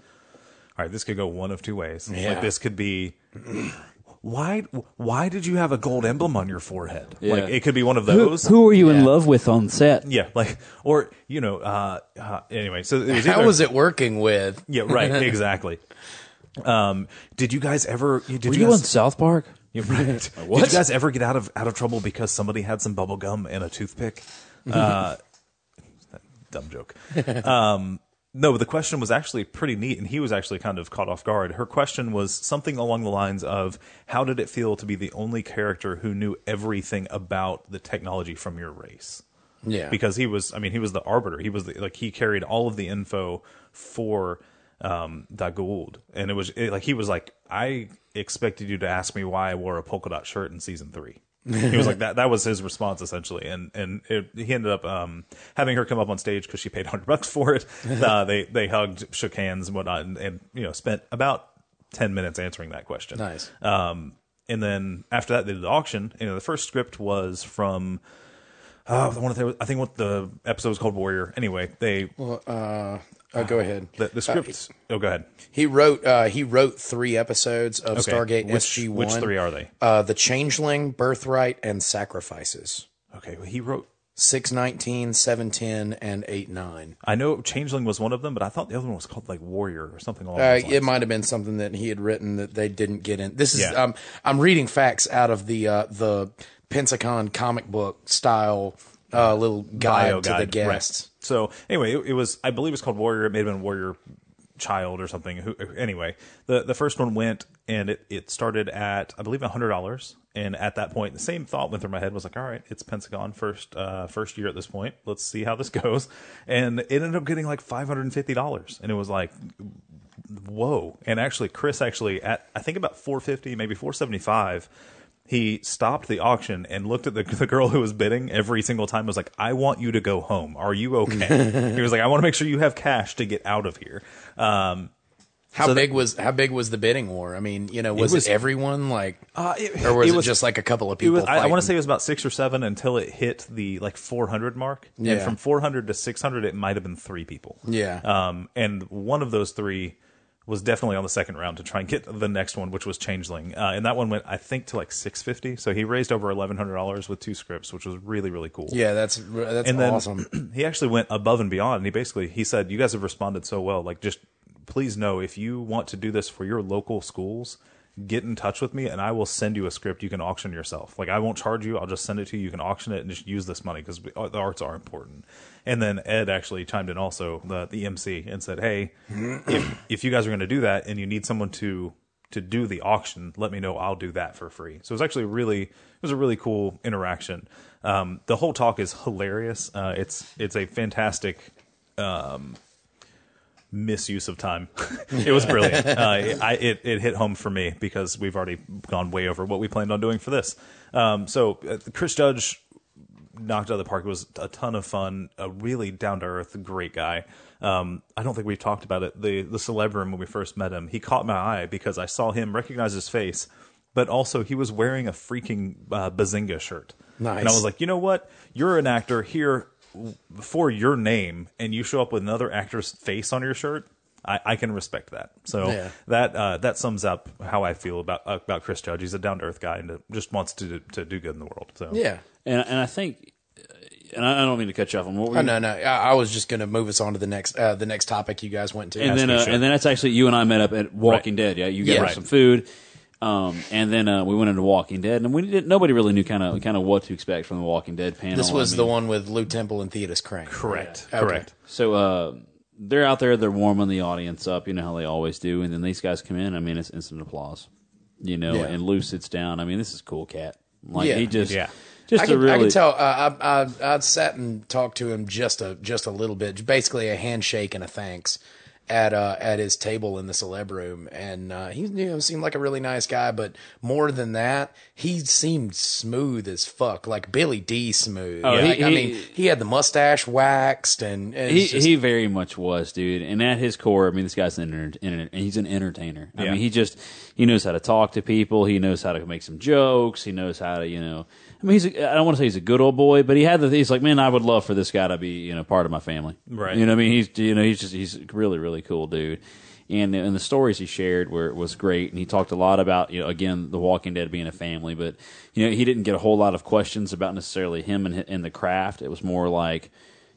"All right, this could go one of two ways. Yeah. Like this could be." Why? Why did you have a gold emblem on your forehead? Yeah. Like it could be one of those. who were you in love with on set? Yeah, like or you know, uh, uh anyway. So it was How either- was it working with? Yeah, right. Exactly. Um, did you guys ever? Did Were you you on guys, South Park? Yeah, right. What? Did you guys ever get out of out of trouble because somebody had some bubble gum and a toothpick? Uh, dumb joke. Um, no, the question was actually pretty neat, and he was actually kind of caught off guard. Her question was something along the lines of, "How did it feel to be the only character who knew everything about the technology from your race?" Yeah. because he was i mean he was the arbiter he was the, like he carried all of the info for um the Goa'uld. and it was it, like he was like i expected you to ask me why i wore a polka dot shirt in season three he was like that that was his response essentially and and it, he ended up um having her come up on stage because she paid 100 bucks for it uh, they they hugged shook hands and whatnot and, and you know spent about 10 minutes answering that question Nice. um, and then after that, they did the auction. You know, the first script was from. Uh, the one that I think what the episode was called Warrior. Anyway, they Uh, oh, go ahead. the, the script. oh, go ahead. He wrote. Uh, he wrote three episodes of Okay. Stargate Which- SG One. which three are they? Uh, the Changeling, Birthright, and Sacrifices. Okay, well, he wrote. 619, 710, and 8 9. I know Changeling was one of them, but I thought the other one was called like Warrior or something along Uh, it might have been something that he had written that they didn't get in. This is Yeah. um, I'm reading facts out of the uh, the Pensacon comic book style uh, little guide Bio to guide, the guests. Right. So anyway, it, it was I believe it was called Warrior. It may have been Warrior Child or something. Who, anyway, the the first one went and it, it started at I believe hundred dollars. And at that point, the same thought went through my head was like, all right, it's Pensacon first uh, first year at this point. Let's see how this goes. And it ended up getting like five hundred and fifty dollars, and it was like whoa and actually chris actually at i think about 450 maybe 475 he stopped the auction and looked at the, the girl who was bidding every single time was like i want you to go home are you okay he was like i want to make sure you have cash to get out of here um How So big was how big was the bidding war? I mean, you know, was it, was- everyone like, uh, it- or was it it, just like a couple of people? was, I, I want to say it was about six or seven until it hit the like 400 mark and Yeah. from 400 to 600 it might have been three people Yeah. um and one of those three was definitely on the second round to try and get the next one, which was Changeling, uh, and that one went, I think, to like six fifty. So he raised over eleven hundred dollars with two scripts, which was really, really cool. Yeah, that's that's and then awesome. he actually went above and beyond. And he basically he said, "You guys have responded so well. Like, just please know if you want to do this for your local schools, get in touch with me and I will send you a script you can auction yourself. Like I won't charge you. I'll just send it to you. You can auction it and just use this money because the arts are important. And then Ed actually chimed in also the the MC and said, "Hey, if if you guys are going to do that and you need someone to to do the auction, let me know. I'll do that for free." So it was actually really it was a really cool interaction. Um, the whole talk is hilarious. Uh, it's it's a fantastic misuse of time. it was brilliant. Uh, I, it, it hit home for me because we've already gone way over what we planned on doing for this. Um, so uh, Chris Judge knocked out of the park. It was a ton of fun. A really down to earth, great guy. Um, I don't think we've talked about it. The the celeb room when we first met him, he caught my eye because I saw him recognize his face, but also he was wearing a freaking uh, Bazinga shirt. Nice. And I was like, you know what? You're an actor here for your name, and you show up with another actor's face on your shirt. I, I can respect that. So Yeah. that uh, that sums up how I feel about about Chris Judge. He's a down to earth guy and just wants to to do good in the world. So Yeah. And and I think, and I I don't mean to cut you off on what we Oh, no, no. I, I was just going to move us on to the next uh, the next topic you guys went to. and then uh, should. and then that's actually you and I met up at Walking Dead. Yeah, you got Yeah. us Right. some food, um, and then uh, we went into Walking Dead, and we didn't. Nobody really knew kind of kind of what to expect from the Walking Dead panel. this was I the one with Lew Temple and Theodus Crane. correct, Yeah. Okay. correct. So uh, they're out there, they're warming the audience up, you know how they always do, and then these guys come in. I mean, it's instant applause, you know. Yeah. And Lew sits down. I mean, this is cool, cat. Like Yeah. he just, Yeah. just I a can, really. I can tell. Uh, I, I I sat and talked to him just a just a little bit, basically a handshake and a thanks at uh, at his table in the celeb room, and uh, he you know seemed like a really nice guy. But more than that, he seemed smooth as fuck, like Billy Dee smooth. Oh, he- I mean, he had the mustache waxed, and, and He, just- he very much was, dude. And at his core, I mean, this guy's an enter- enter- he's an entertainer. I Yeah. mean, he just he knows how to talk to people. He knows how to make some jokes. He knows how to, you know. I mean, he's. A, I don't want to say he's a good old boy, but he had the. He's like, man, I would love for this guy to be, you know, part of my family. Right. You know, what I mean, he's, you know, he's just he's a really really cool dude. And and the stories he shared were was great, and he talked a lot about you know again the Walking Dead being a family, but you know he didn't get a whole lot of questions about necessarily him and and the craft. It was more like,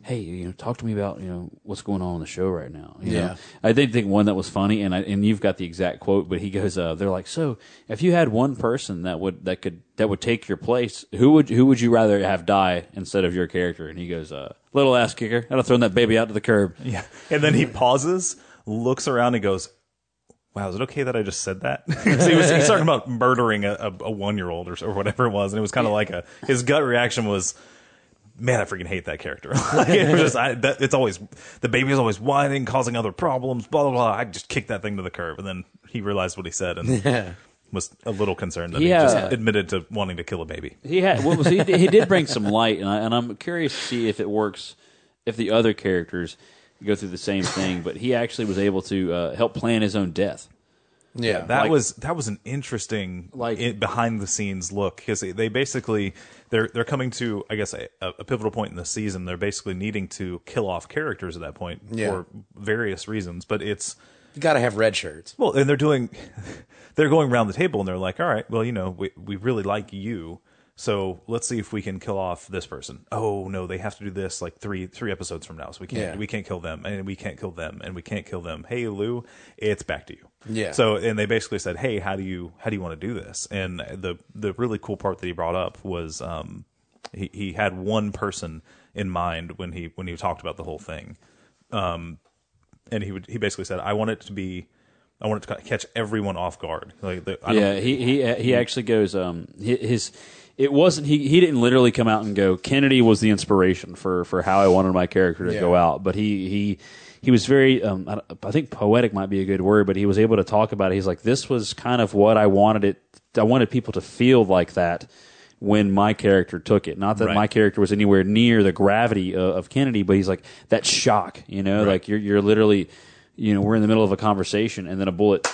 hey, you know, talk to me about you know what's going on in the show right now. You know? Yeah. I did think one that was funny, and I, and you've got the exact quote, but he goes, uh, they're like, so if you had one person that would that could that would take your place, who would who would you rather have die instead of your character? And he goes, uh, little ass kicker, I'd have thrown that baby out to the curb. Yeah. And then he pauses, looks around, and goes, "Wow, is it okay that I just said that?" he was he's talking about murdering a, a, a one year old or, or whatever it was, and it was kind of like a his gut reaction was. Man, I freaking hate that character. like, it was just, I, that, it's always the baby is always whining, causing other problems. Blah blah blah. I just kicked that thing to the curb, and then he realized what he said and was a little concerned that Yeah. he just admitted to wanting to kill a baby. He had what was he? he did bring some light, and I, and I'm curious to see if it works, if the other characters go through the same thing. But he actually was able to uh, help plan his own death. yeah, that Like- was that was an interesting Like- like behind the scenes look because they, they basically they're they're coming to I guess a, a pivotal point in the season. They're basically needing to kill off characters at that point Yeah. for various reasons, but it's you got to have red shirts. well, and they're doing they're going around the table and they're like, all right, well, you know, we we really like you. So let's see if we can kill off this person. Oh no, they have to do this like three three episodes from now. So we can't Yeah. we can't kill them, and we can't kill them, and we can't kill them. Hey Lew, it's back to you. Yeah. So and they basically said, hey, how do you how do you want to do this? And the the really cool part that he brought up was um he he had one person in mind when he when he talked about the whole thing, um and he would he basically said, I want it to be. I want it to catch everyone off guard. Like, the, I don't- Yeah, he he he actually goes. Um, his it wasn't he he didn't literally come out and go. Kennedy was the inspiration for for how I wanted my character to Yeah. go out, but he he. He was very, um, I, I think poetic might be a good word, but he was able to talk about it. He's like, this was kind of what I wanted it. I wanted people to feel like that when my character took it. Not that Right. my character was anywhere near the gravity of, of Kennedy, but he's like that shock. You know, Right. like you're you're literally, you know, we're in the middle of a conversation and then a bullet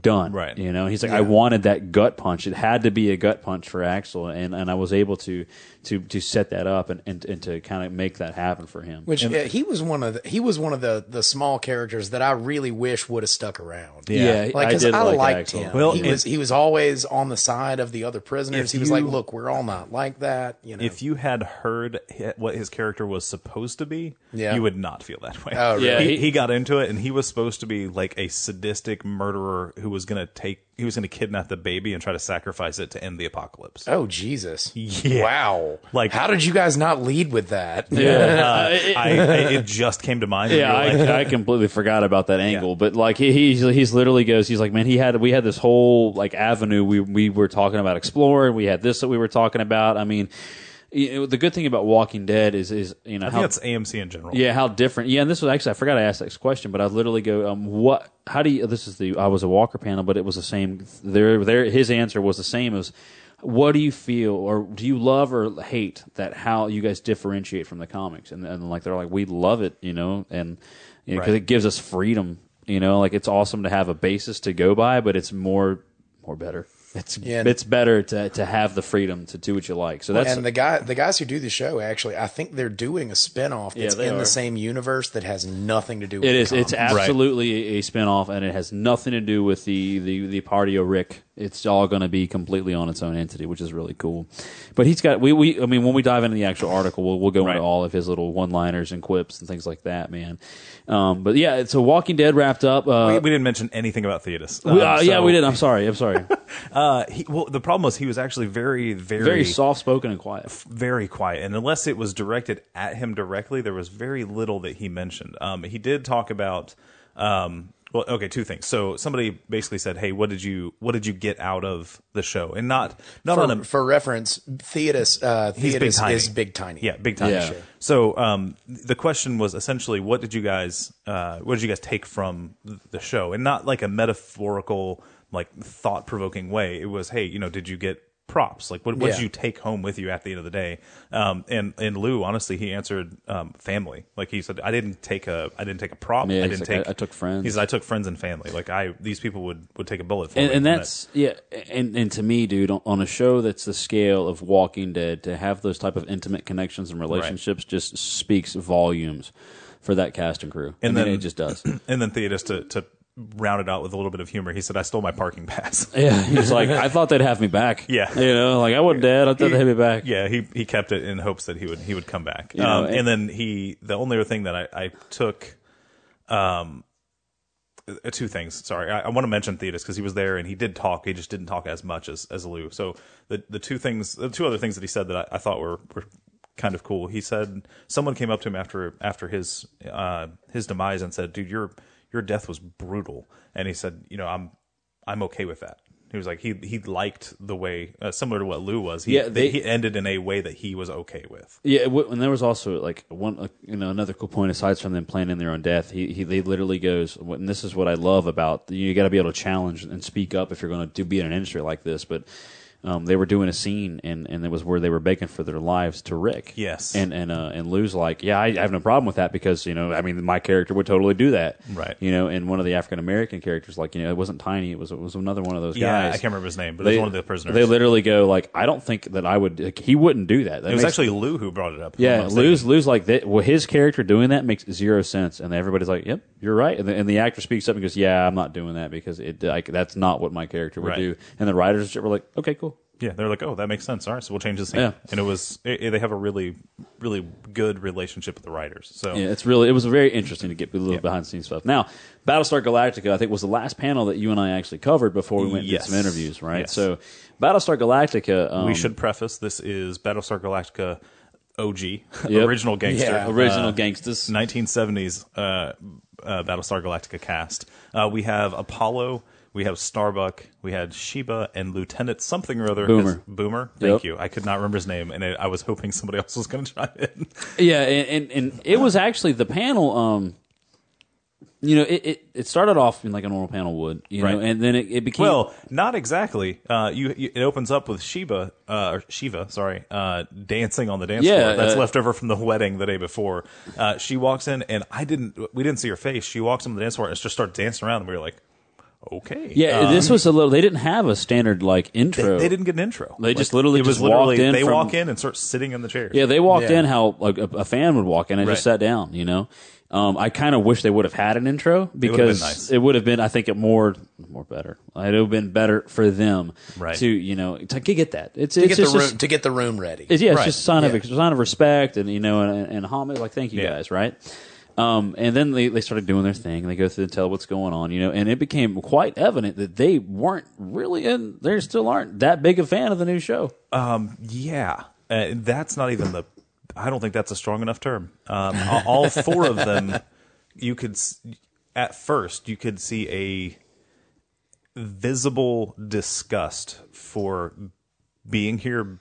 done. Right. You know, he's like, I wanted that gut punch. It had to be a gut punch for Axel, and, and I was able to to to set that up and, and, and to kind of make that happen for him. Which uh, he was one of the, he was one of the the small characters that I really wish would have stuck around. Yeah, like I because did I, like liked Axel. him. Well, he and- was he was always on the side of the other prisoners. He was you- like, "Look, we're all not like that." You know. if you had heard what his character was supposed to be, Yeah. you would not feel that way. Oh, really? Yeah, he, he- he got into it, and he was supposed to be like a sadistic murderer who was going to take he was going to kidnap the baby and try to sacrifice it to end the apocalypse. Oh Jesus! Yeah. Wow. Like- how did you guys not lead with that? Uh, I, I, it just came to mind. Yeah, we like, I, I completely forgot about that angle. But like he he's, he's literally goes, he's like, man, he had we had this whole like avenue we we were talking about exploring. We had this that we were talking about. I mean, you know, the good thing about Walking Dead is is you know I how that's AMC in general. yeah how different. Yeah, and this was actually I forgot I asked this question, but I literally go, um, what? How do you? This is the I was a Walker panel, but it was the same. There there his answer was the same as. What do you feel, or do you love or hate that how you guys differentiate from the comics? And, and like they're like, we love it, you know, and because Right. it gives us freedom, you know, like it's awesome to have a basis to go by, but it's more more better. It's Yeah. it's better to to have the freedom to do what you like. So that's and the guy, the guys who do the show, actually, I think they're doing a spinoff that's they in are. the same universe that has nothing to do. with It the. It's absolutely a spinoff, and it has nothing to do with the the the party of Rick. It's all going to be completely on its own entity, which is really cool. But he's got we we. I mean, when we dive into the actual article, we'll we'll go Right. into all of his little one liners and quips and things like that, man. Um, but yeah, so Walking Dead wrapped up. we, Uh, we didn't mention anything about Theodus. we- Um, uh, yeah, we did. I'm sorry. I'm sorry. Uh, he, well, the problem was he was actually very, very, Very soft spoken and quiet. very quiet, and unless it was directed at him directly, there was very little that he mentioned. Um, he did talk about. Um, well, okay, two things. So somebody basically said, "Hey, what did you what did you get out of the show?" And not not on For, a for reference, Theodus, uh, He's big tiny. is big tiny. Yeah, big time. Yeah. So um, the question was essentially, what did you guys, uh, what did you guys take from the show, and not like a metaphorical, like thought provoking way. It was, hey, you know, did you get props? Like, what, what Yeah. did you take home with you at the end of the day? Um, and and Lew, honestly, he answered um, family. Like he said, I didn't take a, I didn't take a prop. Yeah, I didn't like, take. I- I took friends. He said, I took friends and family. Like I, these people would would take a bullet for and, me. and that- that's yeah and and to me dude on, a show that's the scale of walking dead to have those type of intimate connections and relationships just speaks volumes for that cast and crew And and then then- it just does and then Theodus to to round it out with a little bit of humor. He said, I stole my parking pass. yeah he's like i thought they'd have me back Yeah. you know like i wasn't dead i thought they'd have me back Yeah, he he kept it in hopes that he would he would come back. know, um, and- and, then he the only other thing that I, I took, um, uh, two things. Sorry, I, I want to mention Theodus because he was there and he did talk. He just didn't talk as much as as Lew. So the the two things, the two other things that he said that I, I thought were were kind of cool. He said someone came up to him after after his uh his demise and said, "Dude, your your death was brutal." And he said, "You know, I'm I'm okay with that." He was like he he liked the way uh, similar to what Lew was. He, Yeah, they- he ended in a way that he was okay with. Yeah, and there was also like one, you know, another cool point aside from them planning their own death. He, he, they literally goes, and this is what I love about you. Got to be able to challenge and speak up if you're going to do be in an industry like this. But um, they were doing a scene, and, and it was where they were begging for their lives to Rick. Yes. and and uh, and Lew's like, yeah, I, I have no problem with that because you know, I mean, my character would totally do that. Right. You know, and one of the African American characters, like, you know, it wasn't Tiny, it was it was another one of those Yeah, guys. I can't remember his name, but it was one of the prisoners. They literally go like, I don't think that I would. Like, he wouldn't do that. That it was makes- actually Lew who brought it up. yeah. Lew's Lew's like that. Well, his character doing that makes zero sense, and everybody's like, "Yep, you're right." And the, and the actor speaks up and goes, "Yeah, I'm not doing that because it like that's not what my character would Right. do." And the writers were like, "Okay, cool." Yeah, they're like, oh, that makes sense. All right, so we'll change the scene. Yeah. And it was it, they have a really really good relationship with the writers. So Yeah, it's really it was very interesting to get a little Yeah. behind the scenes stuff. Now, Battlestar Galactica, I think, was the last panel that you and I actually covered before we went and Yes. did some interviews, right? Yes. So, Battlestar Galactica, um, we should preface this is Battlestar Galactica OG Yep. original gangster Yeah. original uh, gangsters. 1970s uh, uh, Battlestar Galactica cast. Uh, we have Apollo, we have Starbuck, we had Sheba, and Lieutenant something or other. Boomer. Boomer. Thank Yep. you. I could not remember his name, and I I was hoping somebody else was going to chime in. Yeah, and, and and it was actually the panel. Um, you know, it, it, it started off in like a normal panel would, you know, Right. and then it, it became Well, not exactly. Uh, you, you it opens up with Sheba, uh, or Shiva, sorry, uh, dancing on the dance Yeah, floor. That's uh, left over from the wedding the day before. Uh, she walks in, and I didn't. We didn't see her face. She walks on the dance floor and just starts dancing around, and we were like, okay, Yeah, Um, this was a little. They didn't have a standard like intro. they didn't get an intro. They just literally it was just literally walked in They from- walk in and start sitting in the chairs. Yeah, they walked Yeah. in how like a, a fan would walk in and just sat down. You know, um, I kind of wish they would have had an intro would have been because nice. it would have been, I think, it more more better. It would have been better for them Right. to you know to get that. It's to it's get just, the just- to get the room ready. It's, yeah, it's Right. just a sign of Yeah. a sign of respect and you know and, and homage. Like thank you Yeah. guys, right? Um, and then they, they started doing their thing. They go through and tell what's going on, you know, and it became quite evident that they weren't really, and they still aren't that big a fan of the new show. Um, Yeah, uh, that's not even the. I don't think that's a strong enough term. Um, all- four of them, you could at first you could see a visible disgust for being here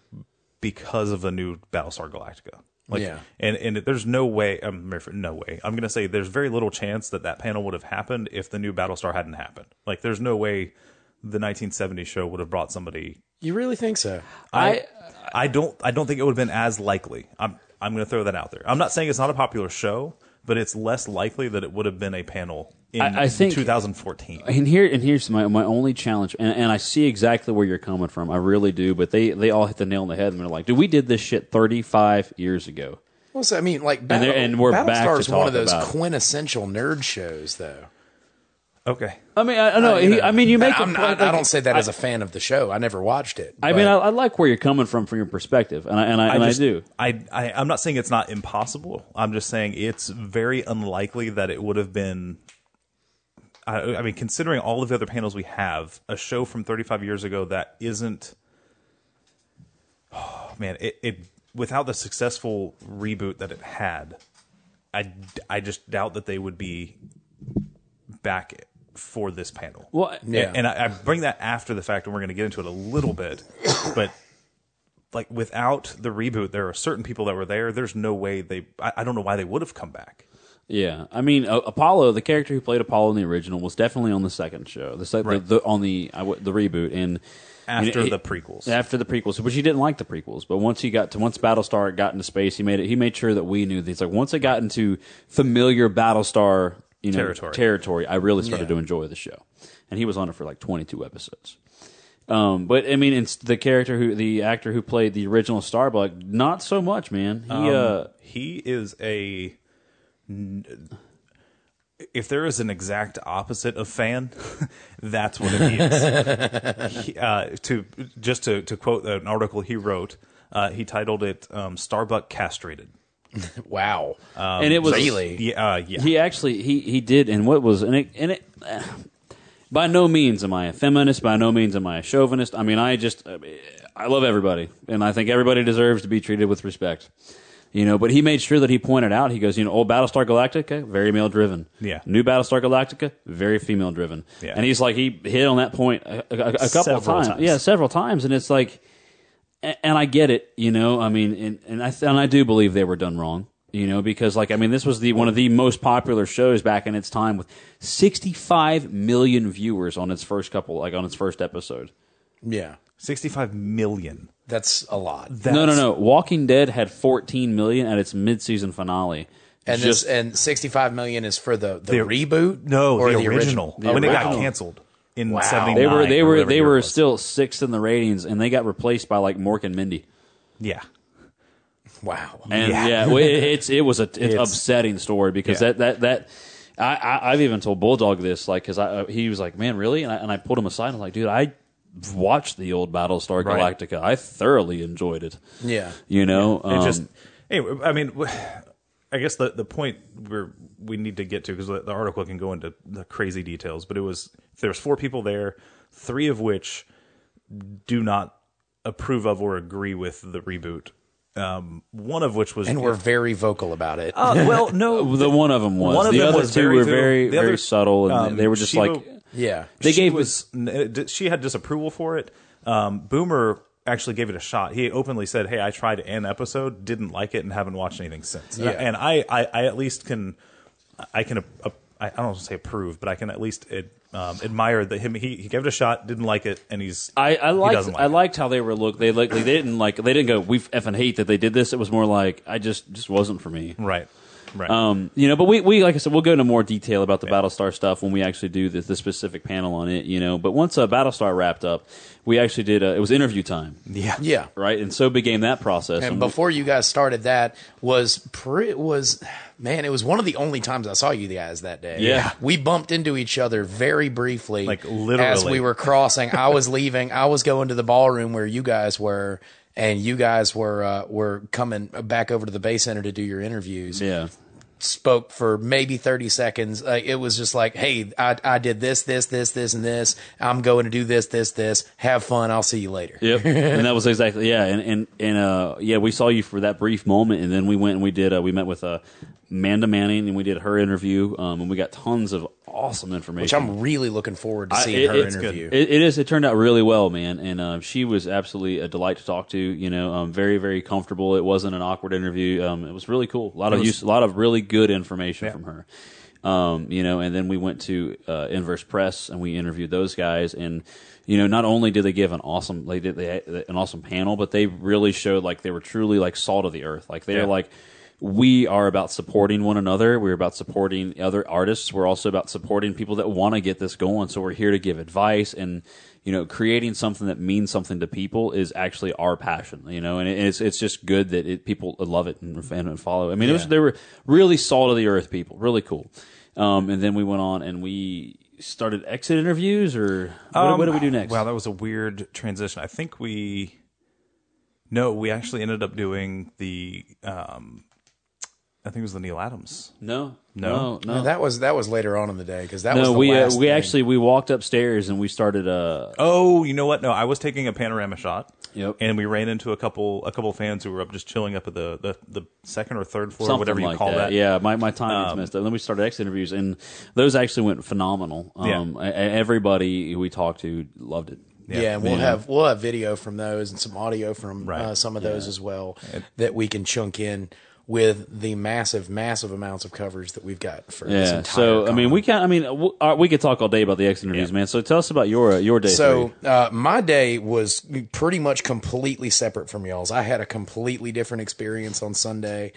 because of the new Battlestar Galactica. Like, Yeah. and and there's no way. Um, no way. I'm going to say there's very little chance that that panel would have happened if the new Battlestar hadn't happened. Like, there's no way the 1970 show would have brought somebody You really think so? I, I don't I don't think it would have been as likely. I'm I'm going to throw that out there. I'm not saying it's not a popular show, but it's less likely that it would have been a panel in I- I think- 2014. and here and here's my my only challenge, and, and I see exactly where you're coming from. I really do, but they they all hit the nail on the head, and they're like, "Dude, we did this shit 35 years ago." Well, so, I mean, like, they're- and we're back to Battlestar is one of those about it. quintessential nerd shows, though. Okay. I mean, I, I know. You he, I mean, you make. I'm a not- point, I, don't say that as a fan of the show. I never watched it. I but- mean, I, I like where you're coming from from your perspective, and I and I, and I, just- do. I, I I'm not saying it's not impossible. I'm just saying it's very unlikely that it would have been. I, I mean, considering all of the other panels we have, a show from 35 years ago that isn't. Oh, man, it, it without the successful reboot that it had, I, I just doubt that they would be back for this panel. Well, Yeah. And, and I, I bring that after the fact, and we're going to get into it a little bit. But like without the reboot, there are certain people that were there. There's no way they. I, I don't know why they would have come back. Yeah, I mean, uh, Apollo, the character who played Apollo in the original, was definitely on the second show, the, sec- Right. the, the on the I w- the reboot, and After you know, he- the prequels. After the prequels, which he didn't like the prequels, but once he got to once Battlestar got into space, he made it. He made sure that we knew. He's like once it got into familiar Battlestar you know, Territory. territory, I really started Yeah. to enjoy the show, and he was on it for like twenty two episodes. Um, but I mean, it's the character who the actor who played the original Starbuck, not so much, man. He uh, He is a. If there is an exact opposite of fan, that's what he is. he, uh, to just to, to quote an article he wrote, uh, he titled it um, "Starbuck Castrated." wow. and it was really? Yeah, uh, yeah. He actually he he did, and what was and it and it. eh, by no means am I a feminist. By no means am I a chauvinist. I mean, I just I love everybody, and I think everybody deserves to be treated with respect. You know, but he made sure that he pointed out. He goes, you know, old Battlestar Galactica, very male driven. Yeah. New Battlestar Galactica, very female driven. Yeah. And he's like, he hit on that point a, a, a couple of times. times. Yeah, several times, and it's like, a- and I get it, you know. I mean, and, and I and I do believe they were done wrong, you know, because like I mean, this was the one of the most popular shows back in its time with 65 million viewers on its first couple, like on its first episode. yeah. Sixty-five million. That's a lot. That's, no, no, no. Walking Dead had 14 million at its mid-season finale. And Just- this and 65 million is for the, the, The- reboot? No, or the, original. The when it got canceled in Wow. '79. they were they were they were still sixth in the ratings, and they got replaced by like Mork and Mindy. yeah. Wow. And Yeah. yeah, well, it, it's it was a it's, It's- upsetting story because Yeah. that that that I, I I've even told Bulldog this like because I uh, he was like man really and I, and I pulled him aside and I'm like dude I watched the old Battlestar Right. Galactica I thoroughly enjoyed it Yeah. you know It um, just anyway. I mean, I guess the the point where we need to get to because the, the article can go into the crazy details, but it was there's four people there, three of which do not approve of or agree with the reboot. Um, one of which was And we're very vocal about it. uh, well, no, the one of them was One of the them other was two very were very The very other- subtle and um, they were just Shiva- like yeah. they she gave was she had disapproval for it. Um, Boomer actually gave it a shot. He openly said, "Hey, I tried an episode, didn't like it, and haven't watched anything since." And I- Yeah. And I, I, I at least can, I can, uh, I don't want to say approve, but I can at least um, admire that him. He, he gave it a shot, didn't like it, and he's. I, I he liked doesn't like I it. liked how they were look. They like they didn't like they didn't go we effing hate that they did this. It was more like I just just wasn't for me. right, right. Um, you know, but we, we like I said, we'll go into more detail about the Battlestar stuff when we actually do the, the specific panel on it. You know, but once uh, Battlestar wrapped up, we actually did. Uh, it was interview time, yeah, Yeah. right? And so began that process. And And before you guys started that was pre was man, it was one of the only times I saw you guys that day. Yeah. We bumped into each other very briefly. Like, literally. As we were crossing. I was leaving. I was going to the ballroom where you guys were and you guys were uh, were coming back over to the Bay Center to do your interviews. yeah, spoke for maybe 30 seconds. Uh, it was just like, Hey, I, I did this, this, this, this, and this. I'm going to do this, this, this. Have fun. I'll see you later. Yep, and that was exactly yeah, and and and uh, yeah, we saw you for that brief moment, and then we went and we did uh, we met with uh, Amanda Manning, and we did her interview, um, and we got tons of awesome information. Which I'm really looking forward to I- seeing it- her interview. It, it is. It turned out really well, man, and uh, she was absolutely a delight to talk to. You know, um, very very comfortable. It wasn't an awkward interview. Um, it was really cool. A lot of use, a lot of really good information from her. Um, you know, and then we went to uh, Inverse Press and we interviewed those guys, and you know, not only did they give an awesome, like they, they an awesome panel, but they really showed like they were truly like salt of the earth. Like they're Yeah. like we are about supporting one another. We're about supporting other artists. We're also about supporting people that want to get this going. So we're here to give advice and you know, creating something that means something to people is actually our passion. You know, and it's it's just good that it, people love it and, and follow. I mean, it was they were really salt of the earth people, really cool. Um, and then we went on and we started exit interviews, or what, what did we do next? Wow, that was a weird transition. I think we no, we actually ended up doing the um I think it was the Neal Adams. no, No? no, no. that was that was later on in the day because that was no, the we uh, last we thing. actually we walked upstairs and we started uh Oh, you know what? No, I was taking a panorama shot. Yep. And we ran into a couple a couple fans who were up just chilling up at the the, the second or third floor, something whatever you like call that. Yeah, my my time gets messed up. Then we started exit interviews, and those actually went phenomenal. Yeah. Um, e- everybody we talked to loved it. Yeah, and we'll Yeah. have we'll have video from those and some audio from Right. uh, some of those as well that we can chunk in with the massive, massive amounts of coverage that we've got for this Yeah. entire. So I mean, we can. I mean, w- uh, we could talk all day about the X interviews, Yeah. man. So tell us about your uh, your day. So uh, my day was pretty much completely separate from y'all's. I had a completely different experience on Sunday.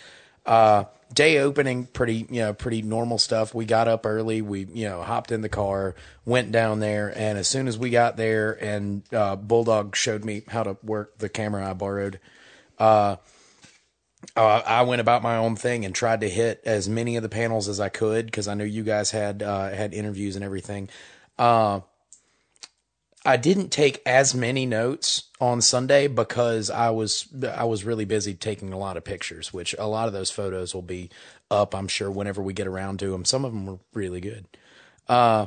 Uh, day opening, pretty you know, pretty normal stuff. We got up early. We you know hopped in the car, went down there, and as soon as we got there, and uh, Bulldog showed me how to work the camera I borrowed. Uh, I went about my own thing and tried to hit as many of the panels as I could because I knew you guys had uh, had interviews and everything. Uh, I didn't take as many notes on Sunday because I was I was really busy taking a lot of pictures, which a lot of those photos will be up. I'm sure whenever we get around to them. Some of them were really good. Uh,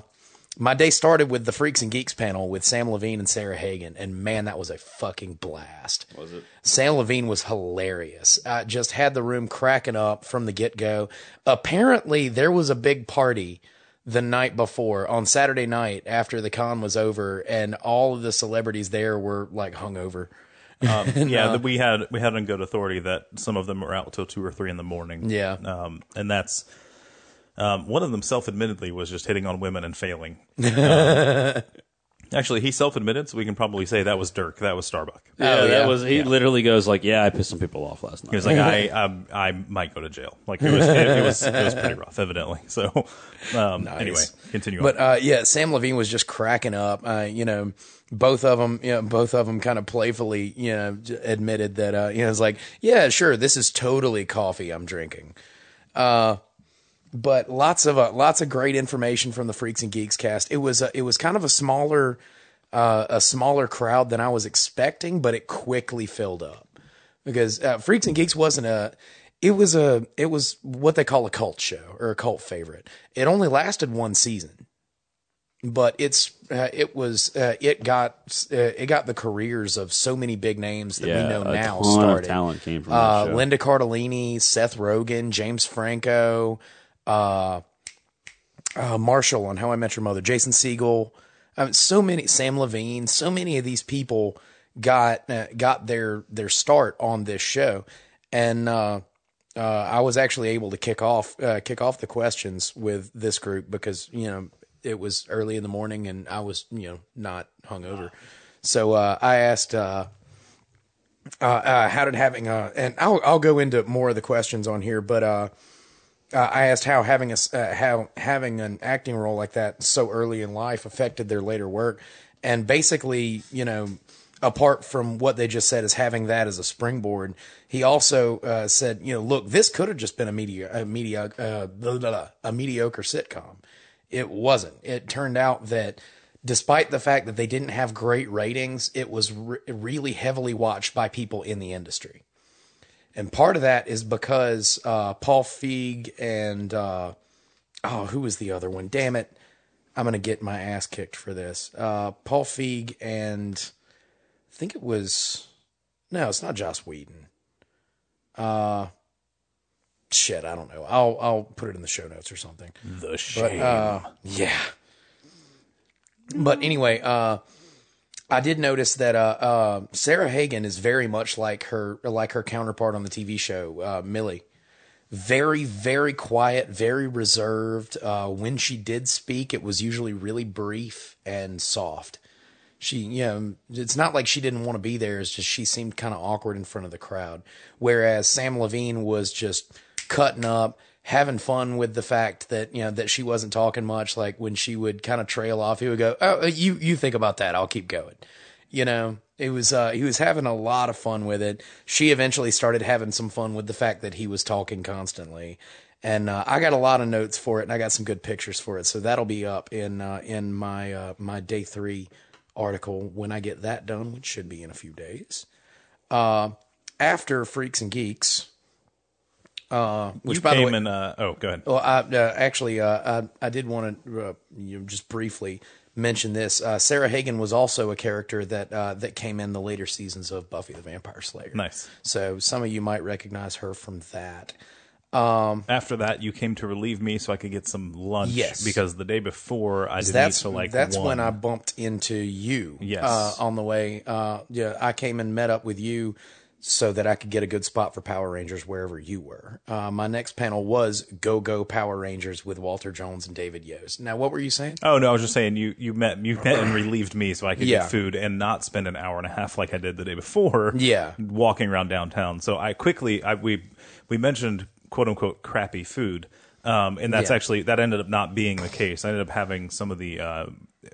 my day started with the Freaks and Geeks panel with Sam Levine and Sarah Hagan, and man, that was a fucking blast. Was it? Sam Levine was hilarious. I just had the room cracking up from the get go. Apparently, there was a big party the night before on Saturday night after the con was over, and all of the celebrities there were like hungover. yeah, that we had we had on good authority that some of them were out till two or three in the morning. Yeah. um, and that's um, one of them self-admittedly was just hitting on women and failing. Um, actually, he self-admitted, so we can probably say that was Dirk. That was Starbuck. Oh, yeah. that was he. Literally goes like, "Yeah, I pissed some people off last night." He was like, I, I, I might go to jail. Like it was, it, it was, it was pretty rough, evidently. So, um, anyway, continue. But on. uh, yeah, Sam Levine was just cracking up. Uh, you know, both of them, you know, both of them kind of playfully, you know, j- admitted that, uh, you know, it's like, yeah, sure, this is totally coffee I'm drinking. Uh, but lots of uh, lots of great information from the Freaks and Geeks cast. It was uh, it was kind of a smaller uh, a smaller crowd than I was expecting, but it quickly filled up because uh, Freaks and Geeks wasn't a it was a it was what they call a cult show or a cult favorite. It only lasted one season, but it's uh, it was uh, it got uh, it got the careers of so many big names that Yeah, we know a now started. talent came from uh. Linda Cardellini, Seth Rogen, James Franco, uh, uh, Marshall on How I Met Your Mother, Jason Segel. I mean, so many Sam Levine, so many of these people got uh, got their their start on this show, and uh, uh, I was actually able to kick off uh, kick off the questions with this group because you know it was early in the morning and I was you know not hungover, so uh, I asked. Uh, how did having and I'll I'll go into more of the questions on here, but uh, I asked how having a uh, how having an acting role like that so early in life affected their later work, and basically, you know, apart from what they just said as having that as a springboard, he also uh, said, you know, look, this could have just been a media a media uh, blah, blah, blah, a mediocre sitcom. It wasn't. It turned out that despite the fact that they didn't have great ratings, it was re- really heavily watched by people in the industry. And part of that is because uh, Paul Feig and uh, oh, who was the other one? Damn it, I'm gonna get my ass kicked for this. Uh, Paul Feig and I think it was no, it's not Joss Whedon. Uh, shit, I don't know. I'll I'll put it in the show notes or something. The But shame. uh, yeah. But anyway, uh, I did notice that uh, uh, Sarah Hagan is very much like her like her counterpart on the TV show, uh, Millie. Very, very quiet, very reserved. Uh, when she did speak, it was usually really brief and soft. She, you know, it's not like she didn't want to be there. It's just she seemed kind of awkward in front of the crowd. Whereas Sam Levine was just cutting up, having fun with the fact that you know that she wasn't talking much. Like when she would kind of trail off, he would go, "Oh, you you think about that. I'll keep going." You know, it was uh, he was having a lot of fun with it. She eventually started having some fun with the fact that he was talking constantly. And uh, I got a lot of notes for it, and I got some good pictures for it. So that'll be up in uh, in my uh, my day three article when I get that done, which should be in a few days. Uh, after Freaks and Geeks, uh, which you by the came way, and uh, oh, go ahead. well, I, uh, actually, uh, I, I did want to uh, you know, just briefly mention this. Uh, Sarah Hagan was also a character that uh, that came in the later seasons of Buffy the Vampire Slayer. Nice. So some of you might recognize her from that. After that, you came to relieve me so I could get some lunch. Yes. Because the day before, I didn't That's eat till like that's one. when I bumped into you. Yes. uh, on the way. Uh, yeah, I came and met up with you so that I could get a good spot for Power Rangers wherever you were. Uh, my next panel was Go Go Power Rangers with Walter Jones and David Yost. Now, what were you saying? Oh no, I was just saying you you met you met and relieved me so I could Yeah. get food and not spend an hour and a half like I did the day before. Yeah. walking around downtown. So I quickly I we we mentioned quote unquote crappy food, um, and that's Yeah. actually that ended up not being the case. I ended up having some of the. Uh,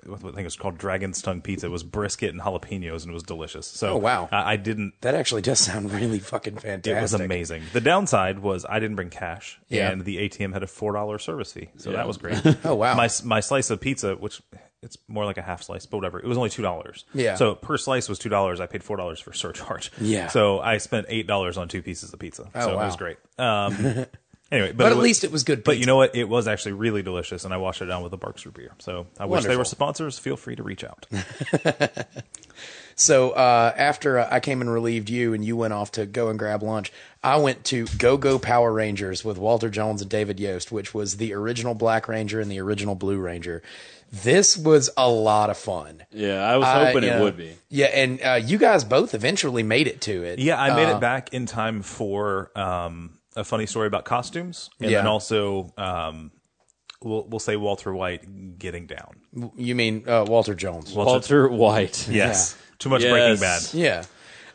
what I think it's called Dragon's Tongue pizza. It was brisket and jalapenos, and it was delicious. So, Oh, wow. I, I didn't That actually does sound really fucking fantastic. it was amazing. The downside was I didn't bring cash, Yeah. and the ATM had a four dollar service fee, so that was great. Oh, wow. My my slice of pizza, which it's more like a half slice, but whatever, it was only two dollars. Yeah. So per slice was two dollars. I paid four dollars for surcharge. Yeah. So I spent eight dollars on two pieces of pizza. Oh, so it was great. Um, anyway, but, But at was- least it was good But you know what? It was actually really delicious, and I washed it down with a Barq's root beer. So I wish they were sponsors. Feel free to reach out. So uh, after uh, I came and relieved you, and you went off to go and grab lunch, I went to Go Go Power Rangers with Walter Jones and David Yost, which was the original Black Ranger and the original Blue Ranger. This was a lot of fun. Yeah, I was I, hoping you it know, would be. Yeah, and uh, you guys both eventually made it to it. Yeah, I made Uh, it back in time for um, a funny story about costumes, and Yeah. then also um, we'll we'll say Walter White getting down. You mean uh, Walter Jones? Walter White. Yes, too much Yes. Breaking Bad. Yeah.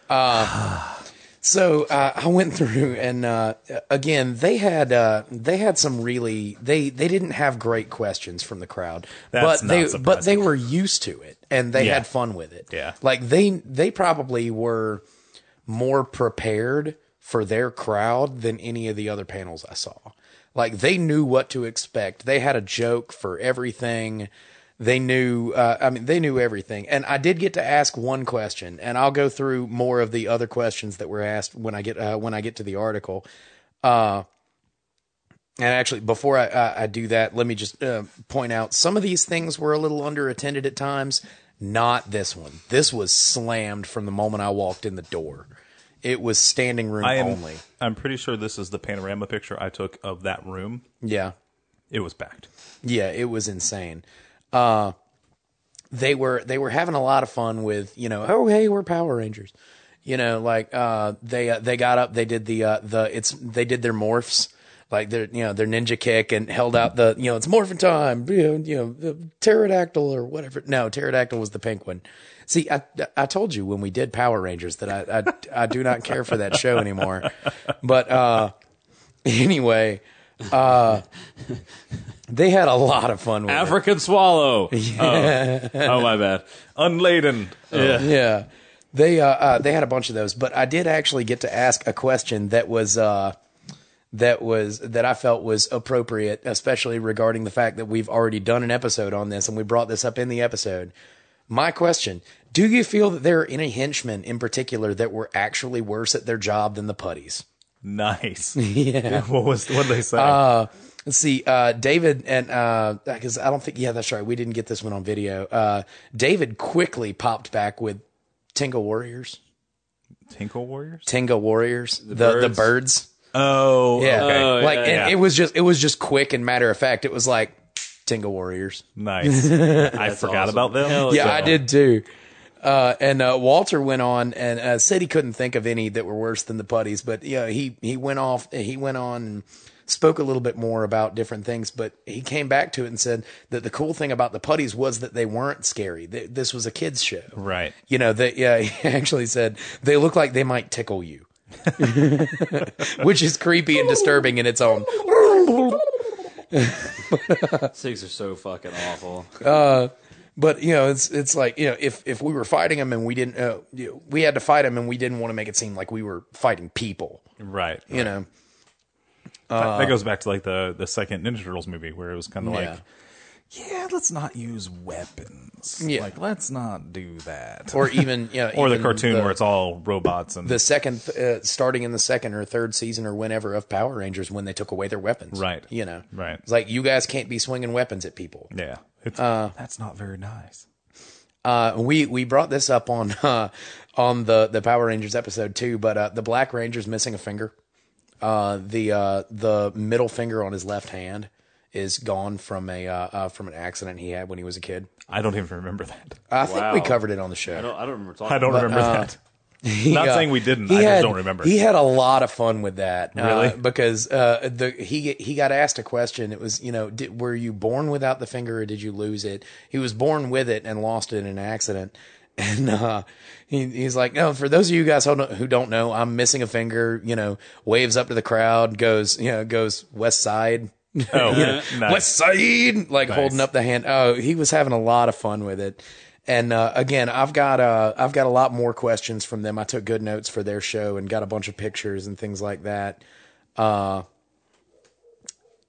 Uh, so uh, I went through, and uh, again, they had uh, they had some really they they didn't have great questions from the crowd, That's but they not but they were used to it, and they Yeah. had fun with it. Yeah. like they they probably were more prepared for their crowd than any of the other panels I saw. Like they knew what to expect. They had a joke for everything. They knew, uh, I mean, they knew everything. And I did get to ask one question, and I'll go through more of the other questions that were asked when I get uh, when I get to the article. Uh, and actually, before I, I, I do that, let me just uh, point out some of these things were a little underattended at times. Not this one. This was slammed from the moment I walked in the door. It was standing room I am. only. I'm pretty sure this is the panorama picture I took of that room. Yeah. It was packed. Yeah, it was insane. Uh they were they were having a lot of fun with, you know, oh hey, we're Power Rangers. You know, like uh they uh, they got up, they did the uh the it's they did their morphs like their you know their ninja kick and held out the you know it's morphin time you know you know the pterodactyl or whatever no pterodactyl was the pink one see I I told you when we did Power Rangers that I I, I do not care for that show anymore but uh anyway uh they had a lot of fun with it. African swallow. Oh. oh, my bad. Unladen. yeah they uh, uh they had a bunch of those but i did actually get to ask a question that was uh that was that i felt was appropriate especially regarding the fact that we've already done an episode on this and we brought this up in the episode my question do you feel that there are any henchmen in particular that were actually worse at their job than the putties Nice. Yeah. what was what did they say? Uh, let's see. Uh, David and because I don't think. Yeah, that's right. We didn't get this one on video. Uh, David quickly popped back with Tenga Warriors. Tinkle Warriors. Tenga Warriors. The the birds? birds. Oh, Yeah. okay. Oh, like yeah, and yeah. it was just it was just quick and matter of fact. It was like Tenga Warriors. Nice. I forgot awesome. about them. Hell Yeah, So- I did too. Uh, and uh, Walter went on and uh, said he couldn't think of any that were worse than the putties, but yeah, he he went off. He went on and spoke a little bit more about different things, but he came back to it and said that the cool thing about the putties was that they weren't scary. Th- This was a kids show, Right. You know, that yeah, he actually said they look like they might tickle you, which is creepy and disturbing in its own. Cigs are so fucking awful. But you know, it's it's like you know, if if we were fighting them and we didn't, uh, you know, we had to fight them and we didn't want to make it seem like we were fighting people. Right. You know, That- that goes back to like the the second Ninja Turtles movie where it was kind of Yeah. like, yeah, let's not use weapons. Yeah. Like, let's not do that. or even you know, or the even cartoon where it's all robots and the second, uh, starting in the second or third season or whenever of Power Rangers when they took away their weapons. Right. You know. Right. It's like you guys can't be swinging weapons at people. yeah, it's, that's not very nice. Uh, we we brought this up on uh, on the the Power Rangers episode too, but uh, the Black Ranger's missing a finger. Uh, the uh, the middle finger on his left hand is gone from a uh, uh, from an accident he had when he was a kid. I don't even remember that. I think we covered it on the show. I don't, I don't remember talking I don't about remember uh, that. Not Yeah. saying we didn't. He I just had- don't remember. He had a lot of fun with that, uh, Really? because uh, the he he got asked a question. It was you know, did, were you born without the finger or did you lose it? He was born with it and lost it in an accident. And uh, he, he's like, no. For those of you guys who don't, who don't know, I'm missing a finger. You know, waves up to the crowd, goes you know, goes West Side. Oh, you know, nice. West Side, like holding up the hand. Oh, he was having a lot of fun with it. And uh, again, I've got uh, I've got a lot more questions from them. I took good notes for their show and got a bunch of pictures and things like that. Uh,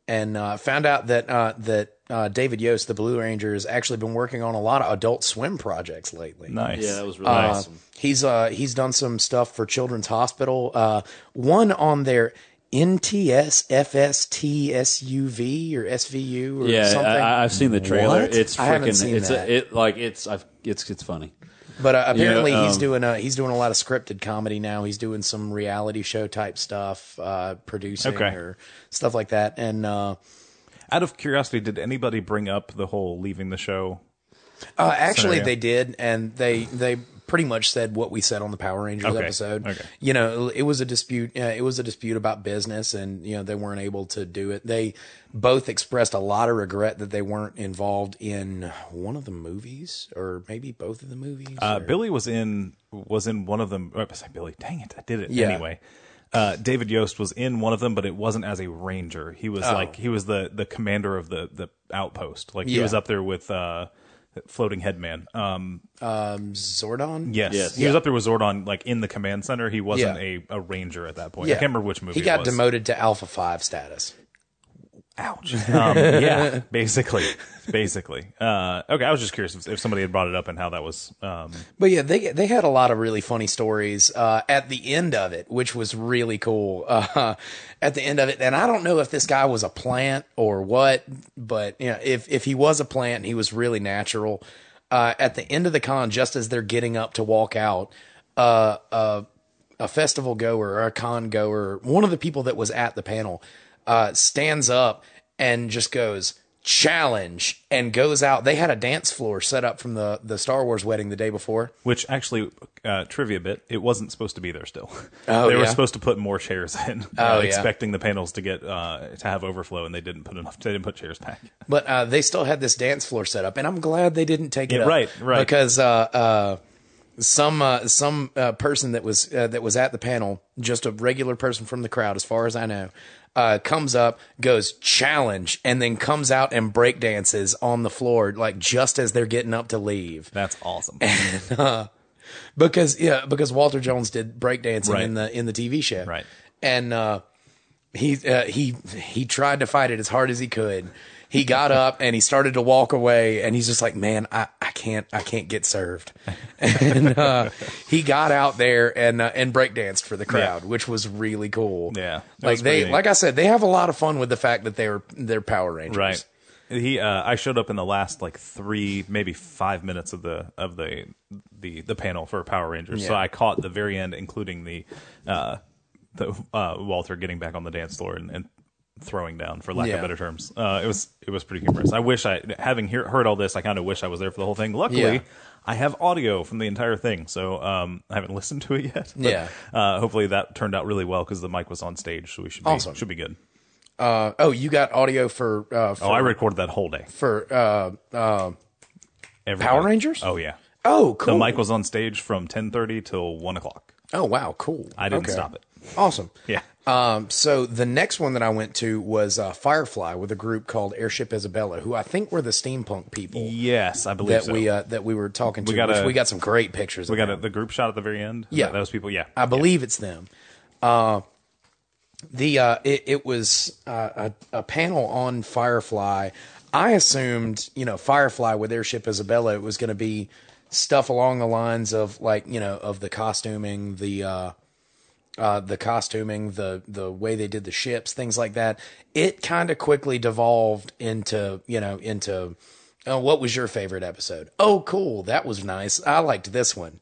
and uh, found out that uh, that uh, David Yost, the Blue Ranger, has actually been working on a lot of Adult Swim projects lately. nice. Yeah, that was really Uh, awesome. He's uh he's done some stuff for Children's Hospital. Uh, one on their NTS FST SUV or SVU or Yeah, something. I, I've seen the trailer. What? It's I haven't freaking. seen It's that. a, it like it's I've, it's it's funny. But uh, apparently Yeah, he's um, doing a he's doing a lot of scripted comedy now. He's doing some reality show type stuff, uh, producing Okay. or stuff like that. And uh, Out of curiosity, did anybody bring up the whole leaving the show? uh, actually, Scenario. they did, and they they pretty much said what we said on the Power Rangers Okay, episode. okay. You know, it was a dispute. Uh, it was a dispute about business, and you know they weren't able to do it. They both expressed a lot of regret that they weren't involved in one of the movies, or maybe both of the movies. Uh, Billy was in was in one of them. Oh, I Billy. Dang it, I did it Yeah. anyway. Uh, David Yost was in one of them, but it wasn't as a ranger. He was like he was the the commander of the the outpost. Like he Yeah. was up there with uh, floating headman. Um, Zordon. yes, Yes. he was up there with Zordon, like in the command center. He wasn't Yeah. a, a ranger at that point. Yeah. I can't remember which movie. He got it was. demoted to Alpha Five status. Ouch. Um, yeah, basically, basically. Uh, okay, I was just curious if, if somebody had brought it up and how that was. Um, But yeah, they they had a lot of really funny stories uh, at the end of it, which was really cool. Uh, at the end of it, and I don't know if this guy was a plant or what, but you know, if if he was a plant, he was really natural. Uh, at the end of the con, just as they're getting up to walk out, uh, uh, a festival goer or a con goer, one of the people that was at the panel, uh, stands up and just goes challenge and goes out. They had a dance floor set up from the the Star Wars wedding the day before. which actually, uh, trivia bit, it wasn't supposed to be there still. Oh, they were yeah? supposed to put more chairs in, Oh, uh, yeah. expecting the panels to get uh, to have overflow, and they didn't put enough. They didn't put chairs back. But uh, they still had this dance floor set up, and I'm glad they didn't take it Yeah, right, right. Because uh, uh, some uh, some uh, person that was uh, that was at the panel, just a regular person from the crowd, as far as I know, uh, comes up, goes challenge, and then comes out and break dances on the floor, like just as they're getting up to leave. That's awesome. because yeah, because Walter Jones did breakdancing Right. in the in the TV show, Right. And uh, he uh, he he tried to fight it as hard as he could. He got up and he started to walk away and he's just like, man, I, I can't, I can't get served. And, uh, he got out there and, uh, and breakdanced for the crowd, which was really cool. Yeah, Like they, like I said, they have a lot of fun with the fact that they're, they're Power Rangers. Right. He, uh, I showed up in the last like three, maybe five minutes of the of the the the panel for Power Rangers. So I caught the very end, including the uh, the uh, Walter getting back on the dance floor and, and throwing down, for lack Yeah. of better terms. Uh, it was it was pretty humorous. I wish I, having hear, heard all this, I kind of wish I was there for the whole thing. Luckily. Yeah. I have audio from the entire thing, so um, I haven't listened to it yet. but, Yeah. Uh, hopefully that turned out really well because the mic was on stage, so we should be, Awesome. should be good. Uh, oh, you got audio for, uh, for, Oh, I recorded that whole day. for, uh, uh, Power Rangers? Oh yeah. oh, cool. The mic was on stage from 10:30 till one o'clock. Oh, wow. Cool. I didn't Okay. stop it. Awesome. Yeah. Um, so the next one that I went to was uh, Firefly with a group called Airship Isabella, who I think were the steampunk people Yes, I believe that so. we uh, that we were talking to. We got which a- we got some great pictures. we of got a, the group shot at the very end. Yeah. those people. Yeah, I believe it's them. Uh, the uh, it, it was uh, a, a panel on Firefly. I assumed, you know, Firefly with Airship Isabella, it was going to be stuff along the lines of like, you know, of the costuming, the uh, uh, the costuming, the the way they did the ships, things like that. It kind of quickly devolved into, you know, into oh, what was your favorite episode? Oh, cool, that was nice. I liked this one.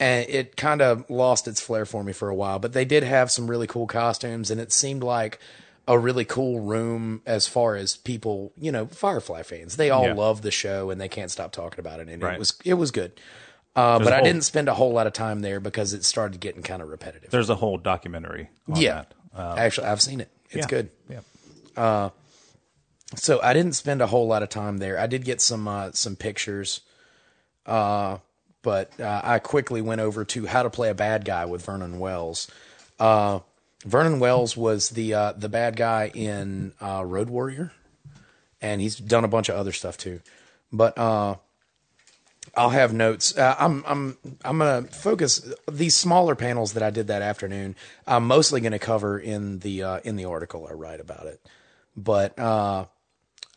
And it kind of lost its flair for me for a while, but they did have some really cool costumes, and it seemed like a really cool room as far as people, you know, Firefly fans. They all Yeah. love the show, and they can't stop talking about it. And Right. it was it was good, uh, but I whole- didn't spend a whole lot of time there because it started getting kind of repetitive. there's a whole documentary. On Yeah. that. Actually, I've seen it. It's Yeah. good. Yeah, So I didn't spend a whole lot of time there. I did get some uh, some pictures, uh, but uh, I quickly went over to How to Play a Bad Guy with Vernon Wells. Uh, Vernon Wells was the uh, the bad guy in uh, Road Warrior, and he's done a bunch of other stuff too. But uh, I'll have notes. Uh, I'm I'm I'm gonna focus these smaller panels that I did that afternoon. I'm mostly gonna cover in the uh, in the article I write about it. But uh,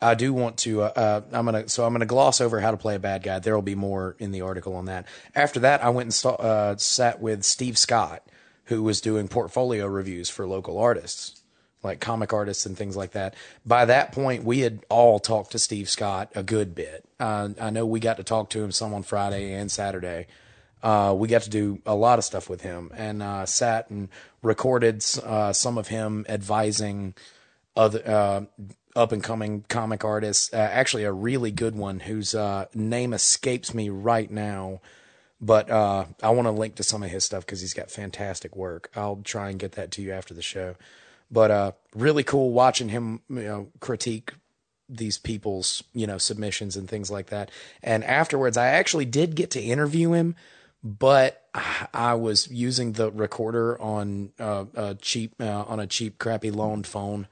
I do want to. Uh, uh, I'm gonna. So I'm gonna gloss over how to play a bad guy. There will be more in the article on that. After that, I went and sta- uh, sat with Steve Scott, who was doing portfolio reviews for local artists, like comic artists and things like that. By that point, we had all talked to Steve Scott a good bit. Uh, I know we got to talk to him some on Friday and Saturday. Uh, we got to do a lot of stuff with him and uh, sat and recorded uh, some of him advising other uh, up and coming comic artists. Uh, actually, a really good one whose name escapes me right now, but I want to link to some of his stuff because he's got fantastic work. I'll try and get that to you after the show. But really cool watching him, you know, critique these people's you know submissions and things like that. And afterwards, I actually did get to interview him, but I- was using the recorder on uh, a cheap uh, on a cheap crappy loaned phone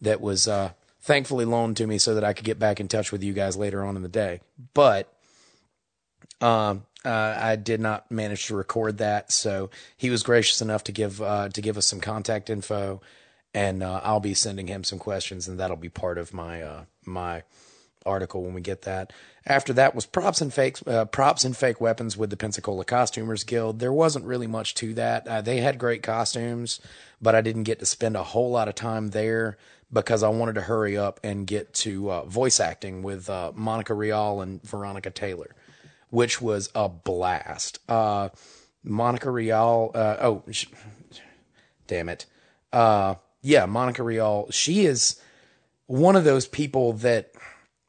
that was uh, thankfully loaned to me so that I could get back in touch with you guys later on in the day. But um, uh, I did not manage to record that, so he was gracious enough to give uh, to give us some contact info, and uh, I'll be sending him some questions, and that'll be part of my uh, my article when we get that. After that was props and fakes, uh, props and fake weapons with the Pensacola Costumers Guild. There wasn't really much to that. Uh, they had great costumes, but I didn't get to spend a whole lot of time there because I wanted to hurry up and get to uh, voice acting with uh, Monica Rial and Veronica Taylor, which was a blast. Uh, Monica Rial, uh, oh, sh- damn it. Yeah, Monica Rial, she is one of those people that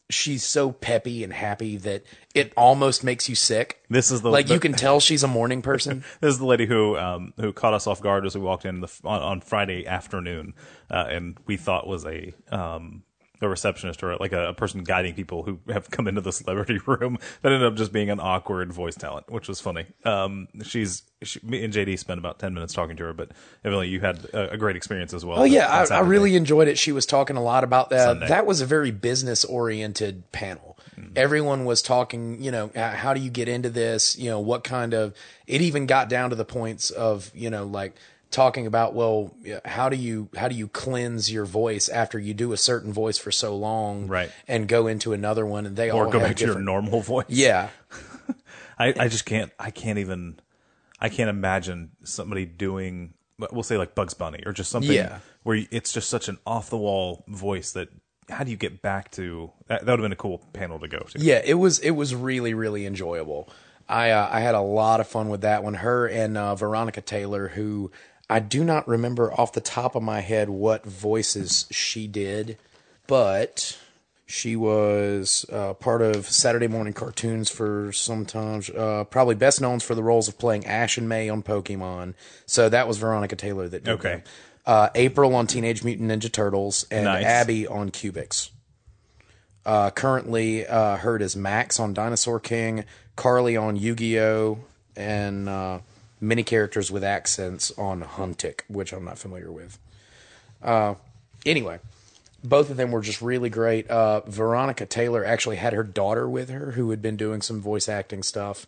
she's so peppy and happy that it almost makes you sick. This is the like the- you can tell she's a morning person. This is the lady who um, who caught us off guard as we walked in the, on, on Friday afternoon, uh, and we thought was a um, a receptionist or like a, a person guiding people who have come into the celebrity room. That ended up just being an awkward voice talent, which was funny. Um, she's she, me and JD spent about ten minutes talking to her, but evidently you had a, a great experience as well. Oh yeah, I, I really enjoyed it. She was talking a lot about that. Sunday. That was a very business oriented panel. Everyone was talking, you know, how do you get into this? You know, what kind of? It even got down to the points of, you know, like talking about well, how do you how do you cleanse your voice after you do a certain voice for so long, Right. And go into another one, and they or all go back to your normal voice. Yeah, I, I just can't. I can't even. I can't imagine somebody doing. We'll say like Bugs Bunny or just something Yeah. where it's just such an off the wall voice that. How do you get back to that? That would have been a cool panel to go to. Yeah, it was it was really really enjoyable. I uh, I had a lot of fun with that one. Her and uh, Veronica Taylor, who I do not remember off the top of my head what voices she did, but she was uh, part of Saturday morning cartoons for sometimes uh, probably best known for the roles of playing Ash and May on Pokemon. So that was Veronica Taylor that did Okay. them. Uh, April on Teenage Mutant Ninja Turtles and Nice. Abby on Cubix uh, currently uh, heard as Max on Dinosaur King, Carly on Yu Gi Oh, and uh, many characters with accents on Huntik, which I'm not familiar with. Uh, anyway, both of them were just really great. Uh, Veronica Taylor actually had her daughter with her, who had been doing some voice acting stuff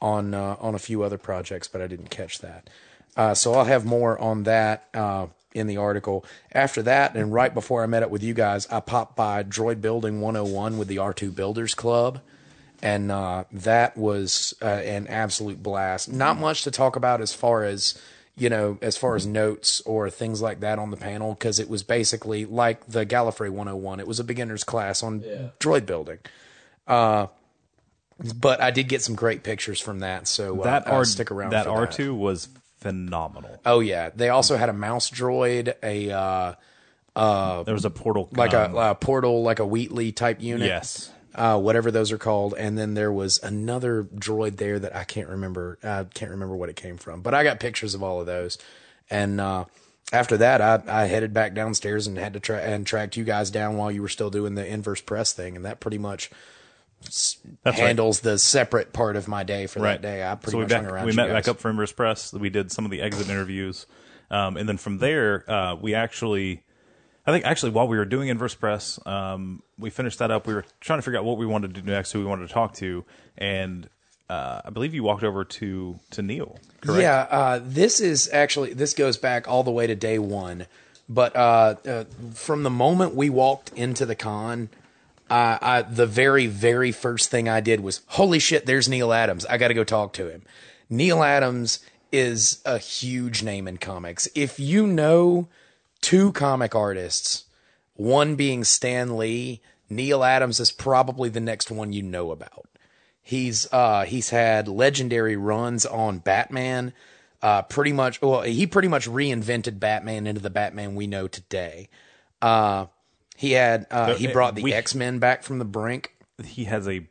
on uh, on a few other projects, but I didn't catch that. Uh, so I'll have more on that uh, in the article. After that, and right before I met up with you guys, I popped by Droid Building 101 with the R2 Builders Club. And uh, that was uh, an absolute blast. Not much to talk about as far as you know, as far as notes or things like that on the panel, because it was basically like the Gallifrey 101. It was a beginner's class on droid building. Uh, but I did get some great pictures from that, so uh, That I'll R stick around. that for R two was phenomenal. Oh yeah, they also had a mouse droid, a uh, There was a portal like a, a portal, like a Wheatley type unit. yes. Uh, whatever those are called. And then there was another droid there that I can't remember. I can't remember what it came from, but I got pictures of all of those. And uh, after that, I, I headed back downstairs and had to try and tracked you guys down while you were still doing the inverse press thing, and that pretty much That's right. handles the separate part of my day for right. that day. I pretty so we much back, hung around. we met guys. back up for Inverse Press. We did some of the exit interviews, um, and then from there, uh, we actually, I think actually while we were doing Inverse Press, um, we finished that up. We were trying to figure out what we wanted to do next, who we wanted to talk to, and uh, I believe you walked over to to Neal. Correct? Yeah, uh, this is actually this goes back all the way to day one, but uh, uh, from the moment we walked into the con, I, the very very first thing I did was, "Holy shit! There's Neal Adams. I got to go talk to him." Neal Adams is a huge name in comics. If you know two comic artists, one being Stan Lee, Neal Adams is probably the next one you know about. He's uh he's had legendary runs on Batman. Uh pretty much well he pretty much reinvented Batman into the Batman we know today. Uh he had uh he uh, brought the X-Men back from the brink. he has a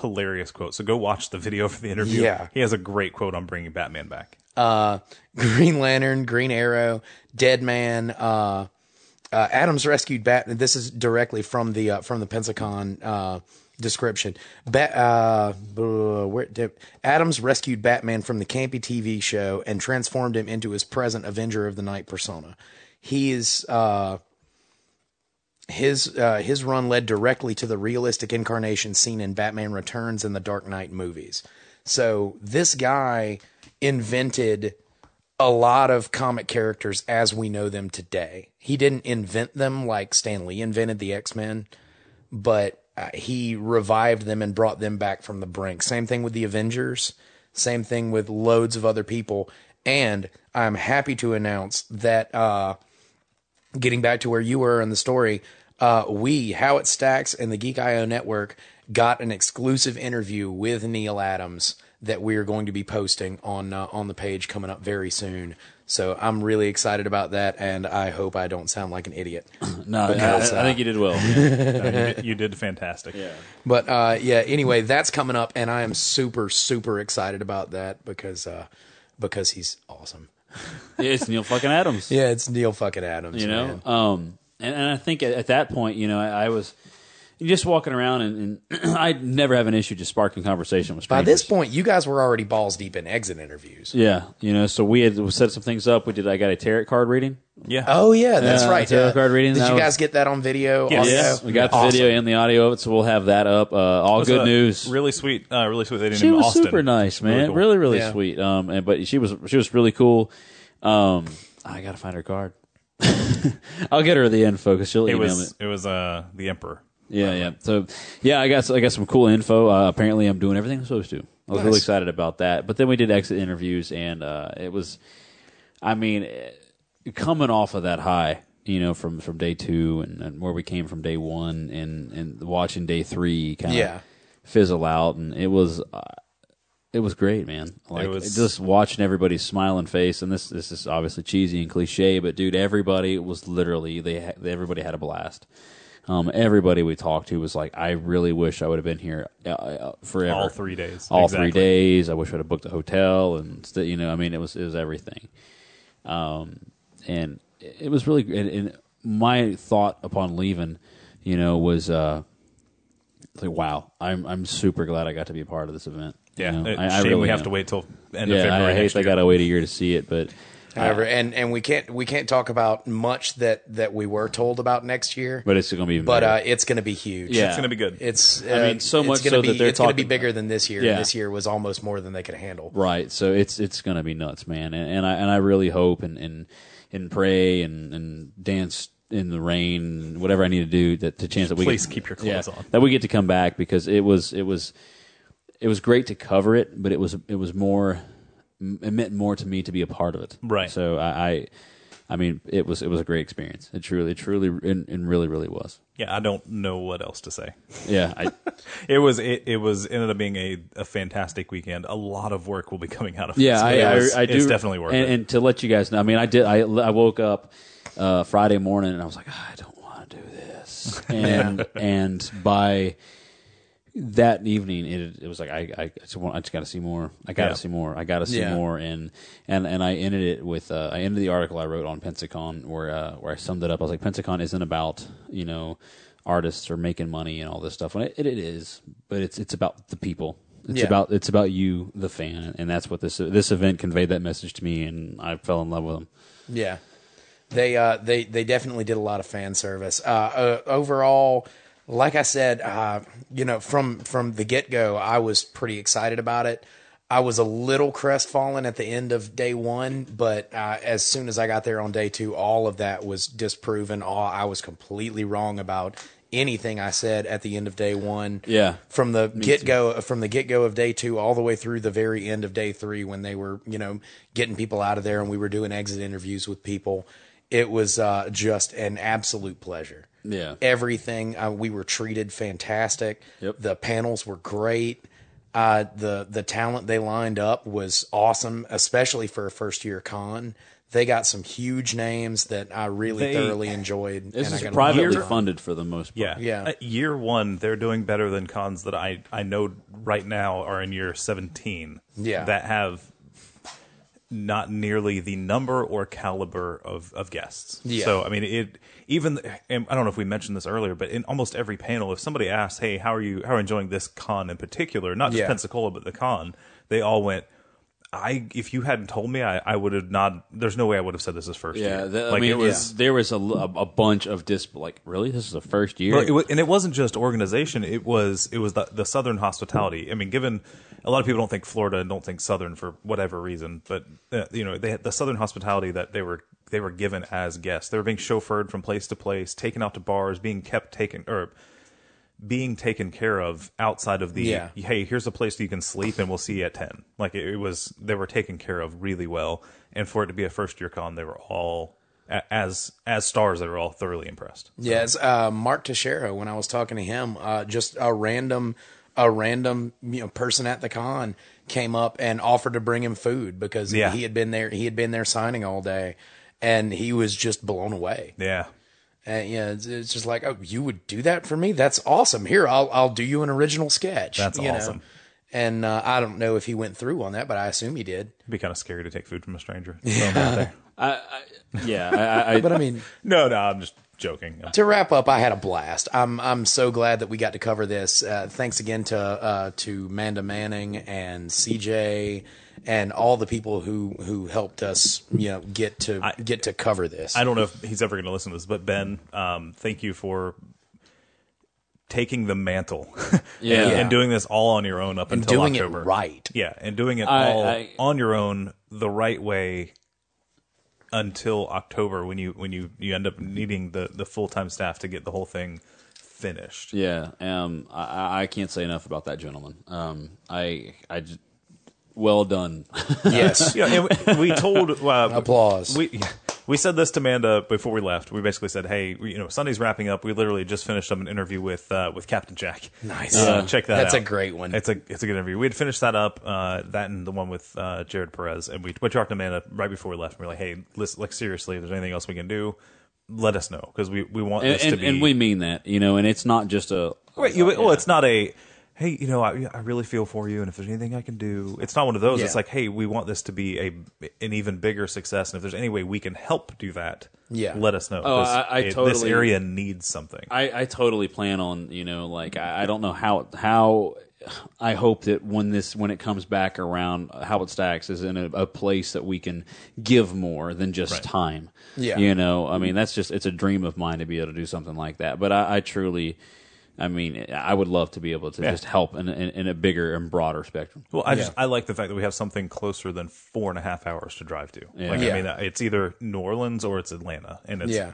hilarious quote. So go watch the video for the interview. Yeah. he has a great quote on bringing Batman back. Uh, Green Lantern, Green Arrow, Deadman, uh, uh, Adams rescued Batman. This is directly from the uh, from the Pensacon uh, description. Uh, uh, where Adams rescued Batman from the campy TV show and transformed him into his present Avenger of the Night persona. He is uh, his uh, his run led directly to the realistic incarnation seen in Batman Returns and the Dark Knight movies. So this guy invented a lot of comic characters as we know them today. He didn't invent them like Stan Lee invented the X Men, but uh, he revived them and brought them back from the brink. Same thing with the Avengers. Same thing with loads of other people. And I'm happy to announce that uh, getting back to where you were in the story, uh, we, How It Stacks, and the Geek IO Network got an exclusive interview with Neal Adams that we are going to be posting on uh, on the page coming up very soon. So I'm really excited about that, and I hope I don't sound like an idiot. No, I, Because, I think you did well. No, you, did, you did fantastic. yeah. But uh, yeah, anyway, that's coming up, and I am super super excited about that because uh, because he's awesome. Yeah, it's Neal fucking Adams. Yeah, it's Neal fucking Adams. you know man. um and, and i think at, at that point you know i, I was just walking around and, and i'd never have an issue just sparking conversation with By strangers. this point, you guys were already balls deep in exit interviews. yeah you know so we had set some things up we did i got a tarot card reading Yeah. Oh yeah, that's Yeah, right. tarot Uh, card reading, Did that you was- guys get that on video? Yes. audio? Yes, we got the Awesome. video and the audio of it so we'll have that up uh, all good news Really sweet. Uh, really sweet lady she was Austin. super nice man cool. really really Yeah. sweet um and, but she was she was really cool Um, I gotta find her card. I'll get her the info because she'll It email me. was it was uh the emperor. Yeah, yeah. So, yeah, I got I got some cool info. Uh, apparently, I'm doing everything I'm supposed to. I was really excited about that. But then we did exit interviews, and uh, it was, I mean, eh, coming off of that high, you know, from from day two and, and where we came from day one, and and watching day three kind of Yeah. fizzle out, and it was. Uh, it was great, man. Like was- just watching everybody's smiling face, and this this is obviously cheesy and cliche, but dude, everybody was literally they everybody had a blast. Um, everybody we talked to was like, I really wish I would have been here uh, uh, forever. All three days. All Exactly. three days. I wish I'd have booked a hotel and st- you know, I mean, it was it was everything. Um, and it was really and, and my thought upon leaving, you know, was uh, like, wow, I'm I'm super glad I got to be a part of this event. Yeah, you know? I, I shame really we have am. to wait till end Yeah, of February. I hate I got to wait a year to see it, but However, and and we can't we can't talk about much that that we were told about next year, but it's going to be even but uh, it's going to be huge. Yeah. It's gonna be good. It's uh, I mean, so much gonna so be, that they're it's going to be bigger than this year. Yeah. And this year was almost more than they could handle. Right. So it's it's gonna be nuts, man. And, and I and I really hope and and, and pray and, and dance in the rain, whatever I need to do that to chance that we Please get, keep your clothes yeah, on. that we get to come back because it was it was it was great to cover it, but it was it was more it meant more to me to be a part of it. Right. So I. I I mean, it was it was a great experience. It truly, it truly, and, and really, really was. Yeah, I don't know what else to say. Yeah, I, It was it, it was ended up being a, a fantastic weekend. A lot of work will be coming out of Yeah, this. I, it I, was- I do. It's definitely worth and, it. And to let you guys know, I mean, I did. I, I woke up uh, Friday morning and I was like, "Ah, I don't want to do this. And and by that evening, it it was like I I just want I just got to see more. I got to Yeah. see more. I got to see Yeah. more. And and and I ended it with uh, I ended the article I wrote on Pensacon where uh, where I summed it up. I was like, Pensacon isn't about you know artists or making money and all this stuff. And it, it is, but it's it's about the people. It's Yeah. about it's about you, the fan, and that's what this this event conveyed that message to me, and I fell in love with them. Yeah, they uh, they they definitely did a lot of fan service. Uh, uh, overall, like I said, uh, you know, from from the get go, I was pretty excited about it. I was a little crestfallen at the end of day one, but uh, as soon as I got there on day two, all of that was disproven. All I was completely wrong about anything I said at the end of day one. Yeah. from the get go, from the get go of day two all the way through the very end of day three, when they were, you know, getting people out of there and we were doing exit interviews with people, it was uh, just an absolute pleasure. Yeah. everything uh, we were treated fantastic. Yep. The panels were great. Uh, the the talent they lined up was awesome, especially for a first year con. They got some huge names that I really They- thoroughly enjoyed. This and is got privately lot funded for the most part. Yeah, Yeah. Uh, year one, they're doing better than cons that I I know right now are in year seventeen. Yeah. that have not nearly the number or caliber of of guests. Yeah. So I mean, it even and I don't know if we mentioned this earlier, but in almost every panel, if somebody asks, "Hey, how are you? How are you enjoying this con in particular? Not just Yeah. Pensacola, but the con?" They all went. I if you hadn't told me, I, I would have not. There's no way I would have said this is first Yeah, year. the, I mean, it was. there was a, a, bunch of dis like really this is the first year. It wa- and it wasn't just organization. It was it was the, the Southern hospitality. I mean, given a lot of people don't think Florida and don't think Southern for whatever reason, but uh, you know, they had the Southern hospitality that they were they were given as guests. They were being chauffeured from place to place, taken out to bars, being kept taken or being taken care of outside of the Yeah. hey here's a place you can sleep and we'll see you at 10 like it, it was they were taken care of really well and for it to be a first year con they were all as as stars they were all thoroughly impressed Yes, uh, Mark Texeira. When I was talking to him, uh, just a random, a random you know person at the con came up and offered to bring him food because Yeah. he had been there. He had been there signing all day, and he was just blown away. yeah And yeah, it's, it's just like, oh, you would do that for me? That's awesome. Here, I'll I'll do you an original sketch. That's you know? awesome. And uh, I don't know if he went through on that, but I assume he did. It'd be kind of scary to take food from a stranger. Throw 'em out there. yeah, I, I, But I mean, No, no, I'm just joking. to wrap up, I had a blast. I'm I'm so glad that we got to cover this. Uh, thanks again to uh, to Manda Manning and CJ and all the people who who helped us, you know, get to I- get to cover this. I don't know if he's ever going to listen to this, but Ben, um, thank you for taking the mantle Yeah. and, Yeah. and doing this all on your own up and until doing October. it right. Yeah, and doing it I- all I- on your own the right way until October when you when you you end up needing the the full time staff to get the whole thing finished. Yeah, um, I, I can't say enough about that gentleman. Um, I, I, just, well done. Yes. Yeah, and we, we told uh, Applause. We we said this to Amanda before we left. We basically said, "Hey, we, you know, Sunday's wrapping up. We literally just finished up an interview with uh, with Captain Jack. Nice. Uh, check that. Out. That's out. a great one. It's a it's a good interview. We had finished that up, uh, that and the one with uh, Jared Perez, and we we talked to Amanda right before we left. And we are like, "Hey, listen, like seriously, if there's anything else we can do, let us know because we we want and, this and, to be and we mean that, you know, and it's not just a. Right, you, well, it's not a hey, you know, I, I really feel for you, and if there's anything I can do, it's not one of those. It's like, hey, we want this to be a an even bigger success, and if there's any way we can help do that, Yeah. let us know. Oh, I- I it- this area needs something. I, I totally plan on, you know, like I, I don't know how how I hope that when this when it comes back around, how it stacks is in a, a place that we can give more than just Right. time. Yeah. you know, I mean, that's just it's a dream of mine to be able to do something like that. But I, I truly, I mean, I would love to be able to Yeah. just help in, in, in a bigger and broader spectrum. well, I just I like the fact that we have something closer than four and a half hours to drive to. Like, Yeah. I mean, it's either New Orleans or it's Atlanta, and it's yeah.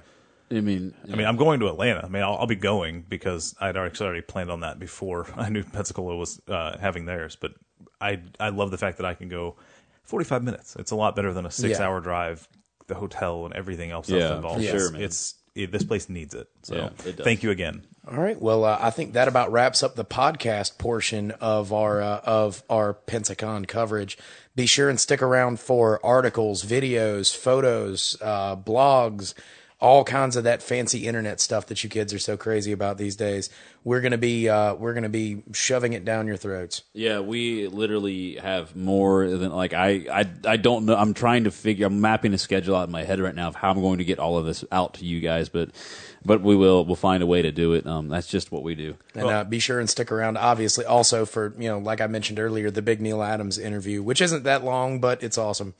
I mean, I mean, I'm going to Atlanta. I mean, I'll, I'll be going because I'd actually already planned on that before I knew Pensacola was uh, having theirs. But I I love the fact that I can go 45 minutes. It's a lot better than a six Yeah. hour drive, the hotel and everything else Yeah, that's involved. for sure, man. It's it, this place needs it. So Yeah, it does. thank you again. All right. Well, uh, I think that about wraps up the podcast portion of our uh, of our Pensacon coverage. Be sure and stick around for articles, videos, photos, uh, blogs, all kinds of that fancy internet stuff that you kids are so crazy about these days. We're gonna be uh, we're gonna be shoving it down your throats. Yeah, we literally have more than like I, I I don't know. I'm trying to figure. I'm mapping a schedule out in my head right now of how I'm going to get all of this out to you guys, but but we will we'll find a way to do it. Um, that's just what we do. And uh, be sure and stick around, obviously, also for, you know, like I mentioned earlier, the big Neal Adams interview, which isn't that long, but it's awesome.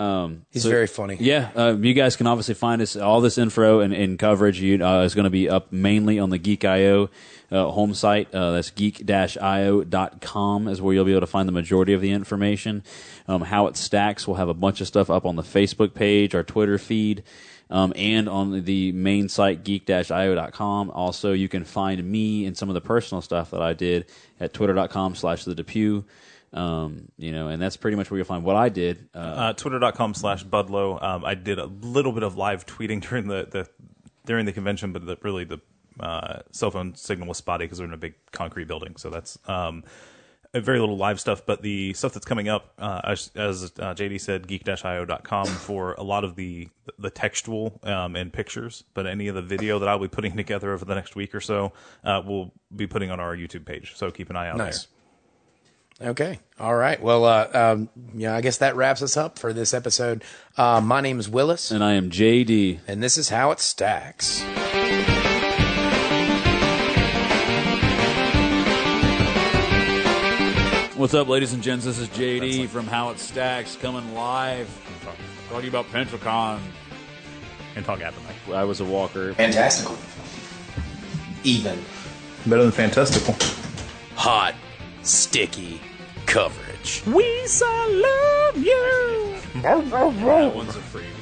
Um, He's very funny. Yeah, uh, you guys can obviously find us all this info and, and coverage you, uh, is going to be up mainly on the Geek.io uh, home site. Uh, that's geek-io.com is where you'll be able to find the majority of the information. Um, how it stacks, we'll have a bunch of stuff up on the Facebook page, our Twitter feed. Um, and on the main site, geek-io.com. Also, you can find me and some of the personal stuff that I did at twitter.com slash the Depew. Um, you know, and that's pretty much where you'll find what I did. Uh, Uh, Twitter.com slash Budlow. Um, I did a little bit of live tweeting during the, the during the convention, but the, really the uh, cell phone signal was spotty because we're in a big concrete building. So that's um, a very little live stuff. But the stuff that's coming up, uh, as, as uh, JD said, geek-io.com for a lot of the the textual um, and pictures. But any of the video that I'll be putting together over the next week or so, uh, we'll be putting on our YouTube page. So keep an eye out Nice. there. Okay. All right. Well, uh, um, yeah, I guess that wraps us up for this episode. Uh, my name is Willis, and I am JD. and this is how it stacks. What's up, ladies and gents? This is JD from How It Stacks coming live. Talking about Pensacon. And talk Apple. I was a walker. Fantastical. Even. Better than fantastical. Hot. Sticky coverage. We so love you. That one's a freebie.